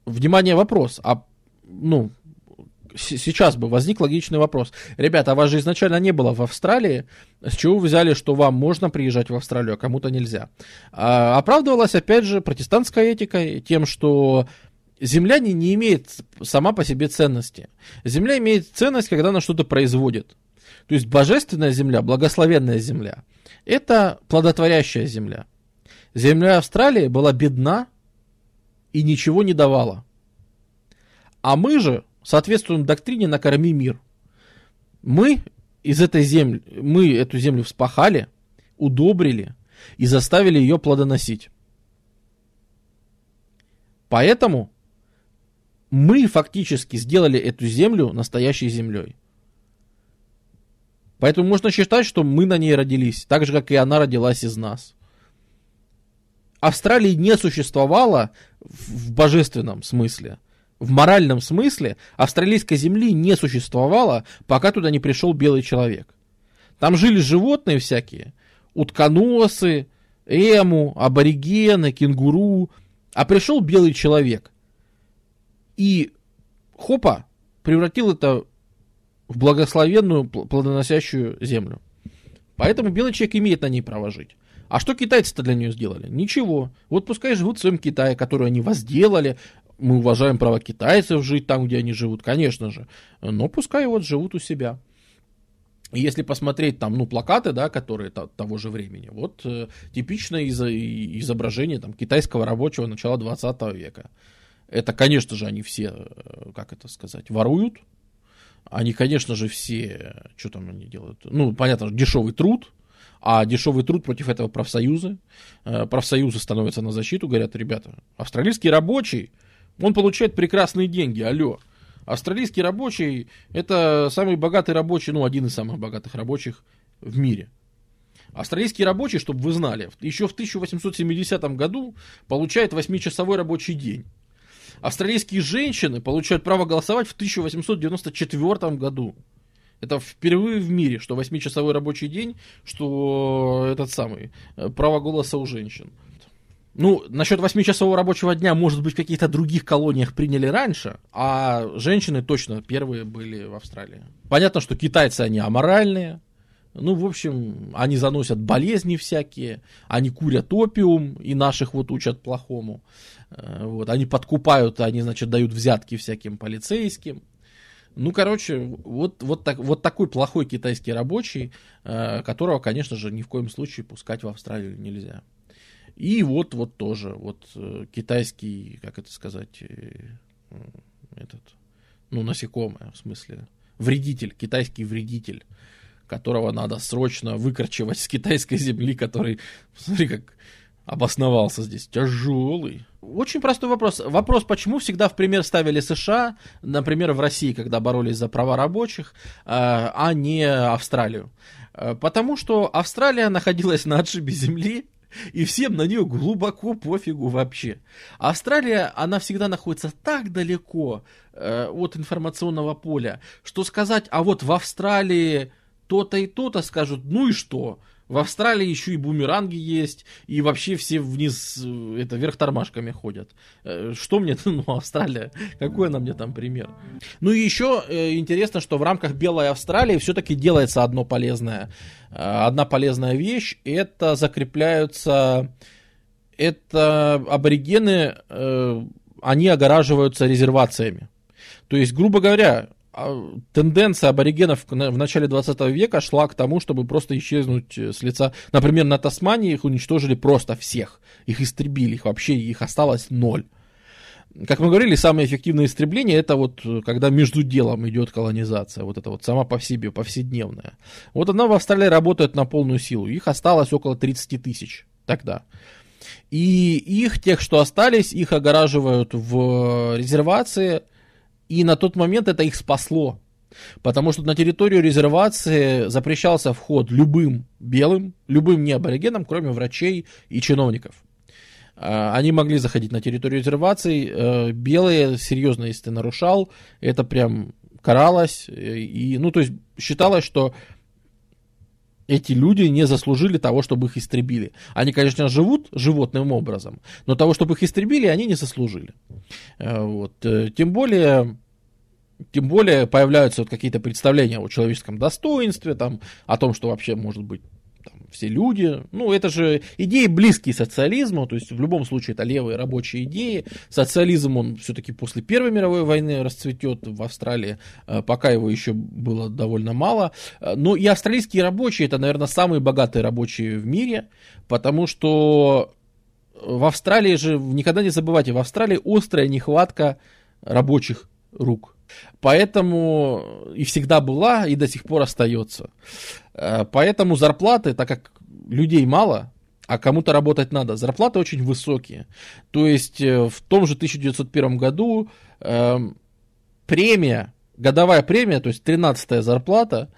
внимание, вопрос. А, ну, сейчас бы возник логичный вопрос. Ребята, а вас же изначально не было в Австралии. С чего вы взяли, что вам можно приезжать в Австралию, а кому-то нельзя? А, оправдывалась, опять же, протестантской этикой, тем, что Земля не, не имеет сама по себе ценности. Земля имеет ценность, когда она что-то производит. То есть божественная земля, благословенная земля, это плодотворящая земля. Земля Австралии была бедна и ничего не давала. А мы же соответствуем доктрине «накорми мир». Мы из этой земли, мы эту землю вспахали, удобрили и заставили ее плодоносить. Поэтому мы фактически сделали эту землю настоящей землей. Поэтому можно считать, что мы на ней родились, так же, как и она родилась из нас. Австралии не существовало в божественном смысле. В моральном смысле австралийской земли не существовало, пока туда не пришел белый человек. Там жили животные всякие, утконосы, эму, аборигены, кенгуру, а пришел белый человек. И хопа превратил это в благословенную плодоносящую землю. Поэтому белый человек имеет на ней право жить. А что китайцы-то для нее сделали? Ничего. Вот пускай живут в своем Китае, который они возделали. Мы уважаем право китайцев жить там, где они живут, конечно же. Но пускай вот живут у себя. И если посмотреть там, ну, плакаты, да, которые того же времени, вот э, типичное из- изображение там китайского рабочего начала 20 века. Это, конечно же, они все, э, как это сказать, воруют. Они, конечно же, все, что там они делают? Ну, понятно, дешевый труд, а дешевый труд против этого профсоюзы. Э, профсоюзы становятся на защиту, говорят, ребята, австралийский рабочий, он получает прекрасные деньги, алло. Австралийский рабочий – это самый богатый рабочий, ну, один из самых богатых рабочих в мире. Австралийский рабочий, чтобы вы знали, еще в 1870 году получает 8-часовой рабочий день. Австралийские женщины получают право голосовать в 1894 году. Это впервые в мире, что 8-часовой рабочий день, что этот самый, э, право голоса у женщин. Ну, насчет 8-часового рабочего дня, может быть, в каких-то других колониях приняли раньше, а женщины точно первые были в Австралии. Понятно, что китайцы, они аморальные, ну, в общем, они заносят болезни всякие, они курят опиум и наших вот учат плохому. Э, вот, они подкупают, они, значит, дают взятки всяким полицейским. Ну, короче, вот, вот, так, вот такой плохой китайский рабочий, э, которого, конечно же, ни в коем случае пускать в Австралию нельзя. И вот, вот тоже, вот китайский, как это сказать, этот, ну, насекомое, в смысле, вредитель, китайский вредитель, которого надо срочно выкорчевать с китайской земли, который, <laughs> смотри, как обосновался здесь, тяжелый. Очень простой вопрос. Вопрос, почему всегда в пример ставили США, например, в России, когда боролись за права рабочих, а, а не Австралию? Э, потому что Австралия находилась на отшибе земли, и всем на нее глубоко пофигу вообще. Австралия, она всегда находится так далеко э, от информационного поля, что сказать, а вот в Австралии то-то и то-то скажут, ну и что? В Австралии еще и бумеранги есть, и вообще все вниз, э, это, вверх тормашками ходят. Э, что мне, <laughs> ну, Австралия, какой она мне там пример? Ну и еще э, интересно, что в рамках Белой Австралии все-таки делается одно полезное, одна полезная вещь, это закрепляются, это аборигены, они огораживаются резервациями. То есть, грубо говоря, тенденция аборигенов в начале 20 века шла к тому, чтобы просто исчезнуть э, с лица. Например, на Тасмании их уничтожили просто всех. Их истребили, их вообще, их осталось ноль. Как мы говорили, самое эффективное истребление это вот э, когда между делом идет колонизация, вот это вот сама по себе, повседневная. Вот она в Австралии работает на полную силу. Их осталось около 30 тысяч тогда. И их, тех, что остались, их огораживают в резервации – и на тот момент это их спасло. Потому что на территорию резервации запрещался вход любым белым, любым не аборигенам, кроме врачей и чиновников. А, они могли заходить на территорию резервации. Э, белые, серьезно, если ты нарушал, это прям каралось. И, ну, то есть считалось, что эти люди не заслужили того, чтобы их истребили. Они, конечно, живут животным образом, но того, чтобы их истребили, они не заслужили. Э, вот. Э, тем более, тем более появляются вот какие-то представления о человеческом достоинстве, там, о том, что вообще может быть все люди. Ну, это же идеи близкие социализму, то есть в любом случае это левые рабочие идеи. Социализм, он все-таки после Первой мировой войны расцветет в Австралии, э, пока его еще было довольно мало. Э, но и австралийские рабочие, это, наверное, самые богатые рабочие в мире, потому что в Австралии же, никогда не забывайте, в Австралии острая нехватка рабочих рук. Поэтому и всегда была, и до сих пор остается. Э, поэтому зарплаты, так как людей мало, а кому-то работать надо, зарплаты очень высокие. То есть э, в том же 1901 году э, премия, годовая премия, то есть 13 зарплата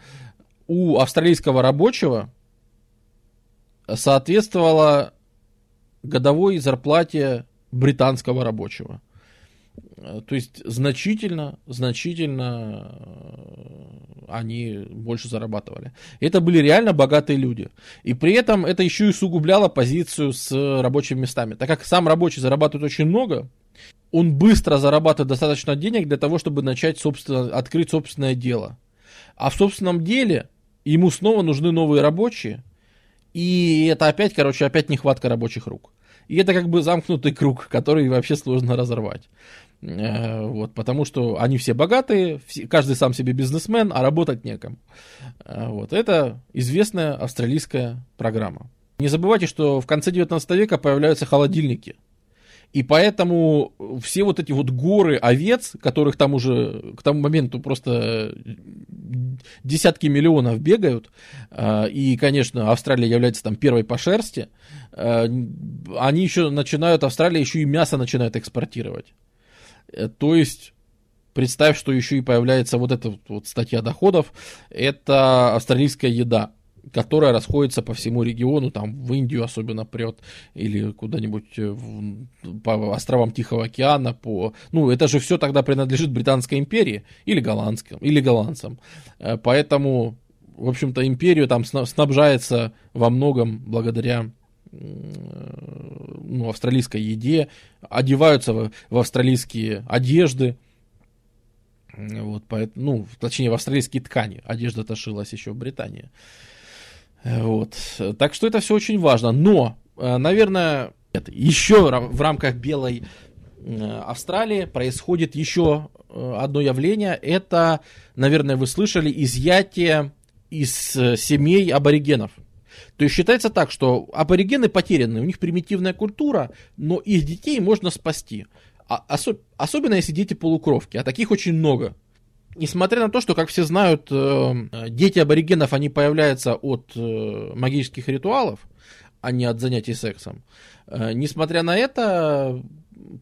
у австралийского рабочего соответствовала годовой зарплате британского рабочего. Э, то есть значительно, значительно э, они больше зарабатывали. Это были реально богатые люди. И при этом это еще и усугубляло позицию с рабочими местами. Так как сам рабочий зарабатывает очень много, он быстро зарабатывает достаточно денег для того, чтобы начать собственно, открыть собственное дело. А в собственном деле ему снова нужны новые рабочие. И это опять, короче, опять нехватка рабочих рук. И это как бы замкнутый круг, <laughs> который вообще сложно разорвать. Э, вот, потому что они все богатые, каждый сам себе бизнесмен, а работать некому. Э, вот, это известная австралийская программа. Не забывайте, что в конце 19 века появляются холодильники. И поэтому все вот эти вот горы овец, которых там уже к тому моменту просто десятки миллионов бегают, э, и, конечно, Австралия является там первой по шерсти, они еще начинают, Австралия еще и мясо начинает экспортировать. Э, то есть, представь, что еще и появляется вот эта вот статья доходов, это австралийская еда которая расходится по всему региону, там в Индию особенно прет, или куда-нибудь э, по островам Тихого океана, по... Ну, это же все тогда принадлежит Британской империи, или голландским, или голландцам. Э, поэтому, в общем-то, империю там снабжается во многом благодаря ну, австралийской еде, одеваются в, в австралийские одежды, вот, поэтому, ну, точнее, в австралийские ткани. Одежда-то шилась еще в Британии. Вот. Так что это все очень важно. Но, э, наверное, это еще в рамках белой э, Австралии происходит еще э, одно явление. Это, наверное, вы слышали, изъятие из семей аборигенов. То есть считается так, что аборигены потеряны, у них примитивная культура, но их детей можно спасти. А, осо- особенно если дети полукровки, а таких очень много. Несмотря на то, что, как все знают, э, дети аборигенов, они появляются от э, магических ритуалов, а не от занятий сексом. Э, несмотря на это,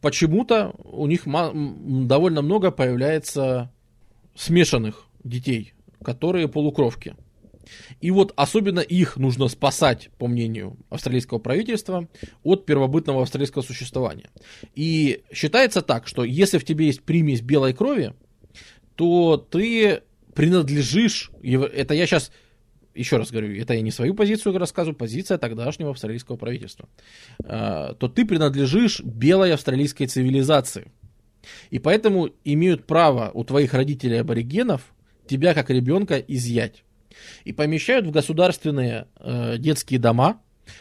почему-то у них довольно много появляется смешанных детей, которые полукровки. И вот особенно их нужно спасать, по мнению австралийского правительства, от первобытного австралийского существования. И считается так, что если в тебе есть примесь белой крови, то ты принадлежишь, это я сейчас еще раз говорю, это я не свою позицию рассказываю, позиция тогдашнего австралийского правительства, а, то ты принадлежишь белой австралийской цивилизации. И поэтому имеют право у твоих родителей аборигенов тебя как ребенка изъять. И помещают в государственные э, детские дома,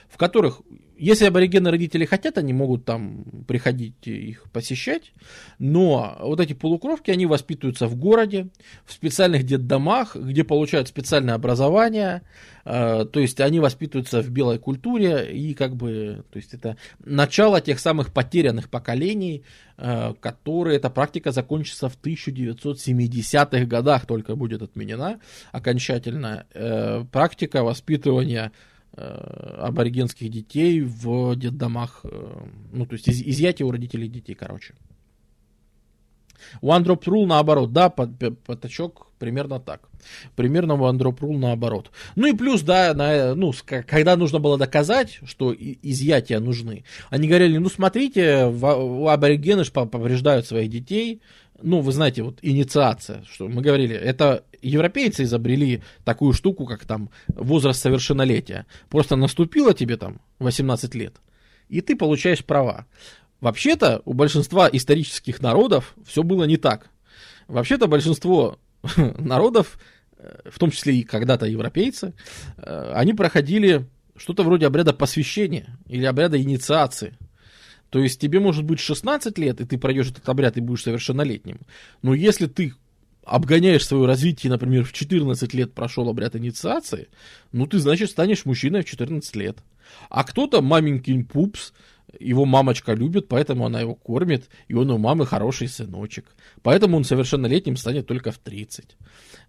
в которых если аборигены родители хотят, они могут там приходить их посещать, но вот эти полукровки, они воспитываются в городе, в специальных детдомах, где получают специальное образование, э, то есть они воспитываются в белой культуре, и как бы, то есть это начало тех самых потерянных поколений, э, которые, эта практика закончится в 1970-х годах, только будет отменена окончательно. Э, практика воспитывания аборигенских детей в детдомах, э, ну, то есть из, изъятие у родителей детей, короче. One Drop Rule наоборот, да, пятачок примерно так. Примерно One Drop Rule наоборот. Ну и плюс, да, на, ну, когда нужно было доказать, что изъятия нужны, они говорили, ну смотрите, аборигены повреждают своих детей, ну, вы знаете, вот инициация, что мы говорили, это европейцы изобрели такую штуку, как там возраст совершеннолетия. Просто наступило тебе там 18 лет, и ты получаешь права. Вообще-то у большинства исторических народов все было не так. Вообще-то большинство <laughs> народов, э, в том числе и когда-то европейцы, э, они проходили что-то вроде обряда посвящения или обряда инициации. То есть тебе может быть 16 лет, и ты пройдешь этот обряд и будешь совершеннолетним. Но если ты обгоняешь свое развитие, например, в 14 лет прошел обряд инициации, ну ты, значит, станешь мужчиной в 14 лет. А кто-то маменькин пупс, его мамочка любит, поэтому она его кормит, и он у мамы хороший сыночек. Поэтому он совершеннолетним станет только в 30.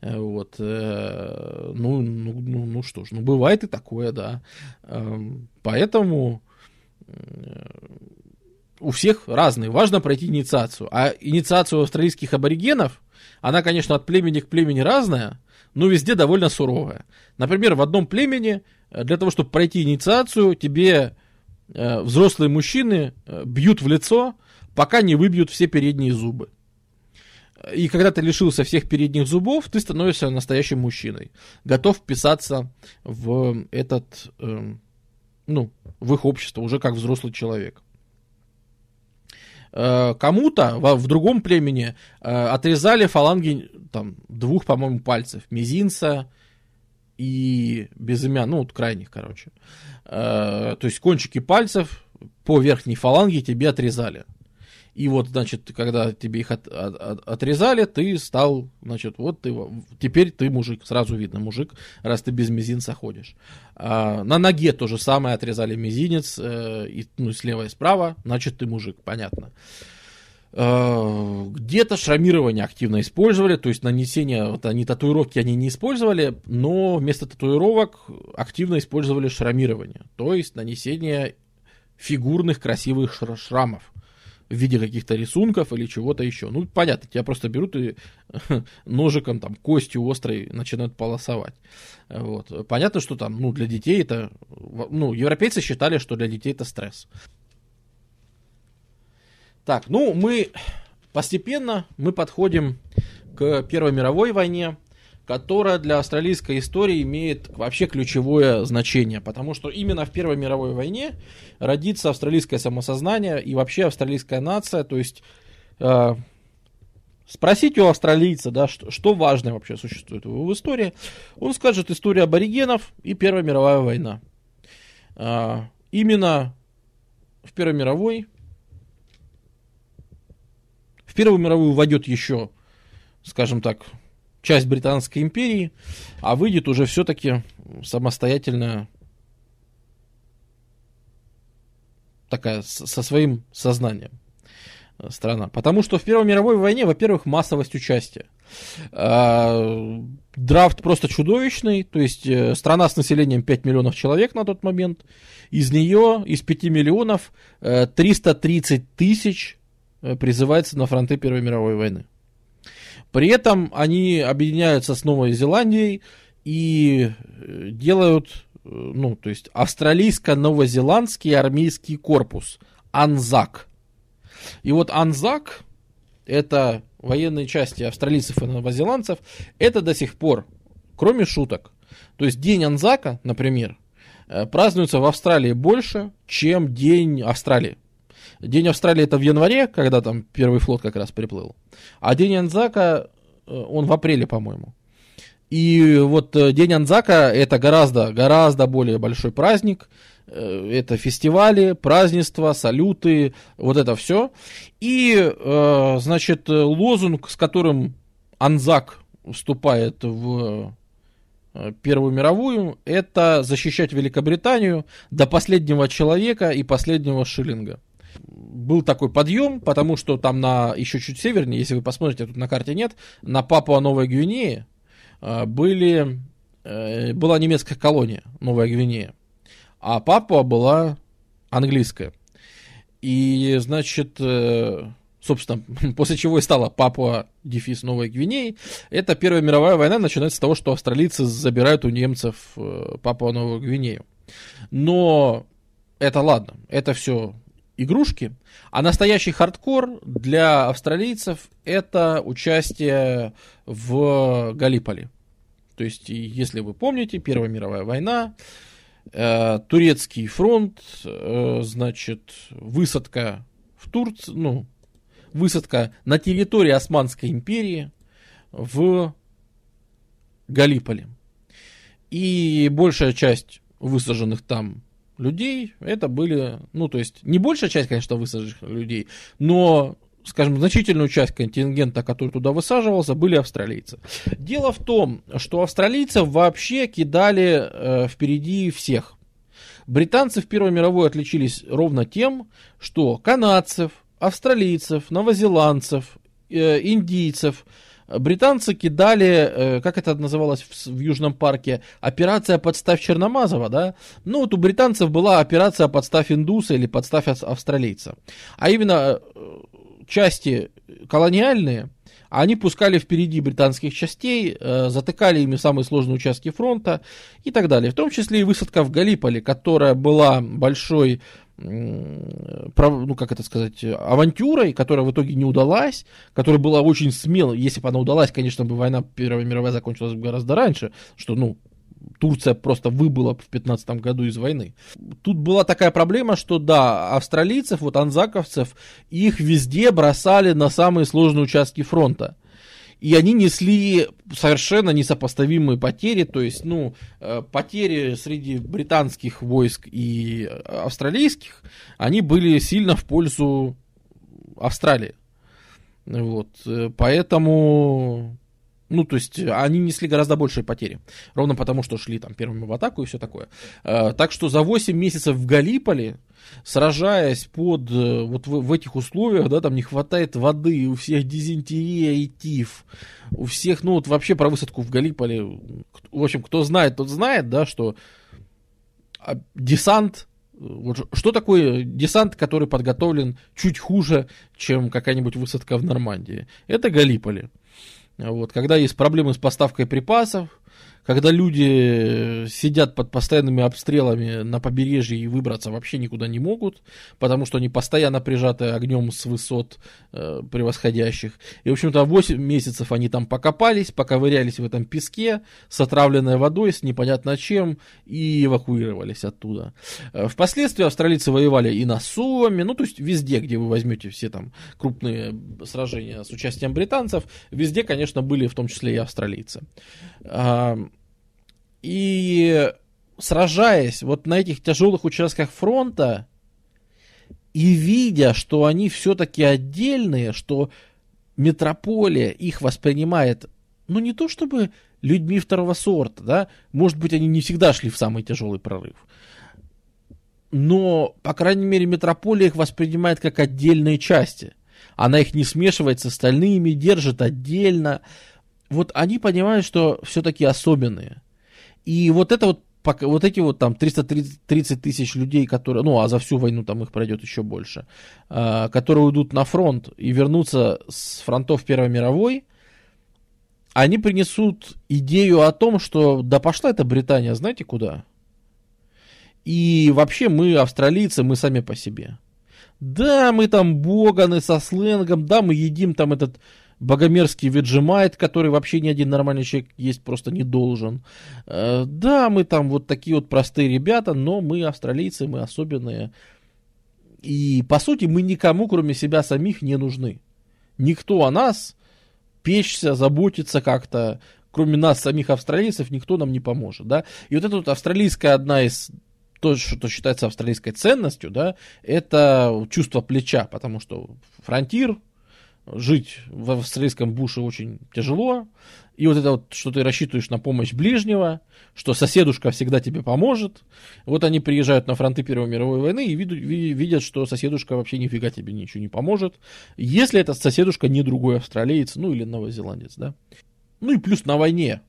Э, вот. Э, ну, ну, ну, ну что ж, ну бывает и такое, да. Эм, поэтому у всех разные. Важно пройти инициацию. А инициацию австралийских аборигенов, она, конечно, от племени к племени разная, но везде довольно суровая. Например, в одном племени э, для того, чтобы пройти инициацию, тебе э, взрослые мужчины э, бьют в лицо, пока не выбьют все передние зубы. И когда ты лишился всех передних зубов, ты становишься настоящим мужчиной, готов вписаться в этот, э, ну, в их общество уже как взрослый человек. Э, кому-то в, другом племени э, отрезали фаланги там, двух, по-моему, пальцев. Мизинца и безымян, ну, вот крайних, короче. Э, то есть кончики пальцев по верхней фаланге тебе отрезали. И вот, значит, когда тебе их от, от, отрезали, ты стал, значит, вот ты, теперь ты мужик, сразу видно мужик, раз ты без мизинца ходишь. А, на ноге то же самое, отрезали мизинец, э, и, ну, слева и справа, значит, ты мужик, понятно. Э, где-то шрамирование активно использовали, то есть нанесение, вот они татуировки они не использовали, но вместо татуировок активно использовали шрамирование, то есть нанесение фигурных красивых шрамов в виде каких-то рисунков или чего-то еще. Ну, понятно, тебя просто берут и <laughs> ножиком, там, костью острой начинают полосовать. Вот. Понятно, что там, ну, для детей это, ну, европейцы считали, что для детей это стресс. Так, ну, мы постепенно, мы подходим к Первой мировой войне которая для австралийской истории имеет вообще ключевое значение, потому что именно в Первой мировой войне родится австралийское самосознание и вообще австралийская нация, то есть э, спросите у австралийца, да, что, что важное вообще существует в истории, он скажет история аборигенов и Первая мировая война. Э, именно в Первой мировой в Первую мировую войдет еще, скажем так, часть Британской империи, а выйдет уже все-таки самостоятельная такая со своим сознанием э, страна. Потому что в Первой мировой войне, во-первых, массовость участия. А, драфт просто чудовищный, то есть э, страна с населением 5 миллионов человек на тот момент, из нее, из 5 миллионов, э, 330 тысяч призывается на фронты Первой мировой войны. При этом они объединяются с Новой Зеландией и делают ну, то есть австралийско-новозеландский армейский корпус, Анзак. И вот Анзак, это военные части австралийцев и новозеландцев, это до сих пор, кроме шуток, то есть день Анзака, например, э, празднуется в Австралии больше, чем День Австралии. День Австралии это в январе, когда там первый флот как раз приплыл. А День Анзака, э, он в апреле, по-моему. И вот э, День Анзака это гораздо, гораздо более большой праздник. Э, это фестивали, празднества, салюты, вот это все. И, значит, лозунг, с которым Анзак вступает в Первую мировую, это защищать Великобританию до последнего человека и последнего шиллинга. Был такой подъем, потому что там на еще чуть севернее, если вы посмотрите, тут на карте нет, на Папуа Новой Гвинеи, а, были, э, была немецкая колония, Новая Гвинея, а Папуа была английская. И, значит, э, собственно, <laughs> после чего и стала Папуа дефис Новой Гвинеи, это Первая мировая война начинается с того, что австралийцы забирают у немцев э, Папуа Новую Гвинею. Но это ладно, это все игрушки, а настоящий хардкор для австралийцев это участие в Галиполи. То есть, если вы помните, Первая мировая война, э, турецкий фронт, э, значит, высадка в Турции, ну, высадка на территории Османской империи в Галиполи. И большая часть высаженных там людей, это были, ну, то есть, не большая часть, конечно, высаженных людей, но, скажем, значительную часть контингента, который туда высаживался, были австралийцы. Дело в том, что австралийцев вообще кидали э, впереди всех. Британцы в Первой мировой отличились ровно тем, что канадцев, австралийцев, новозеландцев, э, индийцев – британцы кидали, э, как это называлось в, в Южном парке, операция «Подставь Черномазова», да? Ну, вот у британцев была операция «Подставь индуса» или «Подставь австралийца». А именно э, части колониальные, они пускали впереди британских частей, э, затыкали ими самые сложные участки фронта и так далее. В том числе и высадка в Галиполе, которая была большой ну, как это сказать, авантюрой, которая в итоге не удалась, которая была очень смелой. Если бы она удалась, конечно, бы война Первая мировая закончилась бы гораздо раньше, что, ну, Турция просто выбыла в 15 году из войны. Тут была такая проблема, что да, австралийцев, вот анзаковцев, их везде бросали на самые сложные участки фронта и они несли совершенно несопоставимые потери, то есть, ну, э, потери среди британских войск и австралийских, они были сильно в пользу Австралии. Вот, э, поэтому ну, то есть они несли гораздо большие потери. Ровно потому, что шли там первыми в атаку и все такое. Э, так что за 8 месяцев в Галиполи, сражаясь под э, вот в, в этих условиях, да, там не хватает воды, у всех дизентерия и тиф, у всех, ну, вот вообще про высадку в Галиполи, в общем, кто знает, тот знает, да, что а, десант вот что такое десант, который подготовлен чуть хуже, чем какая-нибудь высадка в Нормандии? Это Галиполи. Вот, когда есть проблемы с поставкой припасов, когда люди сидят под постоянными обстрелами на побережье и выбраться вообще никуда не могут, потому что они постоянно прижаты огнем с высот э, превосходящих. И, в общем-то, 8 месяцев они там покопались, поковырялись в этом песке с отравленной водой, с непонятно чем, и эвакуировались оттуда. Э, впоследствии австралийцы воевали и на Суоме, ну, то есть везде, где вы возьмете все там крупные сражения с участием британцев, везде, конечно, были в том числе и австралийцы. И сражаясь вот на этих тяжелых участках фронта и видя, что они все-таки отдельные, что метрополия их воспринимает, ну не то чтобы людьми второго сорта, да, может быть они не всегда шли в самый тяжелый прорыв, но, по крайней мере, метрополия их воспринимает как отдельные части. Она их не смешивает с остальными, держит отдельно. Вот они понимают, что все-таки особенные. И вот это вот вот эти вот там 330 тысяч людей, которые, ну, а за всю войну там их пройдет еще больше, а, которые уйдут на фронт и вернутся с фронтов Первой мировой, они принесут идею о том, что да пошла эта Британия, знаете куда? И вообще мы, австралийцы, мы сами по себе. Да, мы там боганы со сленгом, да, мы едим там этот богомерзкий веджимайт, который вообще ни один нормальный человек есть просто не должен. Э, да, мы там вот такие вот простые ребята, но мы австралийцы, мы особенные. И, по сути, мы никому, кроме себя самих, не нужны. Никто о нас печься, заботиться как-то, кроме нас, самих австралийцев, никто нам не поможет, да. И вот эта вот австралийская одна из то, что считается австралийской ценностью, да, это чувство плеча, потому что фронтир, жить в австралийском буше очень тяжело, и вот это вот, что ты рассчитываешь на помощь ближнего, что соседушка всегда тебе поможет. Вот они приезжают на фронты Первой мировой войны и видят, что соседушка вообще нифига тебе ничего не поможет, если этот соседушка не другой австралиец, ну или новозеландец, да. Ну и плюс на войне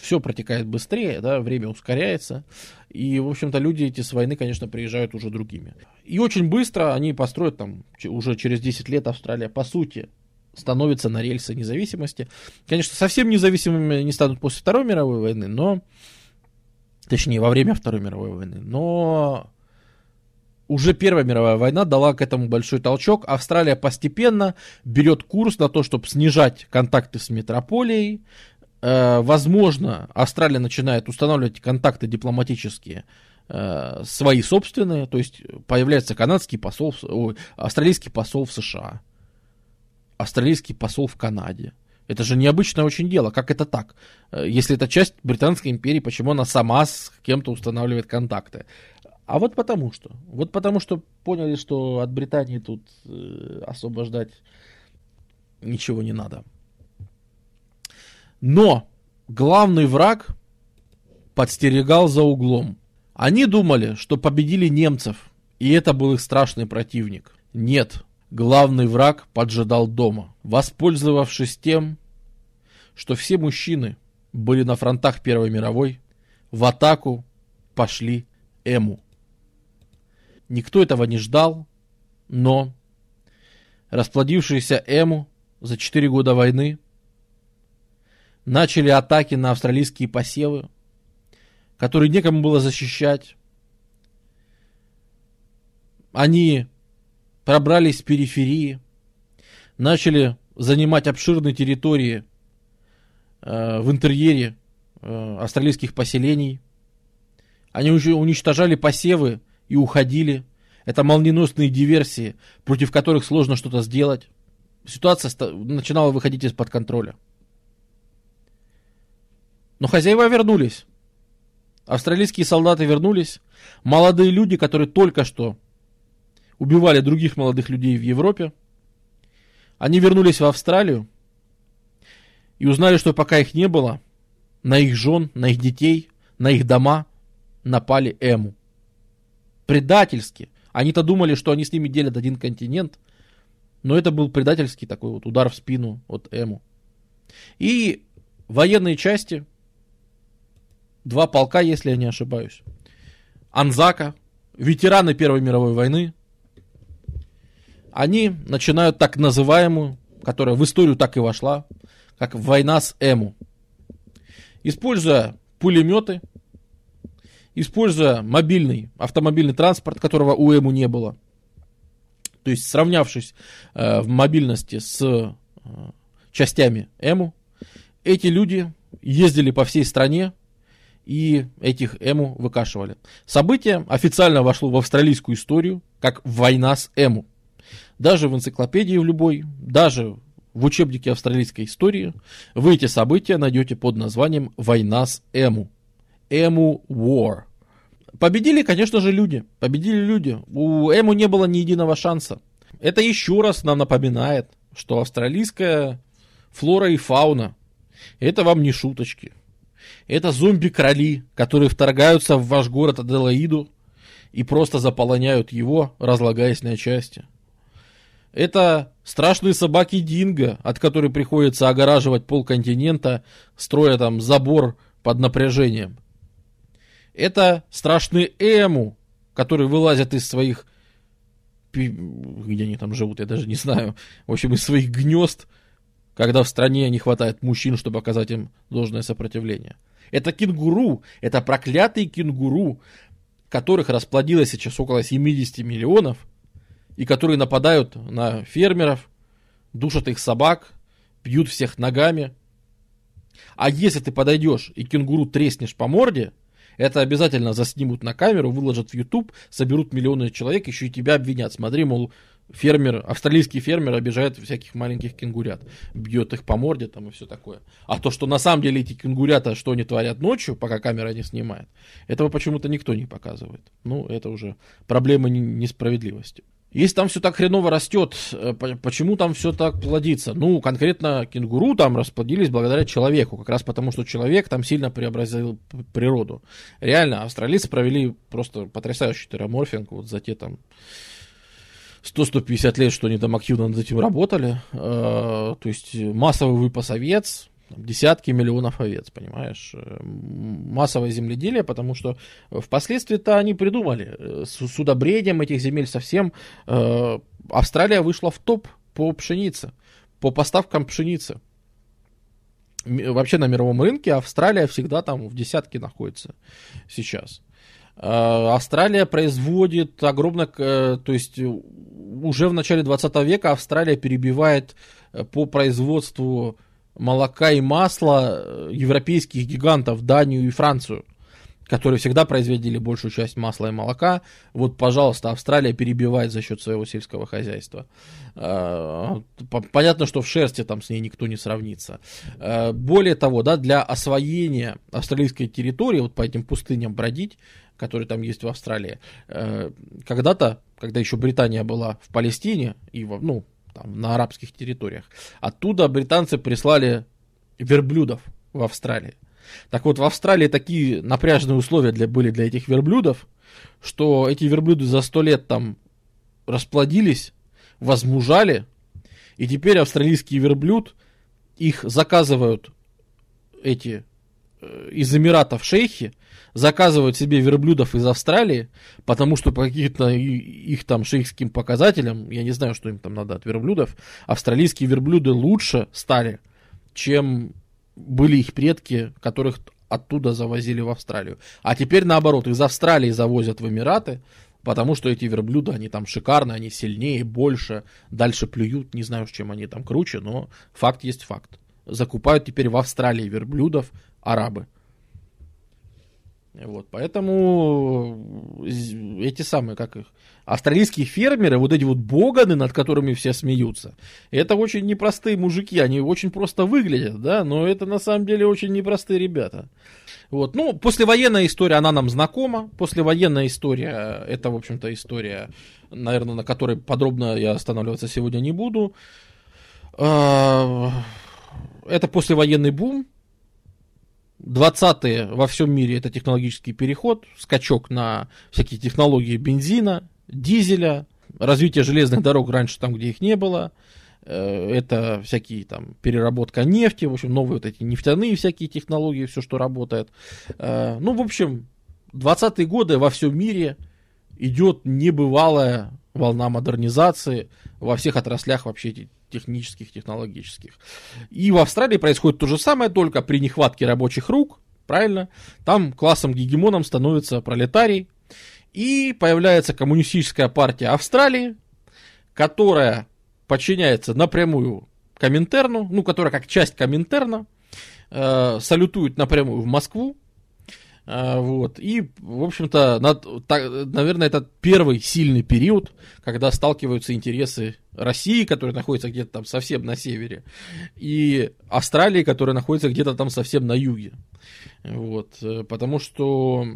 все протекает быстрее, да, время ускоряется. И, в общем-то, люди эти с войны, конечно, приезжают уже другими. И очень быстро они построят там, уже через 10 лет Австралия, по сути, становится на рельсы независимости. Конечно, совсем независимыми не станут после Второй мировой войны, но... Точнее, во время Второй мировой войны. Но уже Первая мировая война дала к этому большой толчок. Австралия постепенно берет курс на то, чтобы снижать контакты с метрополией, возможно, Австралия начинает устанавливать контакты дипломатические э, свои собственные, то есть появляется канадский посол, ой, австралийский посол в США, австралийский посол в Канаде. Это же необычное очень дело. Как это так? Э, если это часть Британской империи, почему она сама с кем-то устанавливает контакты? А вот потому что. Вот потому что поняли, что от Британии тут освобождать ничего не надо. Но главный враг подстерегал за углом. Они думали, что победили немцев, и это был их страшный противник. Нет, главный враг поджидал дома. Воспользовавшись тем, что все мужчины были на фронтах Первой мировой, в атаку пошли Эму. Никто этого не ждал, но расплодившиеся Эму за четыре года войны начали атаки на австралийские посевы, которые некому было защищать. Они пробрались с периферии, начали занимать обширные территории э, в интерьере э, австралийских поселений. Они уже уничтожали посевы и уходили. Это молниеносные диверсии, против которых сложно что-то сделать. Ситуация начинала выходить из-под контроля. Но хозяева вернулись. Австралийские солдаты вернулись. Молодые люди, которые только что убивали других молодых людей в Европе, они вернулись в Австралию и узнали, что пока их не было, на их жен, на их детей, на их дома напали Эму. Предательски. Они-то думали, что они с ними делят один континент, но это был предательский такой вот удар в спину от Эму. И военные части два полка, если я не ошибаюсь. Анзака, ветераны Первой мировой войны, они начинают так называемую, которая в историю так и вошла, как война с Эму. Используя пулеметы, используя мобильный автомобильный транспорт, которого у Эму не было, то есть сравнявшись э, в мобильности с э, частями Эму, эти люди ездили по всей стране, и этих Эму выкашивали. Событие официально вошло в австралийскую историю как война с Эму. Даже в энциклопедии в любой, даже в учебнике австралийской истории вы эти события найдете под названием «Война с Эму». Эму War. Победили, конечно же, люди. Победили люди. У Эму не было ни единого шанса. Это еще раз нам напоминает, что австралийская флора и фауна – это вам не шуточки – это зомби-короли, которые вторгаются в ваш город Аделаиду и просто заполоняют его, разлагаясь на части. Это страшные собаки Динго, от которых приходится огораживать полконтинента, строя там забор под напряжением. Это страшные Эму, которые вылазят из своих... Где они там живут, я даже не знаю. В общем, из своих гнезд, когда в стране не хватает мужчин, чтобы оказать им должное сопротивление. Это кенгуру, это проклятые кенгуру, которых расплодилось сейчас около 70 миллионов – и которые нападают на фермеров, душат их собак, пьют всех ногами. А если ты подойдешь и кенгуру треснешь по морде, это обязательно заснимут на камеру, выложат в YouTube, соберут миллионы человек, еще и тебя обвинят. Смотри, мол, фермер, австралийский фермер обижает всяких маленьких кенгурят, бьет их по морде там и все такое. А то, что на самом деле эти кенгурята, что они творят ночью, пока камера не снимает, этого почему-то никто не показывает. Ну, это уже проблема несправедливости. Если там все так хреново растет, э, почему там все так плодится? Ну, конкретно кенгуру там расплодились благодаря человеку, как раз потому, что человек там сильно преобразил природу. Реально, австралийцы провели просто потрясающий тераморфинг вот за те там 100-150 лет, что они там активно над этим работали. Э, то есть массовый выпас овец, десятки миллионов овец, понимаешь, э, массовое земледелие, потому что впоследствии-то они придумали, э, с, с удобрением этих земель совсем, Австралия вышла в топ по пшенице, по поставкам пшеницы. Вообще на мировом рынке Австралия всегда там в десятке находится сейчас. Австралия производит огромное, то есть уже в начале 20 века Австралия перебивает по производству молока и масла э, европейских гигантов, Данию и Францию, которые всегда производили большую часть масла и молока. Вот, пожалуйста, Австралия перебивает за счет своего сельского хозяйства. Э, понятно, что в шерсти там с ней никто не сравнится. Э, более того, да, для освоения австралийской территории, вот по этим пустыням бродить, которые там есть в Австралии, когда-то, когда еще Британия была в Палестине, и, ну, там, на арабских территориях. Оттуда британцы прислали верблюдов в Австралии. Так вот, в Австралии такие напряженные условия для, были для этих верблюдов, что эти верблюды за сто лет там расплодились, возмужали, и теперь австралийский верблюд, их заказывают эти э, из Эмиратов шейхи, заказывают себе верблюдов из Австралии, потому что по каким-то их там шейхским показателям, я не знаю, что им там надо от верблюдов, австралийские верблюды лучше стали, чем были их предки, которых оттуда завозили в Австралию. А теперь наоборот, из Австралии завозят в Эмираты, потому что эти верблюды, они там шикарные, они сильнее, больше, дальше плюют, не знаю, с чем они там круче, но факт есть факт. Закупают теперь в Австралии верблюдов арабы. Вот, поэтому эти самые, как их, австралийские фермеры, вот эти вот боганы, над которыми все смеются, это очень непростые мужики, они очень просто выглядят, да, но это на самом деле очень непростые ребята. Вот, ну, послевоенная история, она нам знакома, послевоенная история, это, в общем-то, история, наверное, на которой подробно я останавливаться сегодня не буду. А, это послевоенный бум, 20-е во всем мире это технологический переход, скачок на всякие технологии бензина, дизеля, развитие железных дорог раньше там, где их не было, э, это всякие там переработка нефти, в общем, новые вот эти нефтяные всякие технологии, все, что работает. Э, ну, в общем, 20-е годы во всем мире идет небывалая волна модернизации во всех отраслях вообще технических, технологических. И в Австралии происходит то же самое, только при нехватке рабочих рук, правильно? Там классом-гегемоном становится пролетарий, и появляется коммунистическая партия Австралии, которая подчиняется напрямую Коминтерну, ну, которая как часть Коминтерна, э, салютует напрямую в Москву, вот. И, в общем-то, над, так, наверное, это первый сильный период, когда сталкиваются интересы России, которая находится где-то там совсем на севере, и Австралии, которая находится где-то там совсем на юге. Вот. Потому что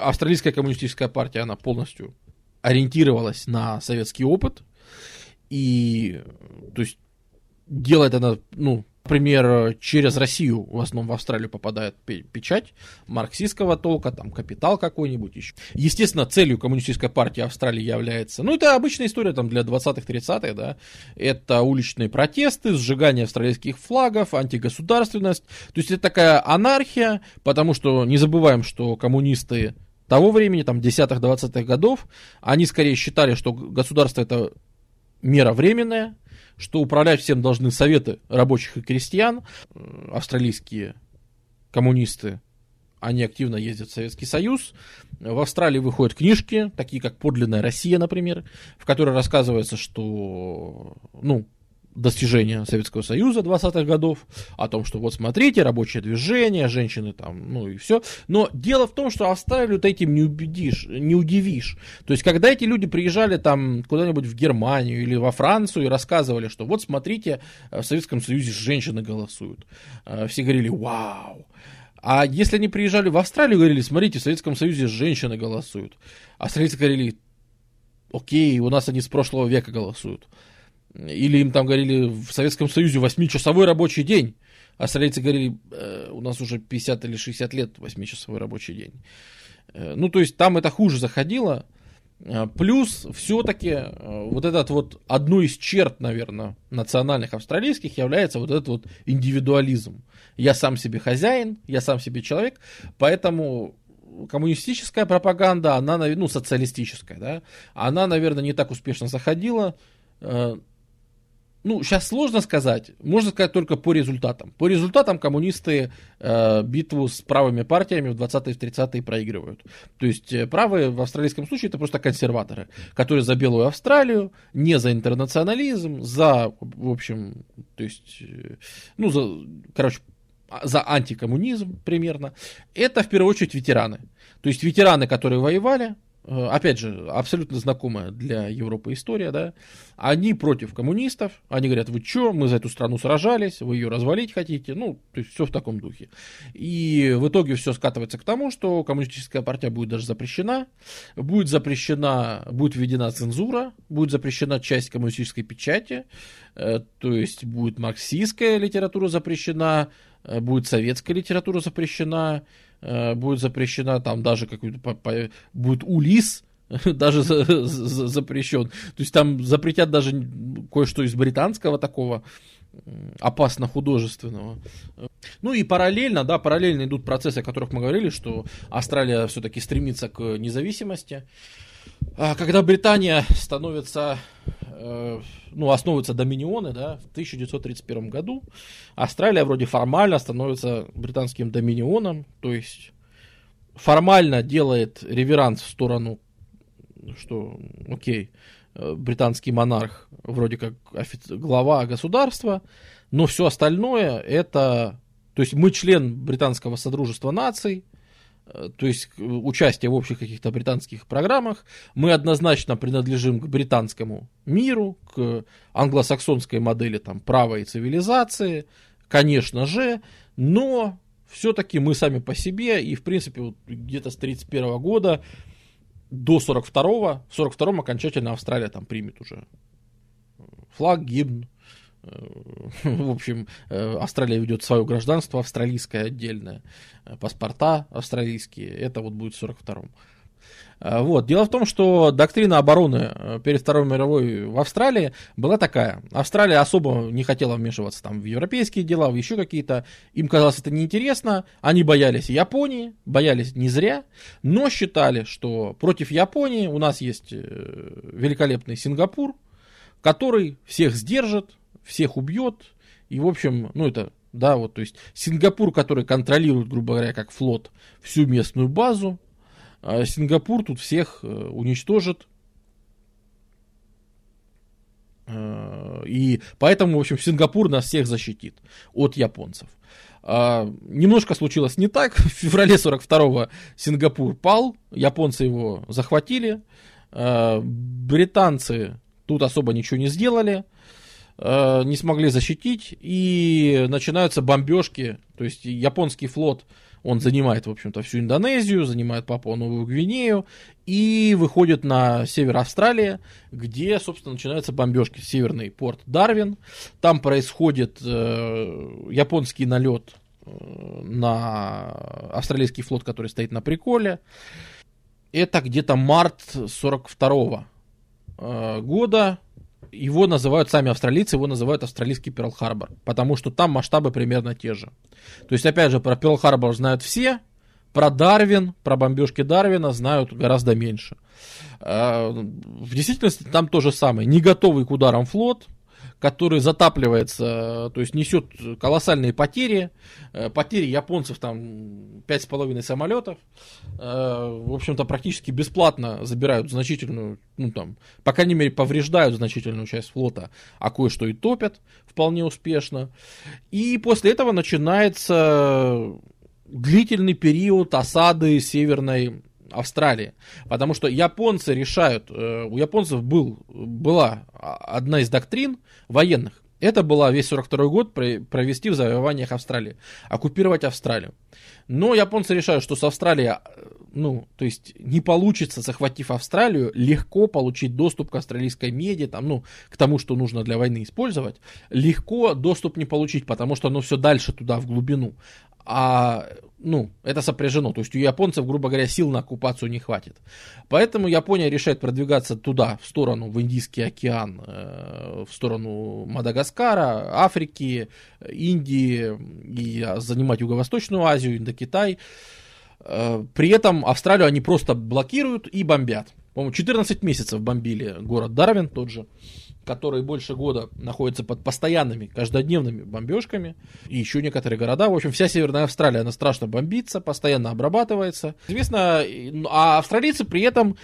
австралийская коммунистическая партия, она полностью ориентировалась на советский опыт, и, то есть, делает она, ну, Например, через Россию в основном в Австралию попадает печать марксистского толка, там капитал какой-нибудь еще. Естественно, целью коммунистической партии Австралии является, ну это обычная история там для 20-30-х, да, это уличные протесты, сжигание австралийских флагов, антигосударственность. То есть это такая анархия, потому что не забываем, что коммунисты того времени, там, 10-20-х годов, они скорее считали, что государство это мера временная, что управлять всем должны советы рабочих и крестьян. Австралийские коммунисты, они активно ездят в Советский Союз. В Австралии выходят книжки, такие как «Подлинная Россия», например, в которой рассказывается, что, ну, достижения Советского Союза 20-х годов, о том, что вот смотрите, рабочее движение, женщины там, ну и все. Но дело в том, что Австралию ты этим не убедишь, не удивишь. То есть, когда эти люди приезжали там куда-нибудь в Германию или во Францию и рассказывали, что вот смотрите, в Советском Союзе женщины голосуют. Э, все говорили, вау. А если они приезжали в Австралию, говорили, смотрите, в Советском Союзе женщины голосуют. Австралийцы говорили, окей, у нас они с прошлого века голосуют. Или им там говорили в Советском Союзе 8-часовой рабочий день. А австралийцы говорили, э, у нас уже 50 или 60 лет 8-часовой рабочий день. Э, ну, то есть там это хуже заходило. Э, плюс все-таки вот этот вот одной из черт, наверное, национальных австралийских является вот этот вот индивидуализм. Я сам себе хозяин, я сам себе человек, поэтому коммунистическая пропаганда, она, ну, социалистическая, да, она, наверное, не так успешно заходила, ну, сейчас сложно сказать. Можно сказать только по результатам. По результатам коммунисты э, битву с правыми партиями в 20-е и 30-е проигрывают. То есть э, правые в австралийском случае это просто консерваторы, которые за белую Австралию, не за интернационализм, за, в общем, то есть, э, ну, за, короче, за антикоммунизм примерно. Это в первую очередь ветераны. То есть ветераны, которые воевали, опять же, абсолютно знакомая для Европы история, да, они против коммунистов, они говорят, вы что, мы за эту страну сражались, вы ее развалить хотите, ну, то есть все в таком духе. И в итоге все скатывается к тому, что коммунистическая партия будет даже запрещена, будет запрещена, будет введена цензура, будет запрещена часть коммунистической печати, э, то есть будет марксистская литература запрещена, э, будет советская литература запрещена, Э, будет запрещена, там даже какой-то будет улис, <laughs> даже за, за, запрещен. То есть там запретят даже кое-что из британского такого опасно художественного. Ну и параллельно, да, параллельно идут процессы, о которых мы говорили, что Австралия все-таки стремится к независимости. А когда Британия становится, э, ну, основываются доминионы, да, в 1931 году Австралия вроде формально становится британским доминионом, то есть формально делает реверанс в сторону, что, окей, э, британский монарх вроде как глава государства, но все остальное это, то есть мы член британского содружества наций, то есть участие в общих каких-то британских программах, мы однозначно принадлежим к британскому миру, к англосаксонской модели там, права и цивилизации, конечно же, но все-таки мы сами по себе, и в принципе вот где-то с 1931 года до 42-го, в 42-м окончательно Австралия там примет уже флаг, гимн, <laughs> в общем, э, Австралия ведет свое гражданство австралийское отдельное, э, паспорта австралийские, это вот будет в 42-м. Э, вот. Дело в том, что доктрина обороны перед Второй мировой в Австралии была такая. Австралия особо не хотела вмешиваться там, в европейские дела, в еще какие-то. Им казалось это неинтересно. Они боялись Японии, боялись не зря, но считали, что против Японии у нас есть великолепный Сингапур, который всех сдержит, всех убьет. И, в общем, ну это, да, вот, то есть Сингапур, который контролирует, грубо говоря, как флот, всю местную базу, а Сингапур тут всех э, уничтожит. Э, и поэтому, в общем, Сингапур нас всех защитит от японцев. А, немножко случилось не так. <laughs> В феврале 42-го Сингапур пал, японцы его захватили, а, британцы тут особо ничего не сделали. Э, не смогли защитить, и начинаются бомбежки, то есть японский флот Он занимает, в общем-то, всю Индонезию, занимает Папуа-Новую Гвинею и выходит на север Австралии, где, собственно, начинаются бомбежки. Северный порт Дарвин. Там происходит э, японский налет э, на австралийский флот, который стоит на приколе. Это где-то март 42 э, года его называют, сами австралийцы его называют австралийский Перл-Харбор, потому что там масштабы примерно те же. То есть, опять же, про Перл-Харбор знают все, про Дарвин, про бомбежки Дарвина знают гораздо меньше. А, в действительности там то же самое. Не готовый к ударам флот, который затапливается, то есть несет колоссальные потери. Э, потери японцев там 5,5 самолетов. Э, в общем-то, практически бесплатно забирают значительную, ну там, по крайней мере, повреждают значительную часть флота, а кое-что и топят вполне успешно. И после этого начинается длительный период осады Северной Австралии. Потому что японцы решают, э, у японцев был, была одна из доктрин военных. Это была весь 42 год провести в завоеваниях Австралии, оккупировать Австралию. Но японцы решают, что с Австралией, ну, то есть не получится, захватив Австралию, легко получить доступ к австралийской меди, там, ну, к тому, что нужно для войны использовать. Легко доступ не получить, потому что оно все дальше туда, в глубину а ну, это сопряжено. То есть у японцев, грубо говоря, сил на оккупацию не хватит. Поэтому Япония решает продвигаться туда, в сторону, в Индийский океан, э, в сторону Мадагаскара, Африки, Индии, и занимать Юго-Восточную Азию, Индокитай. Э, при этом Австралию они просто блокируют и бомбят. По-моему, 14 месяцев бомбили город Дарвин тот же который больше года находится под постоянными каждодневными бомбежками, и еще некоторые города. В общем, вся Северная Австралия, она страшно бомбится, постоянно обрабатывается. Известно, а австралийцы при этом,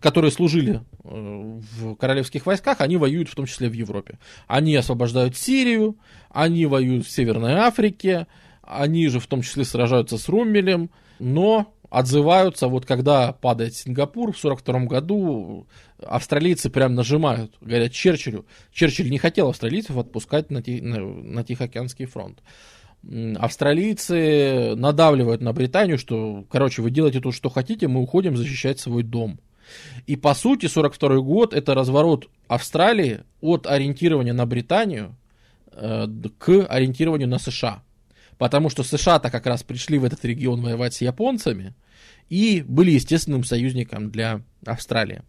которые служили э, в королевских войсках, они воюют в том числе в Европе. Они освобождают Сирию, они воюют в Северной Африке, они же в том числе сражаются с Руммелем, но отзываются, вот когда падает Сингапур в 42 году, австралийцы прям нажимают, говорят Черчиллю. Черчилль не хотел австралийцев отпускать на, ти, на, на Тихоокеанский фронт. Австралийцы надавливают на Британию, что, короче, вы делаете то, что хотите, мы уходим защищать свой дом. И по сути 42 год это разворот Австралии от ориентирования на Британию э, к ориентированию на США. Потому что США-то как раз пришли в этот регион воевать с японцами и были естественным союзником для Австралии.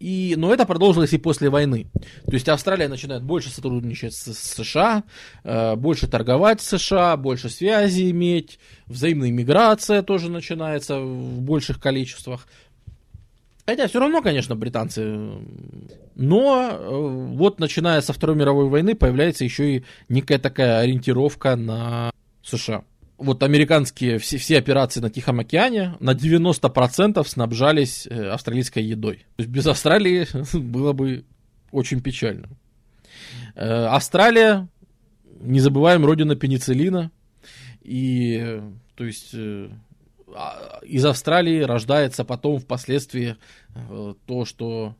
И, но это продолжилось и после войны. То есть Австралия начинает больше сотрудничать с, с США, э, больше торговать с США, больше связи иметь, взаимная миграция тоже начинается в больших количествах. Хотя все равно, конечно, британцы. Но э, вот начиная со Второй мировой войны появляется еще и некая такая ориентировка на США. Вот американские все, все операции на Тихом океане на 90% снабжались э, австралийской едой. То есть без Австралии <laughs> было бы очень печально. Э, Австралия, не забываем, родина пенициллина. И, то есть, а, из Австралии рождается потом впоследствии э, то, что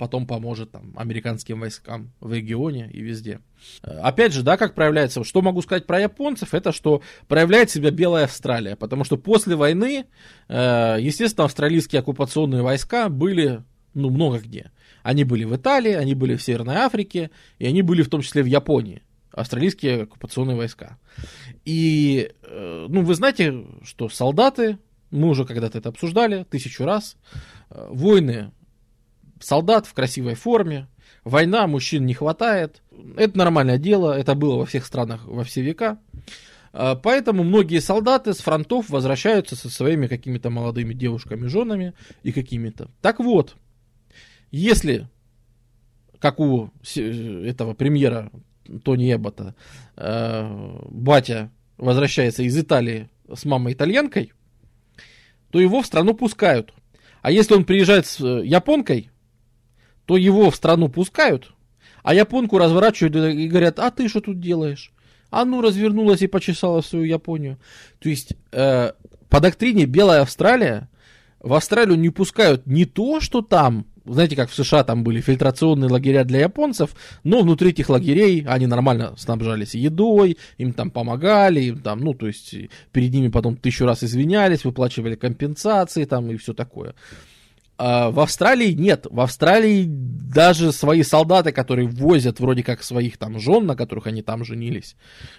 потом поможет там, американским войскам в регионе и везде. Э, опять же, да, как проявляется, что могу сказать про японцев, это что проявляет себя Белая Австралия, потому что после войны, э, естественно, австралийские оккупационные войска были, ну, много где. Они были в Италии, они были в Северной Африке, и они были в том числе в Японии австралийские оккупационные войска. И, э, ну, вы знаете, что солдаты, мы уже когда-то это обсуждали тысячу раз, войны солдат в красивой форме, война, мужчин не хватает. Это нормальное дело, это было во всех странах во все века. Э, поэтому многие солдаты с фронтов возвращаются со своими какими-то молодыми девушками, женами и какими-то. Так вот, если, как у этого премьера Тони Эббота, э, батя возвращается из Италии с мамой итальянкой, то его в страну пускают. А если он приезжает с э, японкой, то его в страну пускают, а японку разворачивают и говорят, а ты что тут делаешь? А ну развернулась и почесала свою Японию. То есть э, по доктрине Белая Австралия в Австралию не пускают не то, что там знаете, как в США там были фильтрационные лагеря для японцев, но внутри этих лагерей они нормально снабжались едой, им там помогали, им там, ну, то есть перед ними потом тысячу раз извинялись, выплачивали компенсации там и все такое. А в Австралии нет. В Австралии даже свои солдаты, которые возят вроде как своих там жен, на которых они там женились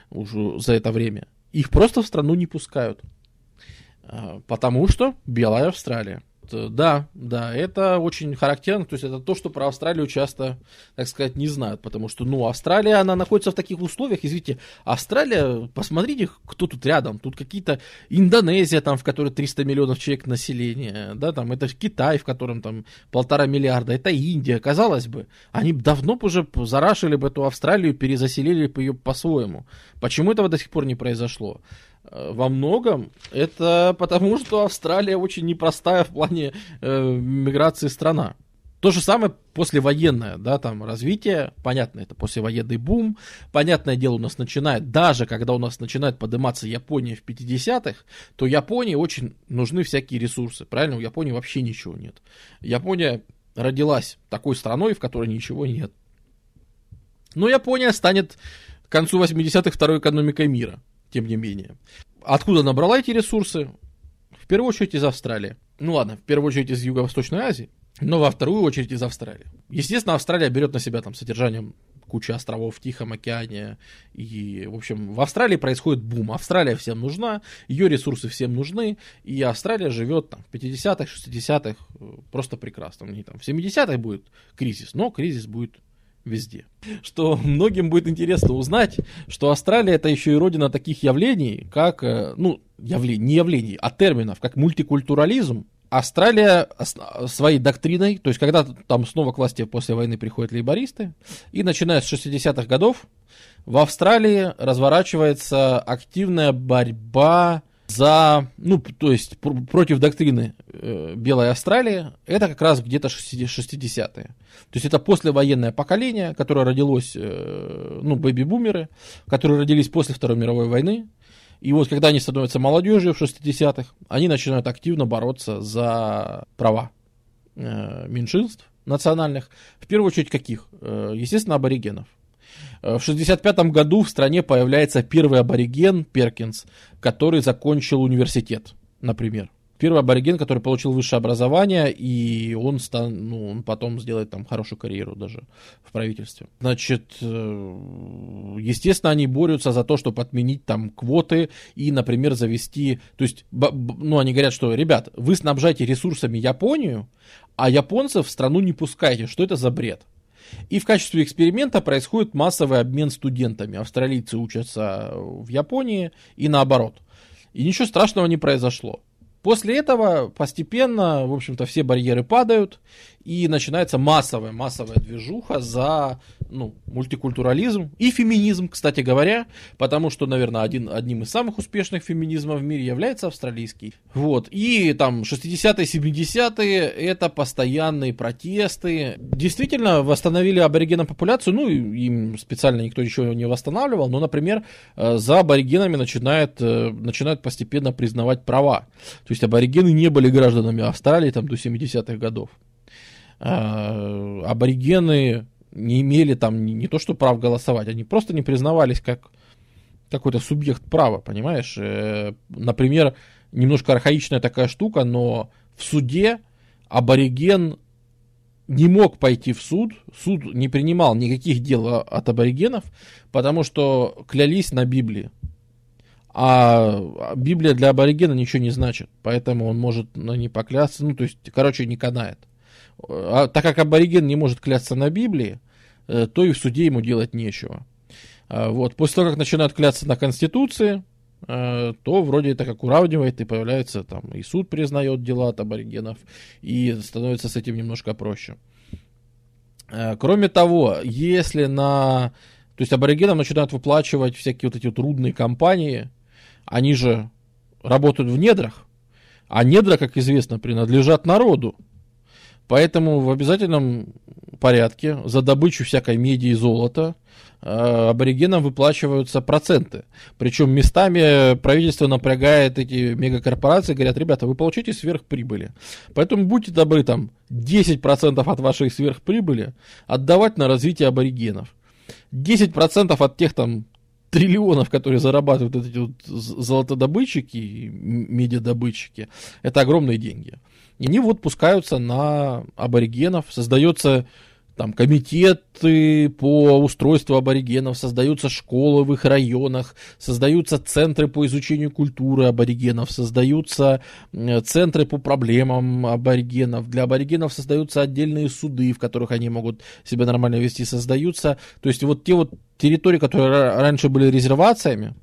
уже за это время, их просто в страну не пускают. А, потому что белая Австралия. Э, да, да, это очень характерно, то есть это то, что про Австралию часто, так сказать, не знают, потому что, ну, Австралия, она находится в таких условиях, извините, Австралия, посмотрите, кто тут рядом, тут какие-то Индонезия, там, в которой 300 миллионов человек населения, да, там, это Китай, в котором там полтора миллиарда, это Индия, казалось бы, они давно бы уже зарашили бы эту Австралию, перезаселили бы ее по-своему. Почему этого до сих пор не произошло? Э, во многом это потому, что Австралия очень непростая в плане э, миграции страна. То же самое послевоенное, да, там развитие, понятно, это послевоенный бум, понятное дело, у нас начинает, даже когда у нас начинает подниматься Япония в 50-х, то Японии очень нужны всякие ресурсы, правильно? У Японии вообще ничего нет. Япония родилась такой страной, в которой ничего нет. Но Япония станет к концу 80-х второй экономикой мира тем не менее. Откуда набрала эти ресурсы? В первую очередь из Австралии. Ну ладно, в первую очередь из Юго-Восточной Азии, но во вторую очередь из Австралии. Естественно, Австралия берет на себя там содержанием куча островов в Тихом океане. И, в общем, в Австралии происходит бум. Австралия всем нужна, ее ресурсы всем нужны, и Австралия живет там в 50-х, 60-х просто прекрасно. Них там в 70-х будет кризис, но кризис будет везде. Что многим будет интересно узнать, что Австралия это еще и родина таких явлений, как, э, ну, явлений, не явлений, а терминов, как мультикультурализм. Австралия своей доктриной, то есть когда там снова к власти после войны приходят лейбористы, и начиная с 60-х годов в Австралии разворачивается активная борьба за, ну, то есть пр- против доктрины э, Белой Австралии, это как раз где-то 60-е. То есть это послевоенное поколение, которое родилось, э, ну, бэби-бумеры, которые родились после Второй мировой войны. И вот когда они становятся молодежью в 60-х, они начинают активно бороться за права э, меньшинств национальных. В первую очередь каких? Э, естественно, аборигенов. Э, в 1965 году в стране появляется первый абориген Перкинс, который закончил университет, например. Первый абориген, который получил высшее образование, и он, стан, ну, он потом сделает там хорошую карьеру даже в правительстве. Значит, э, естественно, они борются за то, чтобы отменить там квоты и, например, завести... То есть, ну, они говорят, что, ребят, вы снабжаете ресурсами Японию, а японцев в страну не пускаете. Что это за бред? И в качестве эксперимента происходит массовый обмен студентами. Австралийцы учатся в Японии и наоборот. И ничего страшного не произошло. После этого постепенно, в общем-то, все барьеры падают, и начинается массовая, массовая движуха за ну, мультикультурализм и феминизм, кстати говоря, потому что, наверное, один, одним из самых успешных феминизмов в мире является австралийский. Вот, и там 60-е, 70-е это постоянные протесты. Действительно, восстановили аборигенам популяцию, ну, им специально никто ничего не восстанавливал, но, например, э, за аборигенами начинает, э, начинают постепенно признавать права. То есть аборигены не были гражданами Австралии там до 70-х годов. А, аборигены не имели там не, то что прав голосовать, они просто не признавались как какой-то субъект права, понимаешь? Э, например, немножко архаичная такая штука, но в суде абориген не мог пойти в суд, суд не принимал никаких дел от аборигенов, потому что клялись на Библии. А Библия для аборигена ничего не значит, поэтому он может ну, не поклясться, ну, то есть, короче, не канает. А, так как абориген не может клясться на Библии, э, то и в суде ему делать нечего. А, вот. После того, как начинают клясться на Конституции, э, то вроде это как уравнивает, и появляется там, и суд признает дела от аборигенов, и становится с этим немножко проще. Э, кроме того, если на... То есть аборигенам начинают выплачивать всякие вот эти трудные компании, они же работают в недрах, а недра, как известно, принадлежат народу. Поэтому в обязательном порядке за добычу всякой меди и золота Э, аборигенам выплачиваются проценты. Причем местами правительство напрягает эти мегакорпорации, говорят, ребята, вы получите сверхприбыли. Поэтому будьте добры, там, 10% от вашей сверхприбыли отдавать на развитие аборигенов. 10% от тех там триллионов, которые зарабатывают эти вот золотодобытчики, медиадобытчики, это огромные деньги. И они вот пускаются на аборигенов, создается там комитеты по устройству аборигенов, создаются школы в их районах, создаются центры по изучению культуры аборигенов, создаются центры по проблемам аборигенов. Для аборигенов создаются отдельные суды, в которых они могут себя нормально вести, создаются. То есть вот те вот территории, которые раньше были резервациями,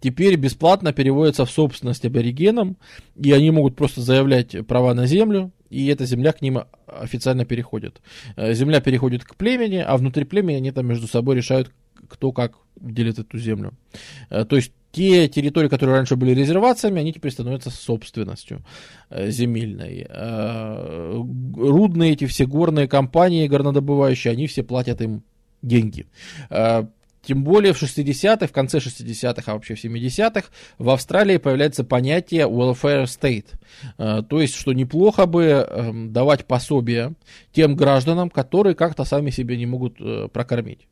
теперь бесплатно переводятся в собственность аборигенам, и они могут просто заявлять права на землю, и эта земля к ним официально переходит. Э, земля переходит к племени, а внутри племени они там между собой решают, кто как делит эту землю. Э, то есть те территории, которые раньше были резервациями, они теперь становятся собственностью э, земельной. Рудные эти все горные компании горнодобывающие, они все платят им деньги. Тем более в 60-х, в конце 60-х, а вообще в 70-х в Австралии появляется понятие welfare state. Э, то есть, что неплохо бы эм, давать пособие тем гражданам, которые как-то сами себя не могут э, прокормить.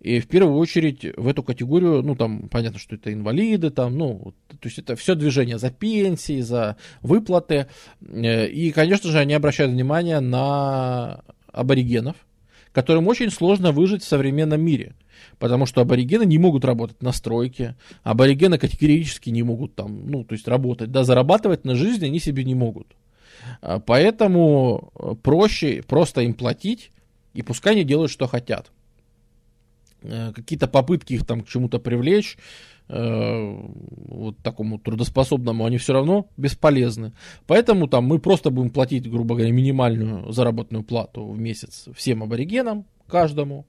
И в первую очередь в эту категорию, ну там понятно, что это инвалиды, там, ну, то есть это все движение за пенсии, за выплаты. Э, и, конечно же, они обращают внимание на аборигенов, которым очень сложно выжить в современном мире потому что аборигены не могут работать на стройке, аборигены категорически не могут там, ну, то есть работать, да, зарабатывать на жизнь они себе не могут. А, поэтому э, проще просто им платить, и пускай они делают, что хотят. Э, какие-то попытки их там к чему-то привлечь, э, вот такому трудоспособному, они все равно бесполезны. Поэтому там мы просто будем платить, грубо говоря, минимальную заработную плату в месяц всем аборигенам, каждому,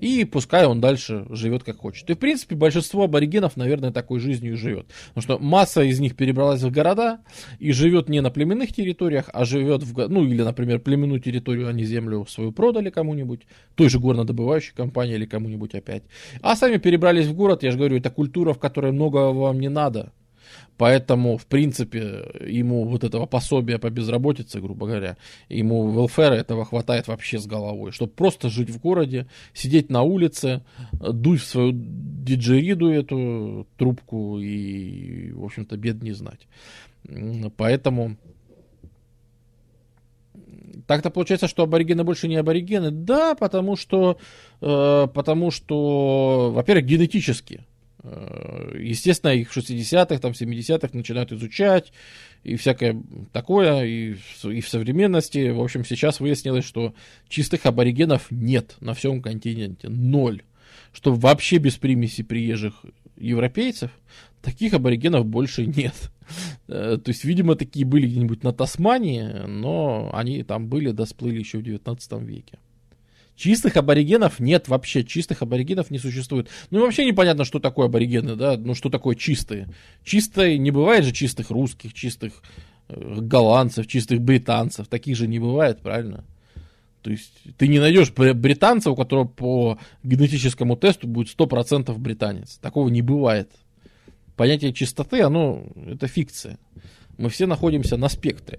и пускай он дальше живет как хочет. И, в принципе, большинство аборигенов, наверное, такой жизнью и живет. Потому что масса из них перебралась в города и живет не на племенных территориях, а живет в... Ну, или, например, племенную территорию они землю свою продали кому-нибудь, той же горнодобывающей компании или кому-нибудь опять. А сами перебрались в город, я же говорю, это культура, в которой много вам не надо. Поэтому, в принципе, ему вот этого пособия по безработице, грубо говоря, ему велфера этого хватает вообще с головой, чтобы просто жить в городе, сидеть на улице, дуть в свою диджериду эту трубку и, в общем-то, бед не знать. Поэтому так-то получается, что аборигены больше не аборигены. Да, потому что, э, потому что, во-первых, генетически естественно, их в 60-х, там, 70-х начинают изучать, и всякое такое, и, и в современности. В общем, сейчас выяснилось, что чистых аборигенов нет на всем континенте. Ноль. Что вообще без примеси приезжих европейцев, таких аборигенов больше нет. Э, то есть, видимо, такие были где-нибудь на Тасмании, но они там были, да, всплыли еще в 19 веке. Чистых аборигенов нет вообще, чистых аборигенов не существует. Ну и вообще непонятно, что такое аборигены, да, ну что такое чистые. Чистые, не бывает же чистых русских, чистых э, голландцев, чистых британцев, таких же не бывает, правильно? То есть ты не найдешь британца, у которого по генетическому тесту будет 100% британец. Такого не бывает. Понятие чистоты, оно, это фикция. Мы все находимся на спектре.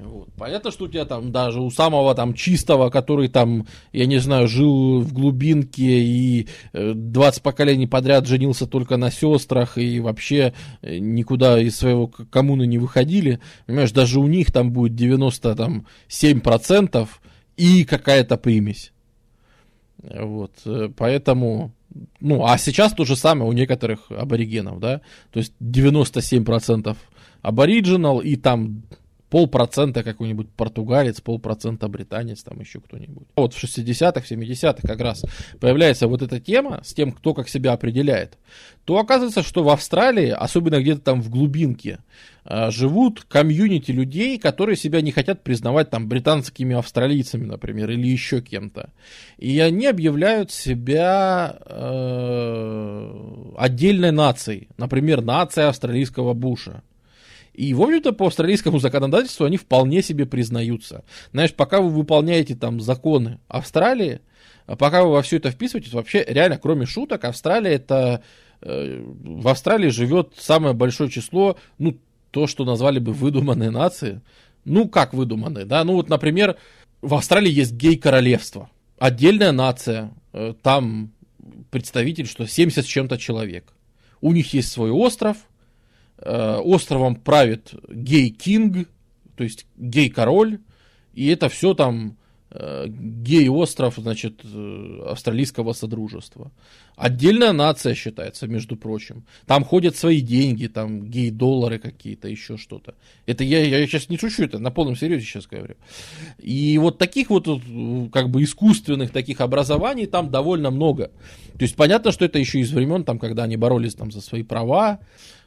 Вот. Понятно, что у тебя там даже у самого там чистого, который там, я не знаю, жил в глубинке и 20 э, поколений подряд женился только на сестрах и вообще э, никуда из своего коммуны не выходили, понимаешь, даже у них там будет 97% и какая-то примесь. Вот, э, поэтому, ну, а сейчас то же самое у некоторых аборигенов, да, то есть 97% абориджинал и там полпроцента какой-нибудь португалец, полпроцента британец, там еще кто-нибудь. Вот в 60-х, 70-х как раз появляется вот эта тема с тем, кто как себя определяет, то оказывается, что в Австралии, особенно где-то там в глубинке, а, живут комьюнити людей, которые себя не хотят признавать там британскими австралийцами, например, или еще кем-то. И они объявляют себя э, отдельной нацией, например, нация австралийского буша. И, в общем-то, по австралийскому законодательству они вполне себе признаются. Знаешь, пока вы выполняете там законы Австралии, а пока вы во все это вписываетесь, вообще реально, кроме шуток, Австралия это... Э, в Австралии живет самое большое число, ну, то, что назвали бы выдуманные нации. Ну, как выдуманные, да? Ну, вот, например, в Австралии есть гей-королевство. Отдельная нация, э, там представитель, что 70 с чем-то человек. У них есть свой остров, островом правит гей-кинг, то есть гей-король, и это все там Э, гей-остров, значит, э, австралийского содружества. Отдельная нация считается, между прочим. Там ходят свои деньги, там гей-доллары какие-то, еще что-то. Это я, я сейчас не шучу, это на полном серьезе сейчас говорю. И вот таких вот, как бы, искусственных таких образований там довольно много. То есть понятно, что это еще из времен, там, когда они боролись там за свои права,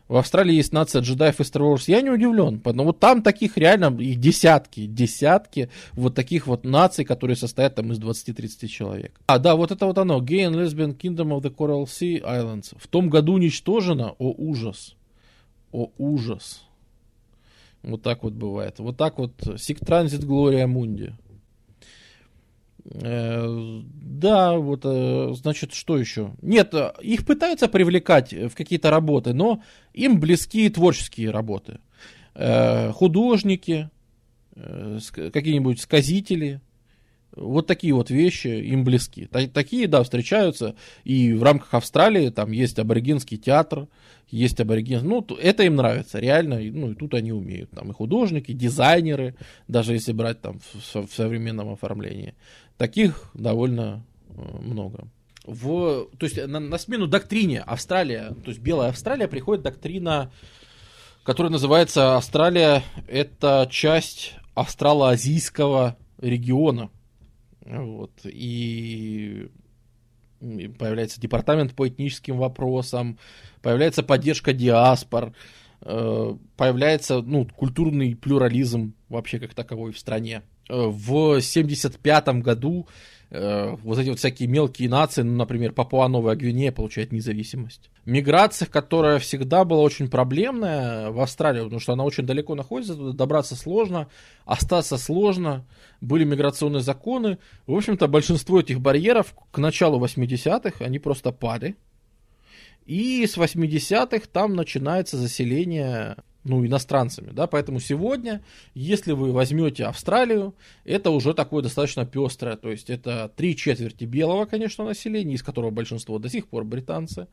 в Австралии есть нация джедаев и Star Wars. Я не удивлен. Но вот там таких реально и десятки, десятки вот таких вот наций, которые состоят там из 20-30 человек. А, да, вот это вот оно. Gay and Lesbian Kingdom of the Coral Sea Islands. В том году уничтожено. О, ужас. О, ужас. Вот так вот бывает. Вот так вот. Сик Транзит Глория Мунди. Э, да, вот, э, значит, что еще? Нет, э, их пытаются привлекать в какие-то работы, но им близки творческие работы. Художники, какие-нибудь сказители, вот такие вот вещи им близки. Такие, да, встречаются. И в рамках Австралии там есть аборигенский театр, есть абориген. Ну, это им нравится, реально. Ну, и тут они умеют. Там и художники, дизайнеры, даже если брать там в, в современном оформлении. Таких довольно э, много. В, то есть на, на смену доктрине Австралия, то есть белая Австралия, приходит доктрина, которая называется Австралия это часть австралоазийского региона. Вот. И появляется департамент по этническим вопросам, появляется поддержка диаспор, э, появляется ну, культурный плюрализм вообще как таковой в стране. Э, в 75 году э, вот эти вот всякие мелкие нации, ну, например, Папуа-Новая Гвинея получает независимость. Миграция, которая всегда была очень проблемная в Австралии, потому что она очень далеко находится, туда добраться сложно, остаться сложно, были миграционные законы. В общем-то, большинство этих барьеров к началу 80-х, они просто пали. И с 80-х там начинается заселение ну, иностранцами, да, поэтому сегодня, если вы возьмете Австралию, это уже такое достаточно пестрое, то есть это три четверти белого, конечно, населения, из которого большинство до сих пор британцы,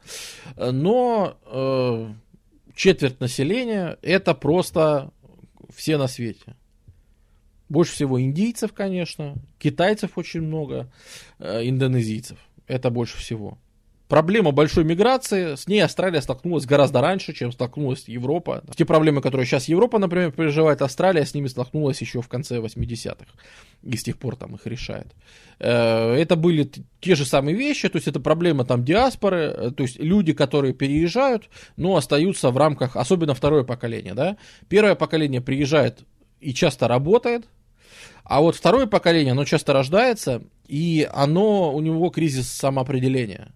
но э, четверть населения это просто все на свете. Больше всего индийцев, конечно, китайцев очень много, э, индонезийцев, это больше всего проблема большой миграции, с ней Австралия столкнулась гораздо раньше, чем столкнулась Европа. Те проблемы, которые сейчас Европа, например, переживает, Австралия с ними столкнулась еще в конце 80-х. И с тех пор там их решает. Э, это были те же самые вещи, то есть это проблема там диаспоры, э, то есть люди, которые переезжают, но остаются в рамках, особенно второе поколение, да. Первое поколение приезжает и часто работает, а вот второе поколение, оно часто рождается, и оно, у него кризис самоопределения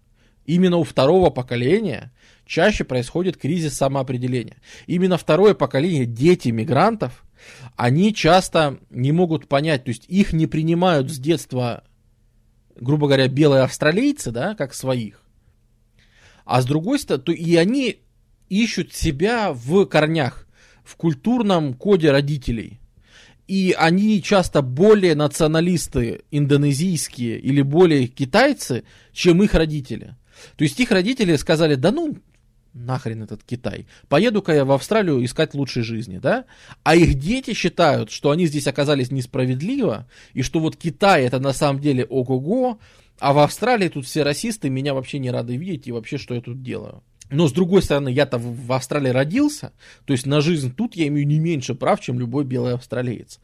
именно у второго поколения чаще происходит кризис самоопределения. Именно второе поколение, дети мигрантов, они часто не могут понять, то есть их не принимают с детства, грубо говоря, белые австралийцы, да, как своих. А с другой стороны, то и они ищут себя в корнях, в культурном коде родителей. И они часто более националисты индонезийские или более китайцы, чем их родители. То есть их родители сказали, да ну, нахрен этот Китай, поеду-ка я в Австралию искать лучшей жизни, да? А их дети считают, что они здесь оказались несправедливо, и что вот Китай это на самом деле ого-го, а в Австралии тут все расисты, меня вообще не рады видеть, и вообще что я тут делаю. Но с другой стороны, я-то в Австралии родился, то есть на жизнь тут я имею не меньше прав, чем любой белый австралиец.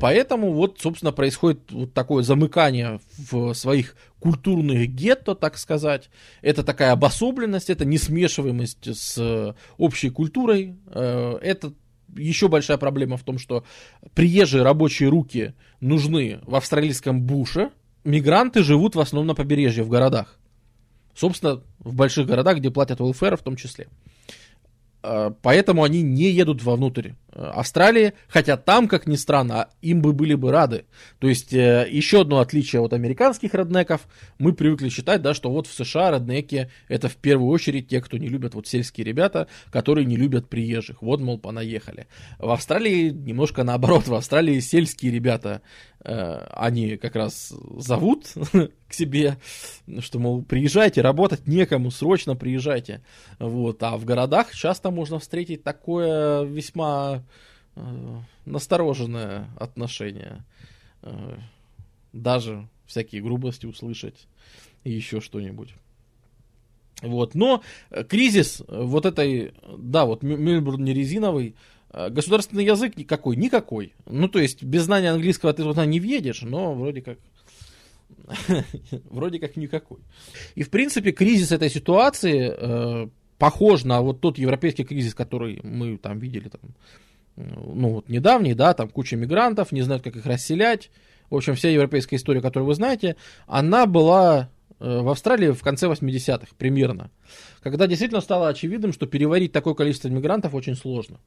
Поэтому вот, собственно, происходит вот такое замыкание в своих культурных гетто, так сказать. Это такая обособленность, это несмешиваемость с общей культурой. Э, это еще большая проблема в том, что приезжие рабочие руки нужны в австралийском буше. Мигранты живут в основном на побережье, в городах. Собственно, в больших городах, где платят welfare в том числе. Э, поэтому они не едут вовнутрь э, Австралии, хотя там, как ни странно, им бы были бы рады. То есть э, еще одно отличие от американских реднеков, мы привыкли считать, да, что вот в США реднеки это в первую очередь те, кто не любят вот сельские ребята, которые не любят приезжих. Вот, мол, понаехали. В Австралии немножко наоборот, в Австралии сельские ребята они как раз зовут <laughs> к себе, что, мол, приезжайте, работать некому, срочно приезжайте. Вот. А в городах часто можно встретить такое весьма э, настороженное отношение. Э, даже всякие грубости услышать и еще что-нибудь. Вот. Но кризис вот этой, да, вот Мельбурн не резиновый, Э, государственный язык никакой, никакой. Ну, то есть, без знания английского ты туда не въедешь, но вроде как... <laughs> вроде как никакой. И, в принципе, кризис этой ситуации э, похож на вот тот европейский кризис, который мы там видели, там, ну, вот недавний, да, там куча мигрантов, не знают, как их расселять. В общем, вся европейская история, которую вы знаете, она была э, в Австралии в конце 80-х примерно, когда действительно стало очевидным, что переварить такое количество мигрантов очень сложно.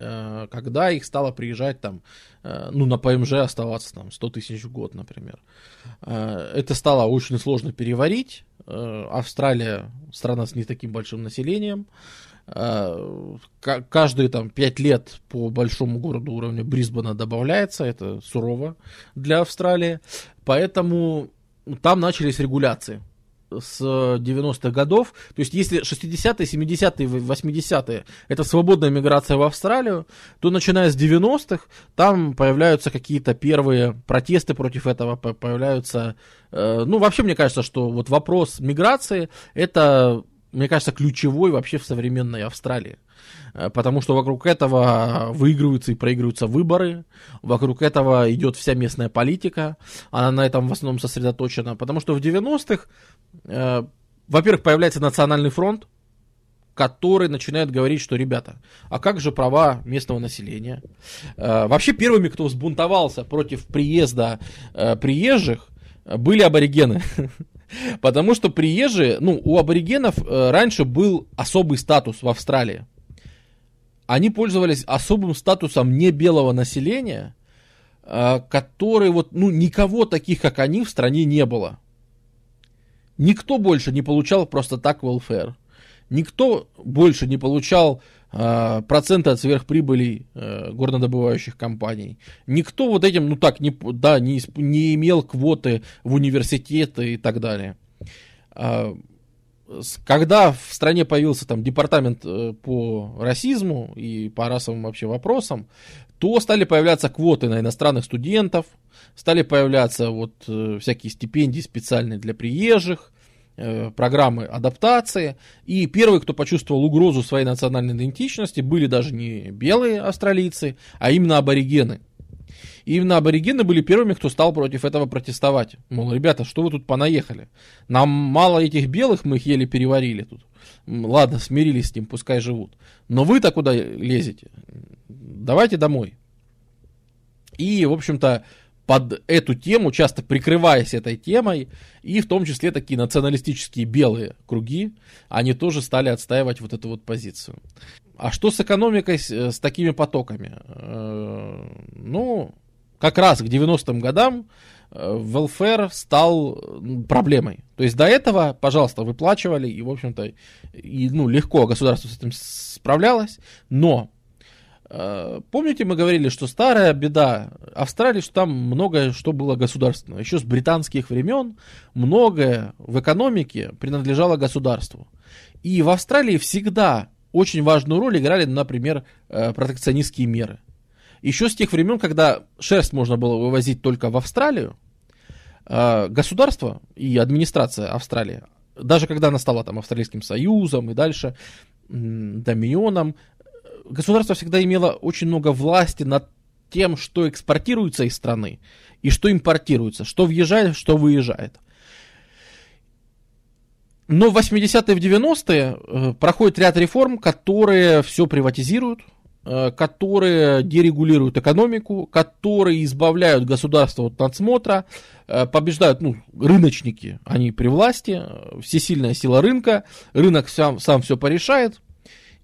Э, когда их стало приезжать там, э, ну, на ПМЖ оставаться там 100 тысяч в год, например. Э, это стало очень сложно переварить. Австралия страна с не таким большим населением. Каждые там 5 лет по большому городу уровня Брисбена добавляется, это сурово для Австралии. Поэтому там начались регуляции с 90-х годов. То есть, если 60-е, 70-е, 80-е это свободная миграция в Австралию, то начиная с 90-х там появляются какие-то первые протесты против этого, появляются... Э, ну, вообще, мне кажется, что вот вопрос миграции это, мне кажется, ключевой вообще в современной Австралии. Э, потому что вокруг этого выигрываются и проигрываются выборы, вокруг этого идет вся местная политика, она на этом в основном сосредоточена, потому что в 90-х, э, во-первых, появляется национальный фронт, который начинает говорить, что, ребята, а как же права местного населения? Э, вообще первыми, кто взбунтовался против приезда э, приезжих, были аборигены. <laughs> Потому что приезжие, ну, у аборигенов э, раньше был особый статус в Австралии они пользовались особым статусом не белого населения, а, который вот, ну, никого таких, как они, в стране не было. Никто больше не получал просто так welfare. Никто больше не получал э, проценты от сверхприбылей э, горнодобывающих компаний. Никто вот этим, ну так, не, да, не, не имел квоты в университеты и так далее. А, когда в стране появился там департамент э, по расизму и по расовым вообще вопросам, то стали появляться квоты на иностранных студентов, стали появляться вот э, всякие стипендии специальные для приезжих, э, программы адаптации. И первые, кто почувствовал угрозу своей национальной идентичности, были даже не белые австралийцы, а именно аборигены. И именно аборигены были первыми, кто стал против этого протестовать. Мол, ребята, что вы тут понаехали? Нам мало этих белых, мы их еле переварили тут. Ладно, смирились с ним, пускай живут. Но вы-то куда лезете? Давайте домой. И, в общем-то, под эту тему, часто прикрываясь этой темой, и в том числе такие националистические белые круги, они тоже стали отстаивать вот эту вот позицию. А что с экономикой, с, с такими потоками? Э, ну, как раз к 90-м годам welfare э, стал проблемой. То есть до этого, пожалуйста, выплачивали, и, в общем-то, и, ну, легко государство с этим справлялось, но э, Помните, мы говорили, что старая беда Австралии, что там многое что было государственное. Еще с британских времен многое в экономике принадлежало государству. И в Австралии всегда очень важную роль играли, например, э, протекционистские меры – еще с тех времен, когда шерсть можно было вывозить только в Австралию, э, государство и администрация Австралии, даже когда она стала там Австралийским Союзом и дальше доминионом, государство всегда имело очень много власти над тем, что экспортируется из страны и что импортируется, что въезжает, что выезжает. Но в 80-е, в 90-е э, проходит ряд реформ, которые все приватизируют, которые дерегулируют экономику, которые избавляют государство от надсмотра, э, побеждают ну, рыночники, они при власти, всесильная сила рынка, рынок сам, сам все порешает.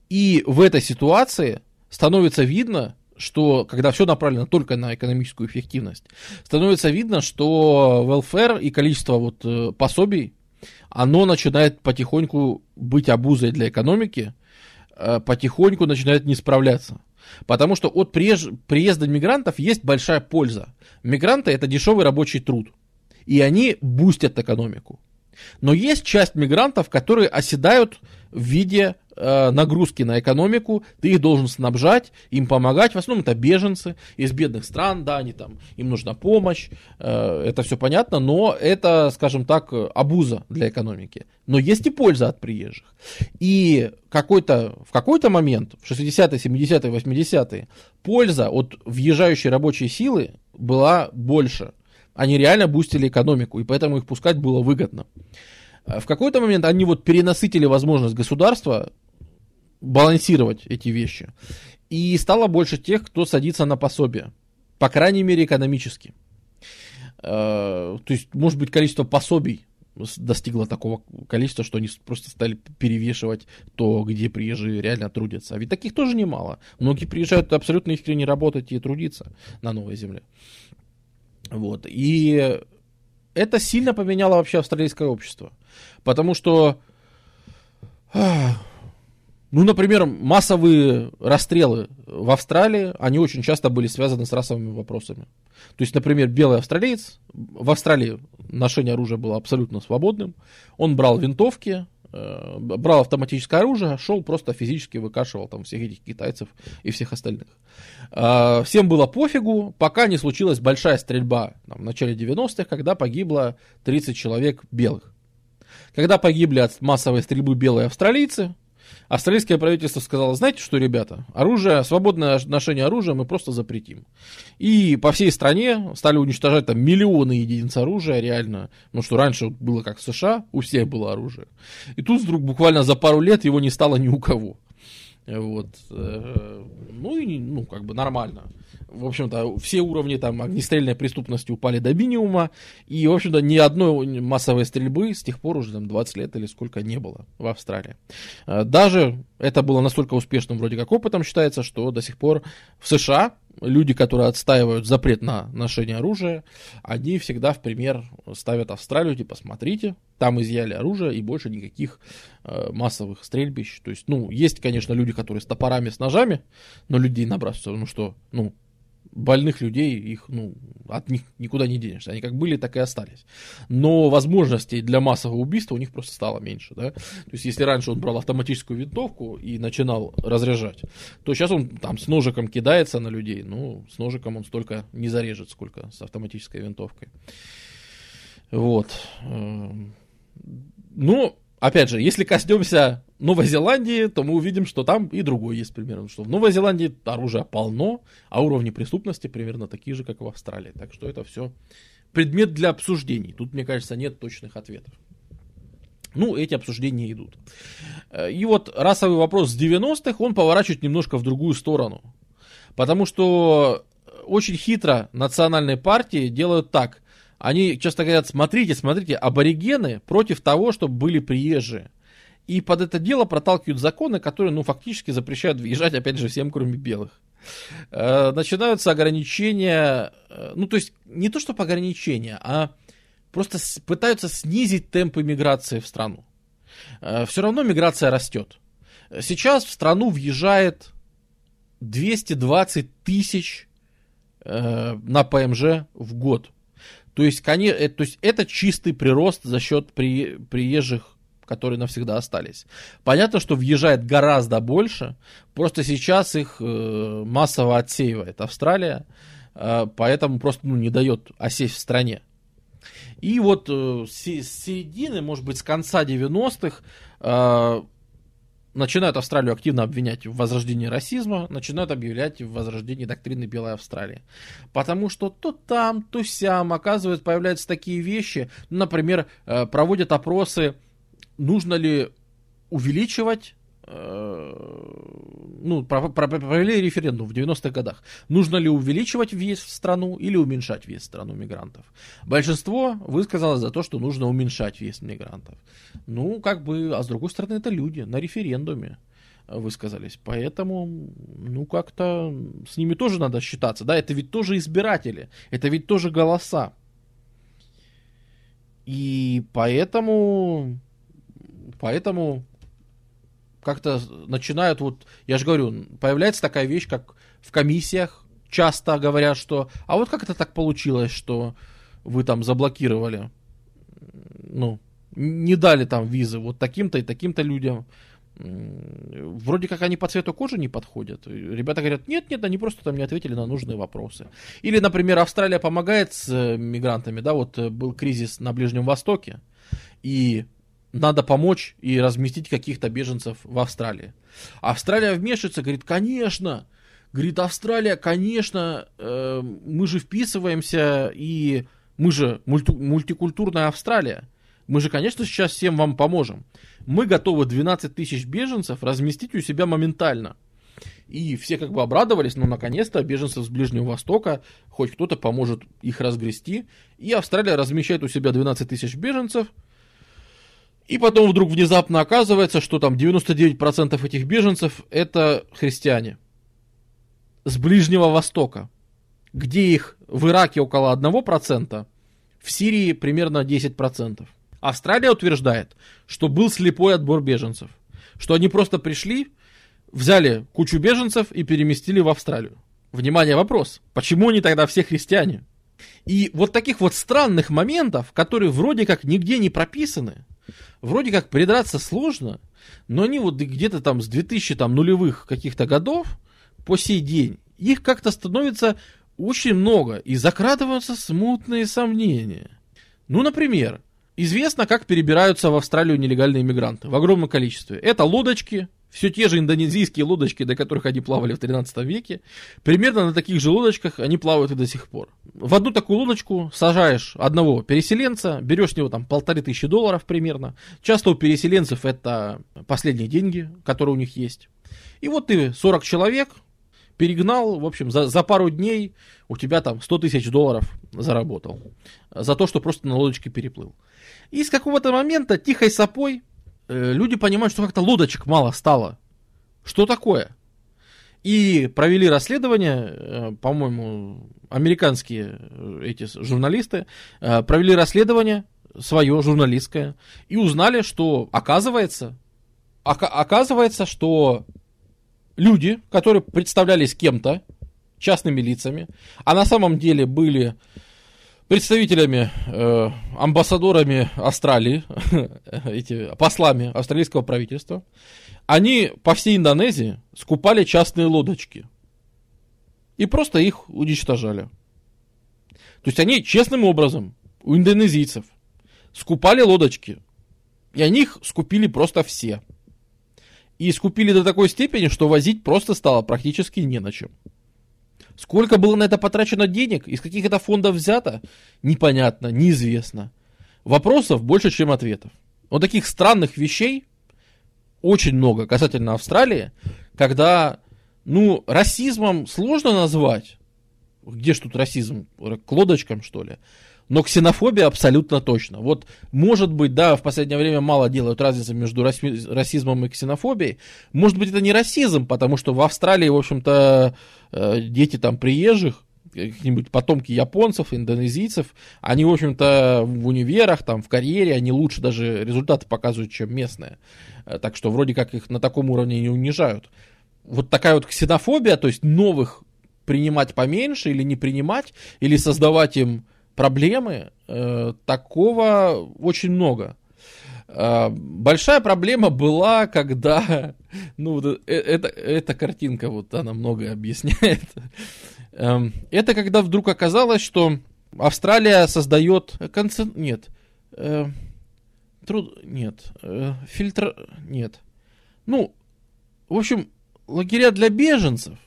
И в этой ситуации становится видно, что когда все направлено только на экономическую эффективность, становится видно, что welfare и количество вот э, пособий, оно начинает потихоньку быть обузой для экономики, э, потихоньку начинает не справляться. Потому что от приезда мигрантов есть большая польза. Мигранты это дешевый рабочий труд. И они бустят экономику. Но есть часть мигрантов, которые оседают в виде э, нагрузки на экономику, ты их должен снабжать, им помогать. В основном это беженцы из бедных стран, да, они там, им нужна помощь, э, это все понятно, но это, скажем так, обуза для экономики. Но есть и польза от приезжих. И какой-то, в какой-то момент, в 60-е, 70-е, 80-е, польза от въезжающей рабочей силы была больше. Они реально бустили экономику, и поэтому их пускать было выгодно. В какой-то момент они вот перенасытили возможность государства балансировать эти вещи. И стало больше тех, кто садится на пособие. По крайней мере, экономически. Э, то есть, может быть, количество пособий достигло такого количества, что они просто стали перевешивать то, где приезжие реально трудятся. А ведь таких тоже немало. Многие приезжают абсолютно искренне работать и трудиться на новой земле. Вот. И это сильно поменяло вообще австралийское общество. Потому что ну, например, массовые расстрелы в Австралии, они очень часто были связаны с расовыми вопросами. То есть, например, белый австралиец, в Австралии ношение оружия было абсолютно свободным, он брал винтовки, э, брал автоматическое оружие, шел просто физически выкашивал там всех этих китайцев и всех остальных. Э, всем было пофигу, пока не случилась большая стрельба там, в начале 90-х, когда погибло 30 человек белых. Когда погибли от массовой стрельбы белые австралийцы, Австралийское правительство сказало, знаете что, ребята, оружие, свободное ношение оружия мы просто запретим. И по всей стране стали уничтожать там миллионы единиц оружия, реально. Ну что раньше было как в США, у всех было оружие. И тут вдруг буквально за пару лет его не стало ни у кого. Вот. Э, ну и, ну, как бы нормально в общем-то, все уровни там огнестрельной преступности упали до минимума, и, в общем-то, ни одной массовой стрельбы с тех пор уже там 20 лет или сколько не было в Австралии. А, даже это было настолько успешным вроде как опытом считается, что до сих пор в США люди, которые отстаивают запрет на ношение оружия, они всегда в пример ставят Австралию, типа, смотрите, там изъяли оружие и больше никаких э, массовых стрельбищ. То есть, ну, есть, конечно, люди, которые с топорами, с ножами, но людей набрасываются, ну что, ну, больных людей, их, ну, от них никуда не денешься. Они как были, так и остались. Но возможностей для массового убийства у них просто стало меньше, да. То есть, если раньше он брал автоматическую винтовку и начинал разряжать, то сейчас он там с ножиком кидается на людей. Ну, с ножиком он столько не зарежет, сколько с автоматической винтовкой. Вот. Эм, ну, опять же, если коснемся Новой Зеландии, то мы увидим, что там и другой есть примерно. Что в Новой Зеландии оружия полно, а уровни преступности примерно такие же, как в Австралии. Так что это все предмет для обсуждений. Тут, мне кажется, нет точных ответов. Ну, эти обсуждения идут. И вот расовый вопрос с 90-х, он поворачивает немножко в другую сторону. Потому что очень хитро национальные партии делают так. Они часто говорят, смотрите, смотрите, аборигены против того, чтобы были приезжие. И под это дело проталкивают законы, которые, ну, фактически запрещают въезжать, опять же, всем, кроме белых. Э, начинаются ограничения, э, ну, то есть, не то, чтобы ограничения, а просто пытаются снизить темпы миграции в страну. Э, все равно миграция растет. Сейчас в страну въезжает 220 тысяч на ПМЖ в год. То есть, конечно, то есть это чистый прирост за счет при, приезжих которые навсегда остались. Понятно, что въезжает гораздо больше, просто сейчас их э, массово отсеивает Австралия, э, поэтому просто ну, не дает осесть в стране. И вот э, с середины, может быть, с конца 90-х э, начинают Австралию активно обвинять в возрождении расизма, начинают объявлять в возрождении доктрины Белой Австралии. Потому что то там, то сям, оказывается, появляются такие вещи, например, э, проводят опросы нужно ли увеличивать ну, провели референдум в 90-х годах. Нужно ли увеличивать вес в страну или уменьшать вес в страну мигрантов? Большинство высказалось за то, что нужно уменьшать вес мигрантов. Ну, как бы, а с другой стороны, это люди на референдуме. высказались. Поэтому, ну, как-то с ними тоже надо считаться. Да, это ведь тоже избиратели, это ведь тоже голоса. И поэтому, поэтому как-то начинают вот, я же говорю, появляется такая вещь, как в комиссиях часто говорят, что, а вот как это так получилось, что вы там заблокировали, ну, не дали там визы вот таким-то и таким-то людям. Вроде как они по цвету кожи не подходят. Ребята говорят, нет, нет, они просто там не ответили на нужные вопросы. Или, например, Австралия помогает с э, мигрантами, да, вот э, был кризис на Ближнем Востоке, и надо помочь и разместить каких-то беженцев в Австралии. Австралия вмешивается, говорит, конечно, говорит, Австралия, конечно, э, мы же вписываемся, и мы же мульти- мультикультурная Австралия. Мы же, конечно, сейчас всем вам поможем. Мы готовы 12 тысяч беженцев разместить у себя моментально. И все как бы обрадовались, ну, наконец-то, беженцев с Ближнего Востока, хоть кто-то поможет их разгрести. И Австралия размещает у себя 12 тысяч беженцев. И потом вдруг внезапно оказывается, что там 99% этих беженцев это христиане. С Ближнего Востока. Где их в Ираке около 1%, в Сирии примерно 10%. Австралия утверждает, что был слепой отбор беженцев. Что они просто пришли, взяли кучу беженцев и переместили в Австралию. Внимание, вопрос. Почему они тогда все христиане? И вот таких вот странных моментов, которые вроде как нигде не прописаны, вроде как придраться сложно, но они вот где-то там с 2000 там, нулевых каких-то годов по сей день, их как-то становится очень много, и закрадываются смутные сомнения. Ну, например, Известно, как перебираются в Австралию нелегальные мигранты в огромном количестве. Это лодочки, все те же индонезийские лодочки, до которых они плавали в 13 веке. Примерно на таких же лодочках они плавают и до сих пор. В одну такую лодочку сажаешь одного переселенца, берешь с него там полторы тысячи долларов примерно. Часто у переселенцев это последние деньги, которые у них есть. И вот ты 40 человек перегнал, в общем, за, за пару дней у тебя там 100 тысяч долларов заработал. За то, что просто на лодочке переплыл. И с какого-то момента тихой сапой люди понимают, что как-то лодочек мало стало. Что такое? И провели расследование, э, по-моему, американские э, эти журналисты э, провели расследование свое журналистское и узнали, что оказывается, ока- оказывается, что люди, которые представлялись кем-то, частными лицами, а на самом деле были представителями, э, амбассадорами Австралии, <laughs> эти, послами австралийского правительства, они по всей Индонезии скупали частные лодочки и просто их уничтожали. То есть они честным образом у индонезийцев скупали лодочки, и они их скупили просто все. И скупили до такой степени, что возить просто стало практически не на чем. Сколько было на это потрачено денег, из каких это фондов взято, непонятно, неизвестно. Вопросов больше, чем ответов. Вот таких странных вещей очень много касательно Австралии, когда, ну, расизмом сложно назвать. Где ж тут расизм? К лодочкам, что ли? Но ксенофобия абсолютно точно. Вот, может быть, да, в последнее время мало делают разницы между расизмом и ксенофобией. Может быть, это не расизм, потому что в Австралии, в общем-то, э, дети там приезжих, какие-нибудь потомки японцев, индонезийцев, они, в общем-то, в универах, там, в карьере, они лучше даже результаты показывают, чем местные. Э, так что вроде как их на таком уровне не унижают. Вот такая вот ксенофобия, то есть новых принимать поменьше или не принимать, или создавать им проблемы, э, такого очень много. Э, большая проблема была, когда, <laughs> ну, э, это, эта картинка, вот она многое <laughs> объясняет. Э, это когда вдруг оказалось, что Австралия создает концент... Нет. Э, труд... Нет. Э, фильтр... Нет. Ну, в общем, лагеря для беженцев.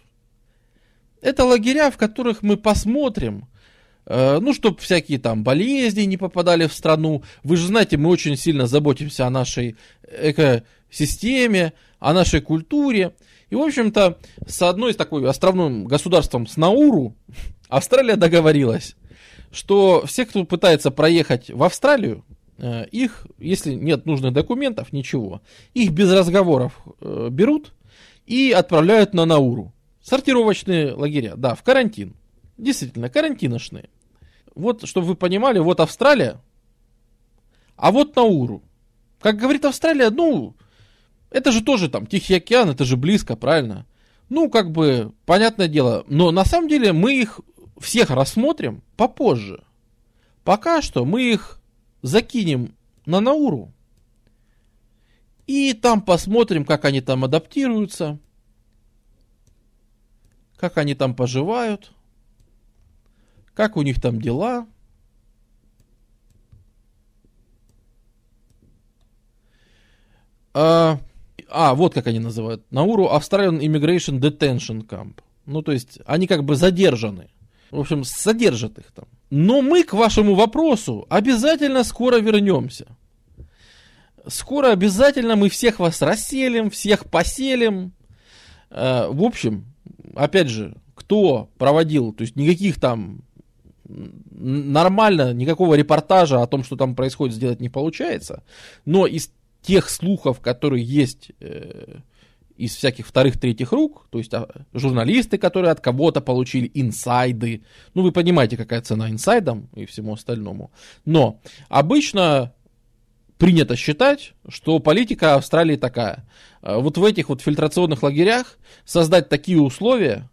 Это лагеря, в которых мы посмотрим, ну, чтобы всякие там болезни не попадали в страну. Вы же знаете, мы очень сильно заботимся о нашей экосистеме, о нашей культуре. И, в общем-то, с одной из такой островным государством, с Науру, <laughs> Австралия договорилась, что все, кто пытается проехать в Австралию, их, если нет нужных документов, ничего, их без разговоров э, берут и отправляют на Науру. Сортировочные лагеря, да, в карантин. Действительно, карантиношные. Вот, чтобы вы понимали, вот Австралия, а вот Науру. Как говорит Австралия, ну, это же тоже там Тихий океан, это же близко, правильно? Ну, как бы, понятное дело. Но на самом деле мы их всех рассмотрим попозже. Пока что мы их закинем на Науру. И там посмотрим, как они там адаптируются. Как они там поживают. Как у них там дела. А, а, вот как они называют. Науру Australian Immigration Detention Camp. Ну, то есть, они как бы задержаны. В общем, содержат их там. Но мы к вашему вопросу обязательно скоро вернемся. Скоро обязательно мы всех вас расселим, всех поселим. Э, в общем, опять же, кто проводил, то есть никаких там нормально, никакого репортажа о том, что там происходит, сделать не получается. Но из тех слухов, которые есть э, из всяких вторых, третьих рук, то есть а, журналисты, которые от кого-то получили инсайды, ну вы понимаете, какая цена инсайдам и всему остальному. Но обычно принято считать, что политика Австралии такая. А, вот в этих вот фильтрационных лагерях создать такие условия,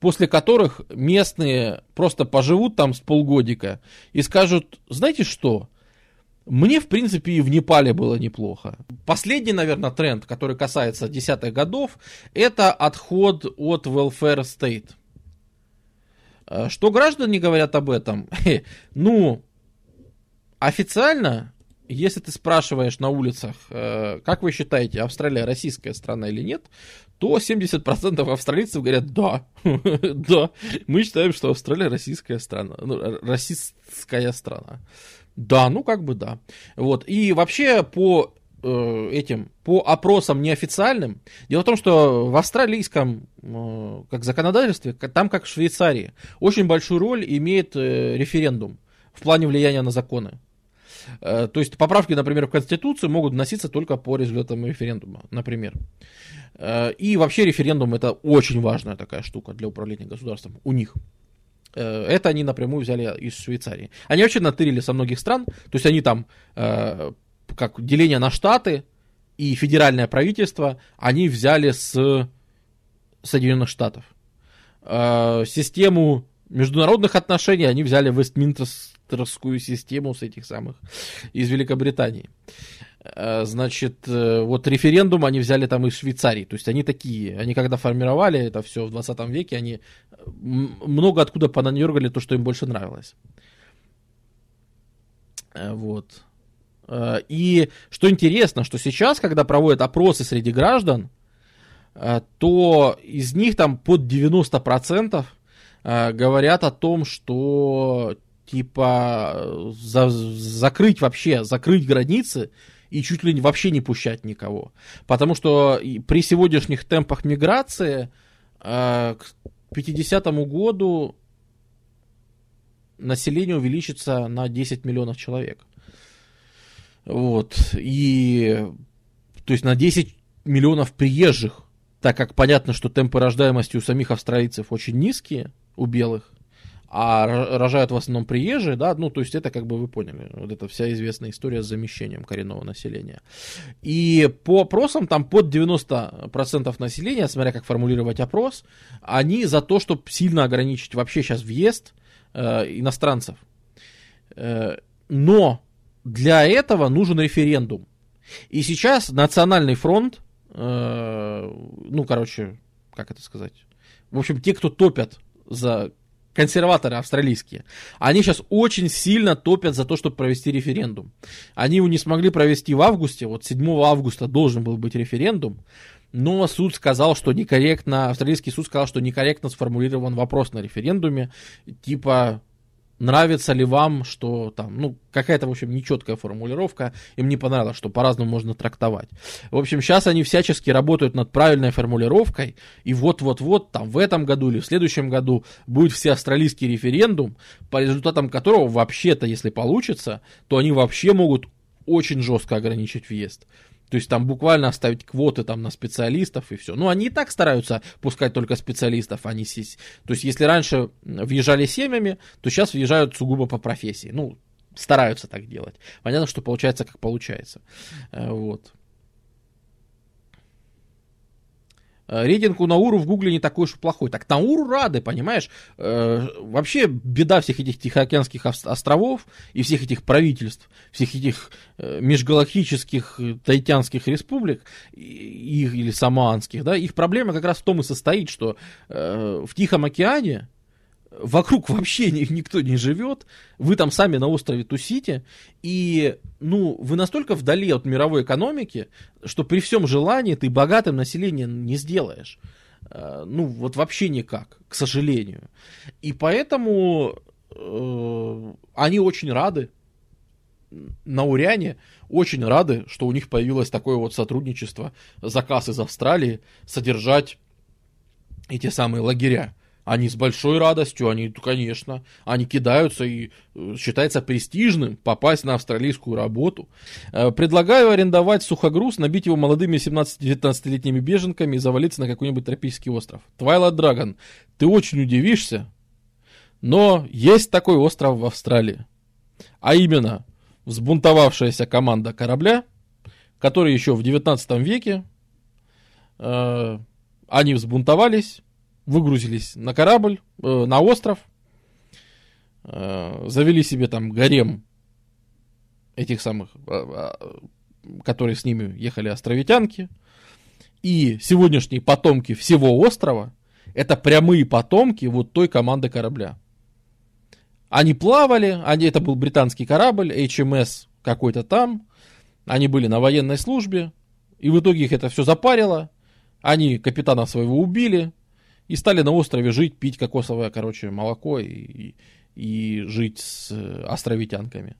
после которых местные просто поживут там с полгодика и скажут, знаете что, мне, в принципе, и в Непале было неплохо. Последний, наверное, тренд, который касается десятых годов, это отход от welfare state. Э, что граждане говорят об этом? <laughs> Ну, официально, если ты спрашиваешь на улицах, э, как вы считаете, Австралия российская страна или нет, то 70% австралийцев говорят, да, <laughs> да, мы считаем, что Австралия российская страна, ну, российская страна. Да, ну как бы да. Вот. И вообще по э, этим, по опросам неофициальным, дело в том, что в австралийском э, как законодательстве, там как в Швейцарии, очень большую роль имеет э, референдум в плане влияния на законы. Э, то есть поправки, например, в Конституцию могут вноситься только по результатам референдума, например. Э, и вообще референдум это очень важная такая штука для управления государством у них. Э, это они напрямую взяли из Швейцарии. Они вообще натырили со многих стран, то есть они там, как деление на штаты и федеральное правительство, они взяли с Соединенных Штатов. Систему международных отношений они взяли Вестминстерскую систему с этих самых из Великобритании. Э, значит, э, вот референдум они взяли там из Швейцарии. То есть они такие, они когда формировали это все в 20 веке, они много откуда понадергали то, что им больше нравилось. Э, вот. И что интересно, что сейчас, когда проводят опросы среди граждан, то из них там под 90% говорят о том, что типа за, закрыть вообще, закрыть границы и чуть ли вообще не пущать никого. Потому что при сегодняшних темпах миграции э, к 50 году население увеличится на 10 миллионов человек. Вот. И то есть на 10 миллионов приезжих, так как понятно, что темпы рождаемости у самих австралийцев очень низкие, у белых, а рожают в основном приезжие, да, ну, то есть это, как бы вы поняли, вот эта вся известная история с замещением коренного населения. И по опросам там под 90% населения, смотря как формулировать опрос, они за то, чтобы сильно ограничить вообще сейчас въезд э, иностранцев. Э, но для этого нужен референдум. И сейчас Национальный фронт, э, ну, короче, как это сказать, в общем, те, кто топят за консерваторы австралийские, они сейчас очень сильно топят за то, чтобы провести референдум. Они его не смогли провести в августе, вот 7 августа должен был быть референдум, но суд сказал, что некорректно, австралийский суд сказал, что некорректно сформулирован вопрос на референдуме, типа нравится ли вам, что там, ну, какая-то, в общем, нечеткая формулировка, им не понравилось, что по-разному можно трактовать. В общем, сейчас они всячески работают над правильной формулировкой, и вот-вот-вот, там, в этом году или в следующем году будет всеавстралийский референдум, по результатам которого, вообще-то, если получится, то они вообще могут очень жестко ограничить въезд. То есть там буквально оставить квоты там на специалистов и все. Ну, они и так стараются пускать только специалистов, а не сесть. То есть, если раньше въезжали семьями, то сейчас въезжают сугубо по профессии. Ну, стараются так делать. Понятно, что получается, как получается. Э, вот. Э, рейтинг у Науру в Гугле не такой уж плохой. Так Науру рады, понимаешь? Э, вообще беда всех этих Тихоокеанских островов и всех этих правительств, всех этих э, межгалактических э, таитянских республик их, или самоанских, да, их проблема как раз в том и состоит, что э, в Тихом океане вокруг вообще никто не живет, вы там сами на острове тусите, и, ну, вы настолько вдали от мировой экономики, что при всем желании ты богатым населением не сделаешь. Э, ну, вот вообще никак, к сожалению. И поэтому э, они очень рады, на Уряне очень рады, что у них появилось такое вот сотрудничество, заказ из Австралии, содержать эти самые лагеря. Они с большой радостью, они, конечно, они кидаются и э, считается престижным попасть на австралийскую работу. Э, предлагаю арендовать сухогруз, набить его молодыми 17-19-летними беженками и завалиться на какой-нибудь тропический остров. Twilight Dragon, ты очень удивишься, но есть такой остров в Австралии. А именно, взбунтовавшаяся команда корабля, который еще в 19 веке, э, они взбунтовались, выгрузились на корабль, э, на остров, э, завели себе там гарем этих самых, э, которые с ними ехали островитянки. И сегодняшние потомки всего острова это прямые потомки вот той команды корабля. Они плавали, они, это был британский корабль, HMS какой-то там, они были на военной службе, и в итоге их это все запарило, они капитана своего убили, и стали на острове жить, пить кокосовое, короче, молоко и, и жить с э, островитянками.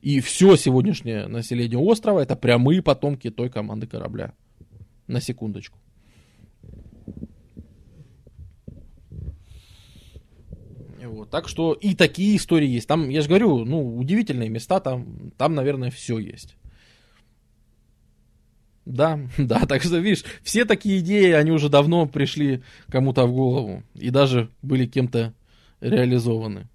И все сегодняшнее население острова это прямые потомки той команды корабля. На секундочку. Вот, так что и такие истории есть. Там, я же говорю, ну, удивительные места, там, там, наверное, все есть. Да, <laughs> да, так что, видишь, все такие идеи, они уже давно пришли кому-то в голову и даже были кем-то реализованы.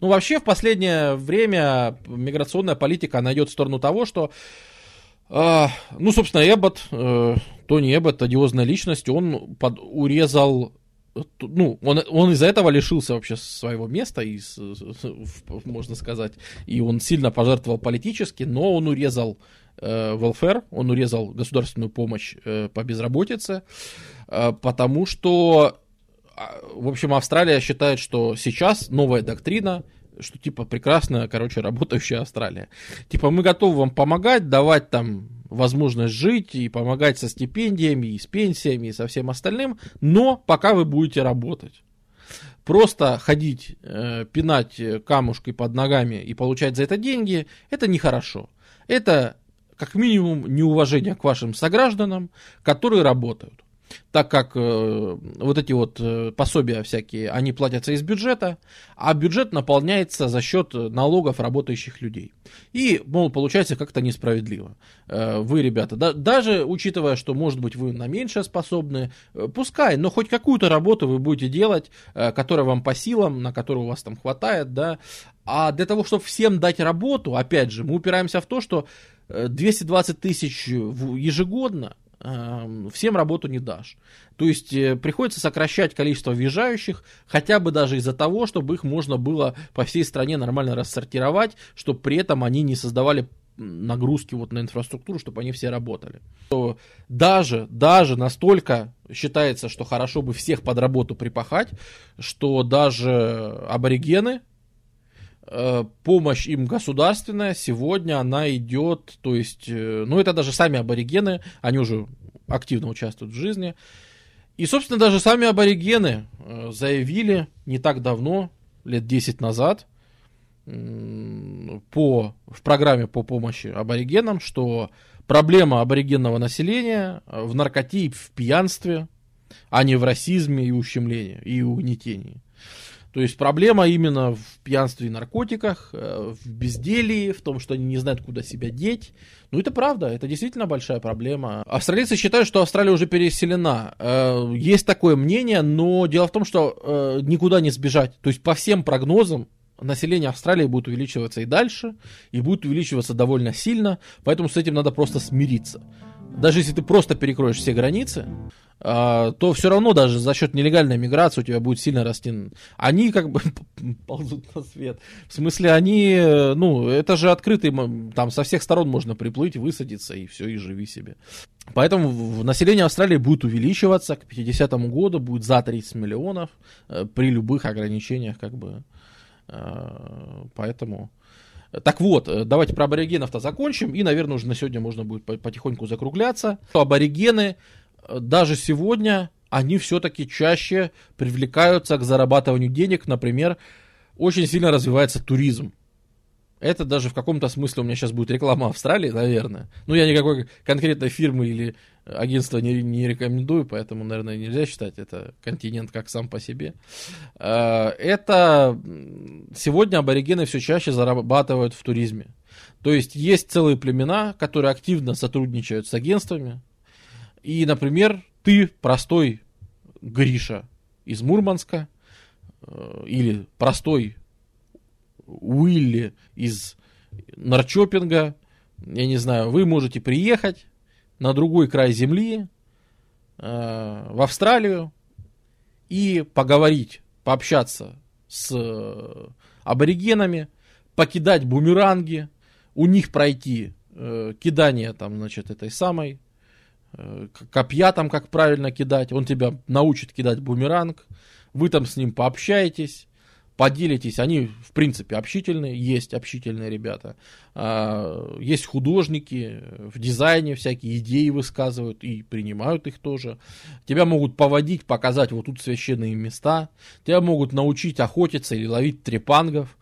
Ну, вообще, в последнее время миграционная политика, она идет в сторону того, что, э, ну, собственно, Эббот, э, Тони Эббот, одиозная личность, он под, урезал ну, он, он из-за этого лишился вообще своего места, и, можно сказать, и он сильно пожертвовал политически, но он урезал э, welfare, он урезал государственную помощь э, по безработице, э, потому что, а, в общем, Австралия считает, что сейчас новая доктрина что типа прекрасная, короче, работающая Австралия. Типа мы готовы вам помогать, давать там возможность жить и помогать со стипендиями, и с пенсиями, и со всем остальным, но пока вы будете работать. Просто ходить, э, пинать камушкой под ногами и получать за это деньги, это нехорошо. Это как минимум неуважение к вашим согражданам, которые работают так как э, вот эти вот э, пособия всякие, они платятся из бюджета, а бюджет наполняется за счет налогов работающих людей. И, мол, получается как-то несправедливо. Э, вы, ребята, да, даже учитывая, что, может быть, вы на меньшее способны, э, пускай, но хоть какую-то работу вы будете делать, э, которая вам по силам, на которую у вас там хватает, да, а для того, чтобы всем дать работу, опять же, мы упираемся в то, что 220 э, тысяч ежегодно, всем работу не дашь. То есть э, приходится сокращать количество въезжающих, хотя бы даже из-за того, чтобы их можно было по всей стране нормально рассортировать, чтобы при этом они не создавали нагрузки вот на инфраструктуру, чтобы они все работали. То даже, даже настолько считается, что хорошо бы всех под работу припахать, что даже аборигены, помощь им государственная сегодня она идет, то есть, э, ну это даже сами аборигены, они уже активно участвуют в жизни. И, собственно, даже сами аборигены э, заявили не так давно, лет 10 назад, по, в программе по помощи аборигенам, что проблема аборигенного населения в наркоте и в пьянстве, а не в расизме и ущемлении, и угнетении. То есть проблема именно в пьянстве и наркотиках, э, в безделии, в том, что они не знают, куда себя деть. Ну, это правда, это действительно большая проблема. Австралийцы считают, что Австралия уже переселена. Э, есть такое мнение, но дело в том, что э, никуда не сбежать. То есть по всем прогнозам население Австралии будет увеличиваться и дальше, и будет увеличиваться довольно сильно, поэтому с этим надо просто смириться. Даже если ты просто перекроешь все границы, а, то все равно даже за счет нелегальной миграции у тебя будет сильно расти. Они как бы <laughs> ползут на свет. В смысле, они, ну, это же открытый, там со всех сторон можно приплыть, высадиться и все, и живи себе. Поэтому население Австралии будет увеличиваться к 50 году, будет за 30 миллионов э, при любых ограничениях, как бы. Э, поэтому... Так вот, э, давайте про аборигенов-то закончим, и, наверное, уже на сегодня можно будет потихоньку закругляться. Аборигены даже сегодня они все-таки чаще привлекаются к зарабатыванию денег. Например, очень сильно развивается туризм. Это даже в каком-то смысле у меня сейчас будет реклама Австралии, наверное. Ну, я никакой конкретной фирмы или агентства не, не рекомендую, поэтому, наверное, нельзя считать это континент как сам по себе. А, это сегодня аборигены все чаще зарабатывают в туризме. То есть есть целые племена, которые активно сотрудничают с агентствами, и, например, ты простой Гриша из Мурманска э, или простой Уилли из Нарчопинга, я не знаю, вы можете приехать на другой край земли, э, в Австралию, и поговорить, пообщаться с э, аборигенами, покидать бумеранги, у них пройти э, кидание там, значит, этой самой Э, копья там, как правильно кидать, он тебя научит кидать бумеранг, вы там с ним пообщаетесь, поделитесь, они, в принципе, общительные, есть общительные ребята, а, есть художники, в дизайне всякие идеи высказывают и принимают их тоже, тебя могут поводить, показать вот тут священные места, тебя могут научить охотиться или ловить трепангов,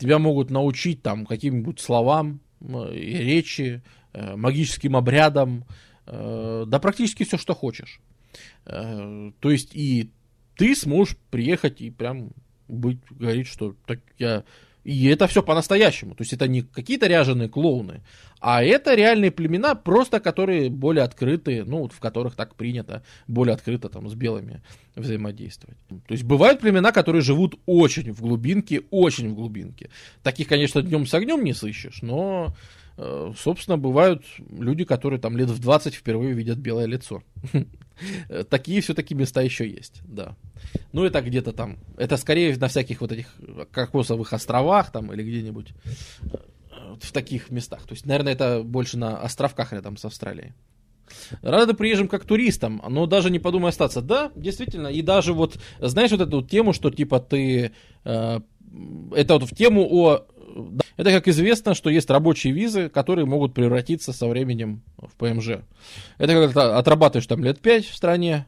тебя могут научить там каким-нибудь словам, речи, э, магическим обрядам, Э, да практически все, что хочешь. Э, то есть и ты сможешь приехать и прям быть, говорить, что так я... И это все по-настоящему. То есть это не какие-то ряженые клоуны, а это реальные племена, просто которые более открытые, ну, в которых так принято более открыто там с белыми взаимодействовать. То есть бывают племена, которые живут очень в глубинке, очень в глубинке. Таких, конечно, днем с огнем не сыщешь, но собственно, бывают люди, которые там лет в 20 впервые видят белое лицо. Такие все-таки места еще есть, да. Ну, это где-то там, это скорее на всяких вот этих кокосовых островах там или где-нибудь э, в таких местах. То есть, наверное, это больше на островках рядом с Австралией. Рады приезжим как туристам, но даже не подумай остаться. Да, действительно, и даже вот, знаешь, вот эту тему, что типа ты, э, это вот в тему о это, как известно, что есть рабочие визы, которые могут превратиться со временем в ПМЖ. Это когда отрабатываешь там лет 5 в стране,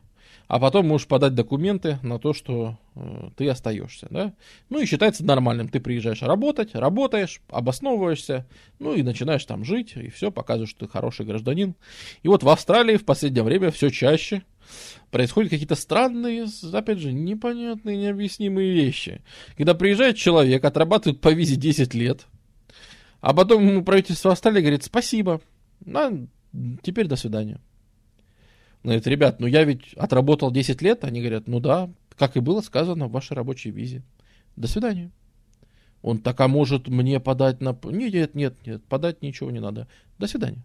а потом можешь подать документы на то, что э, ты остаешься, да? Ну и считается нормальным. Ты приезжаешь работать, работаешь, обосновываешься, ну и начинаешь там жить, и все, показываешь, что ты хороший гражданин. И вот в Австралии в последнее время все чаще происходят какие-то странные, опять же, непонятные, необъяснимые вещи. Когда приезжает человек, отрабатывает по визе 10 лет, а потом ему правительство Австралии говорит спасибо, а теперь до свидания. Говорит, ребят, ну я ведь отработал 10 лет, они говорят, ну да, как и было сказано в вашей рабочей визе. До свидания. Он так, а может мне подать на... Нет, нет, нет, подать ничего не надо. До свидания.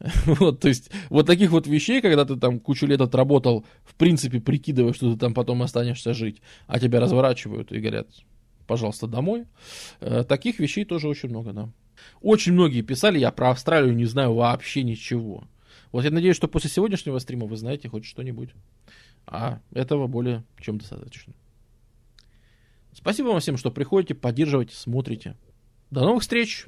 <laughs> Вот, то есть, вот таких вот вещей, когда ты там кучу лет отработал, в принципе, прикидывая, что ты там потом останешься жить, а тебя разворачивают и говорят, пожалуйста, домой. Э, таких вещей тоже очень много, да. Очень многие писали, я про Австралию не знаю вообще ничего. Вот я надеюсь, что после сегодняшнего стрима вы знаете хоть что-нибудь. А этого более чем достаточно. Спасибо вам всем, что приходите, поддерживаете, смотрите. До новых встреч!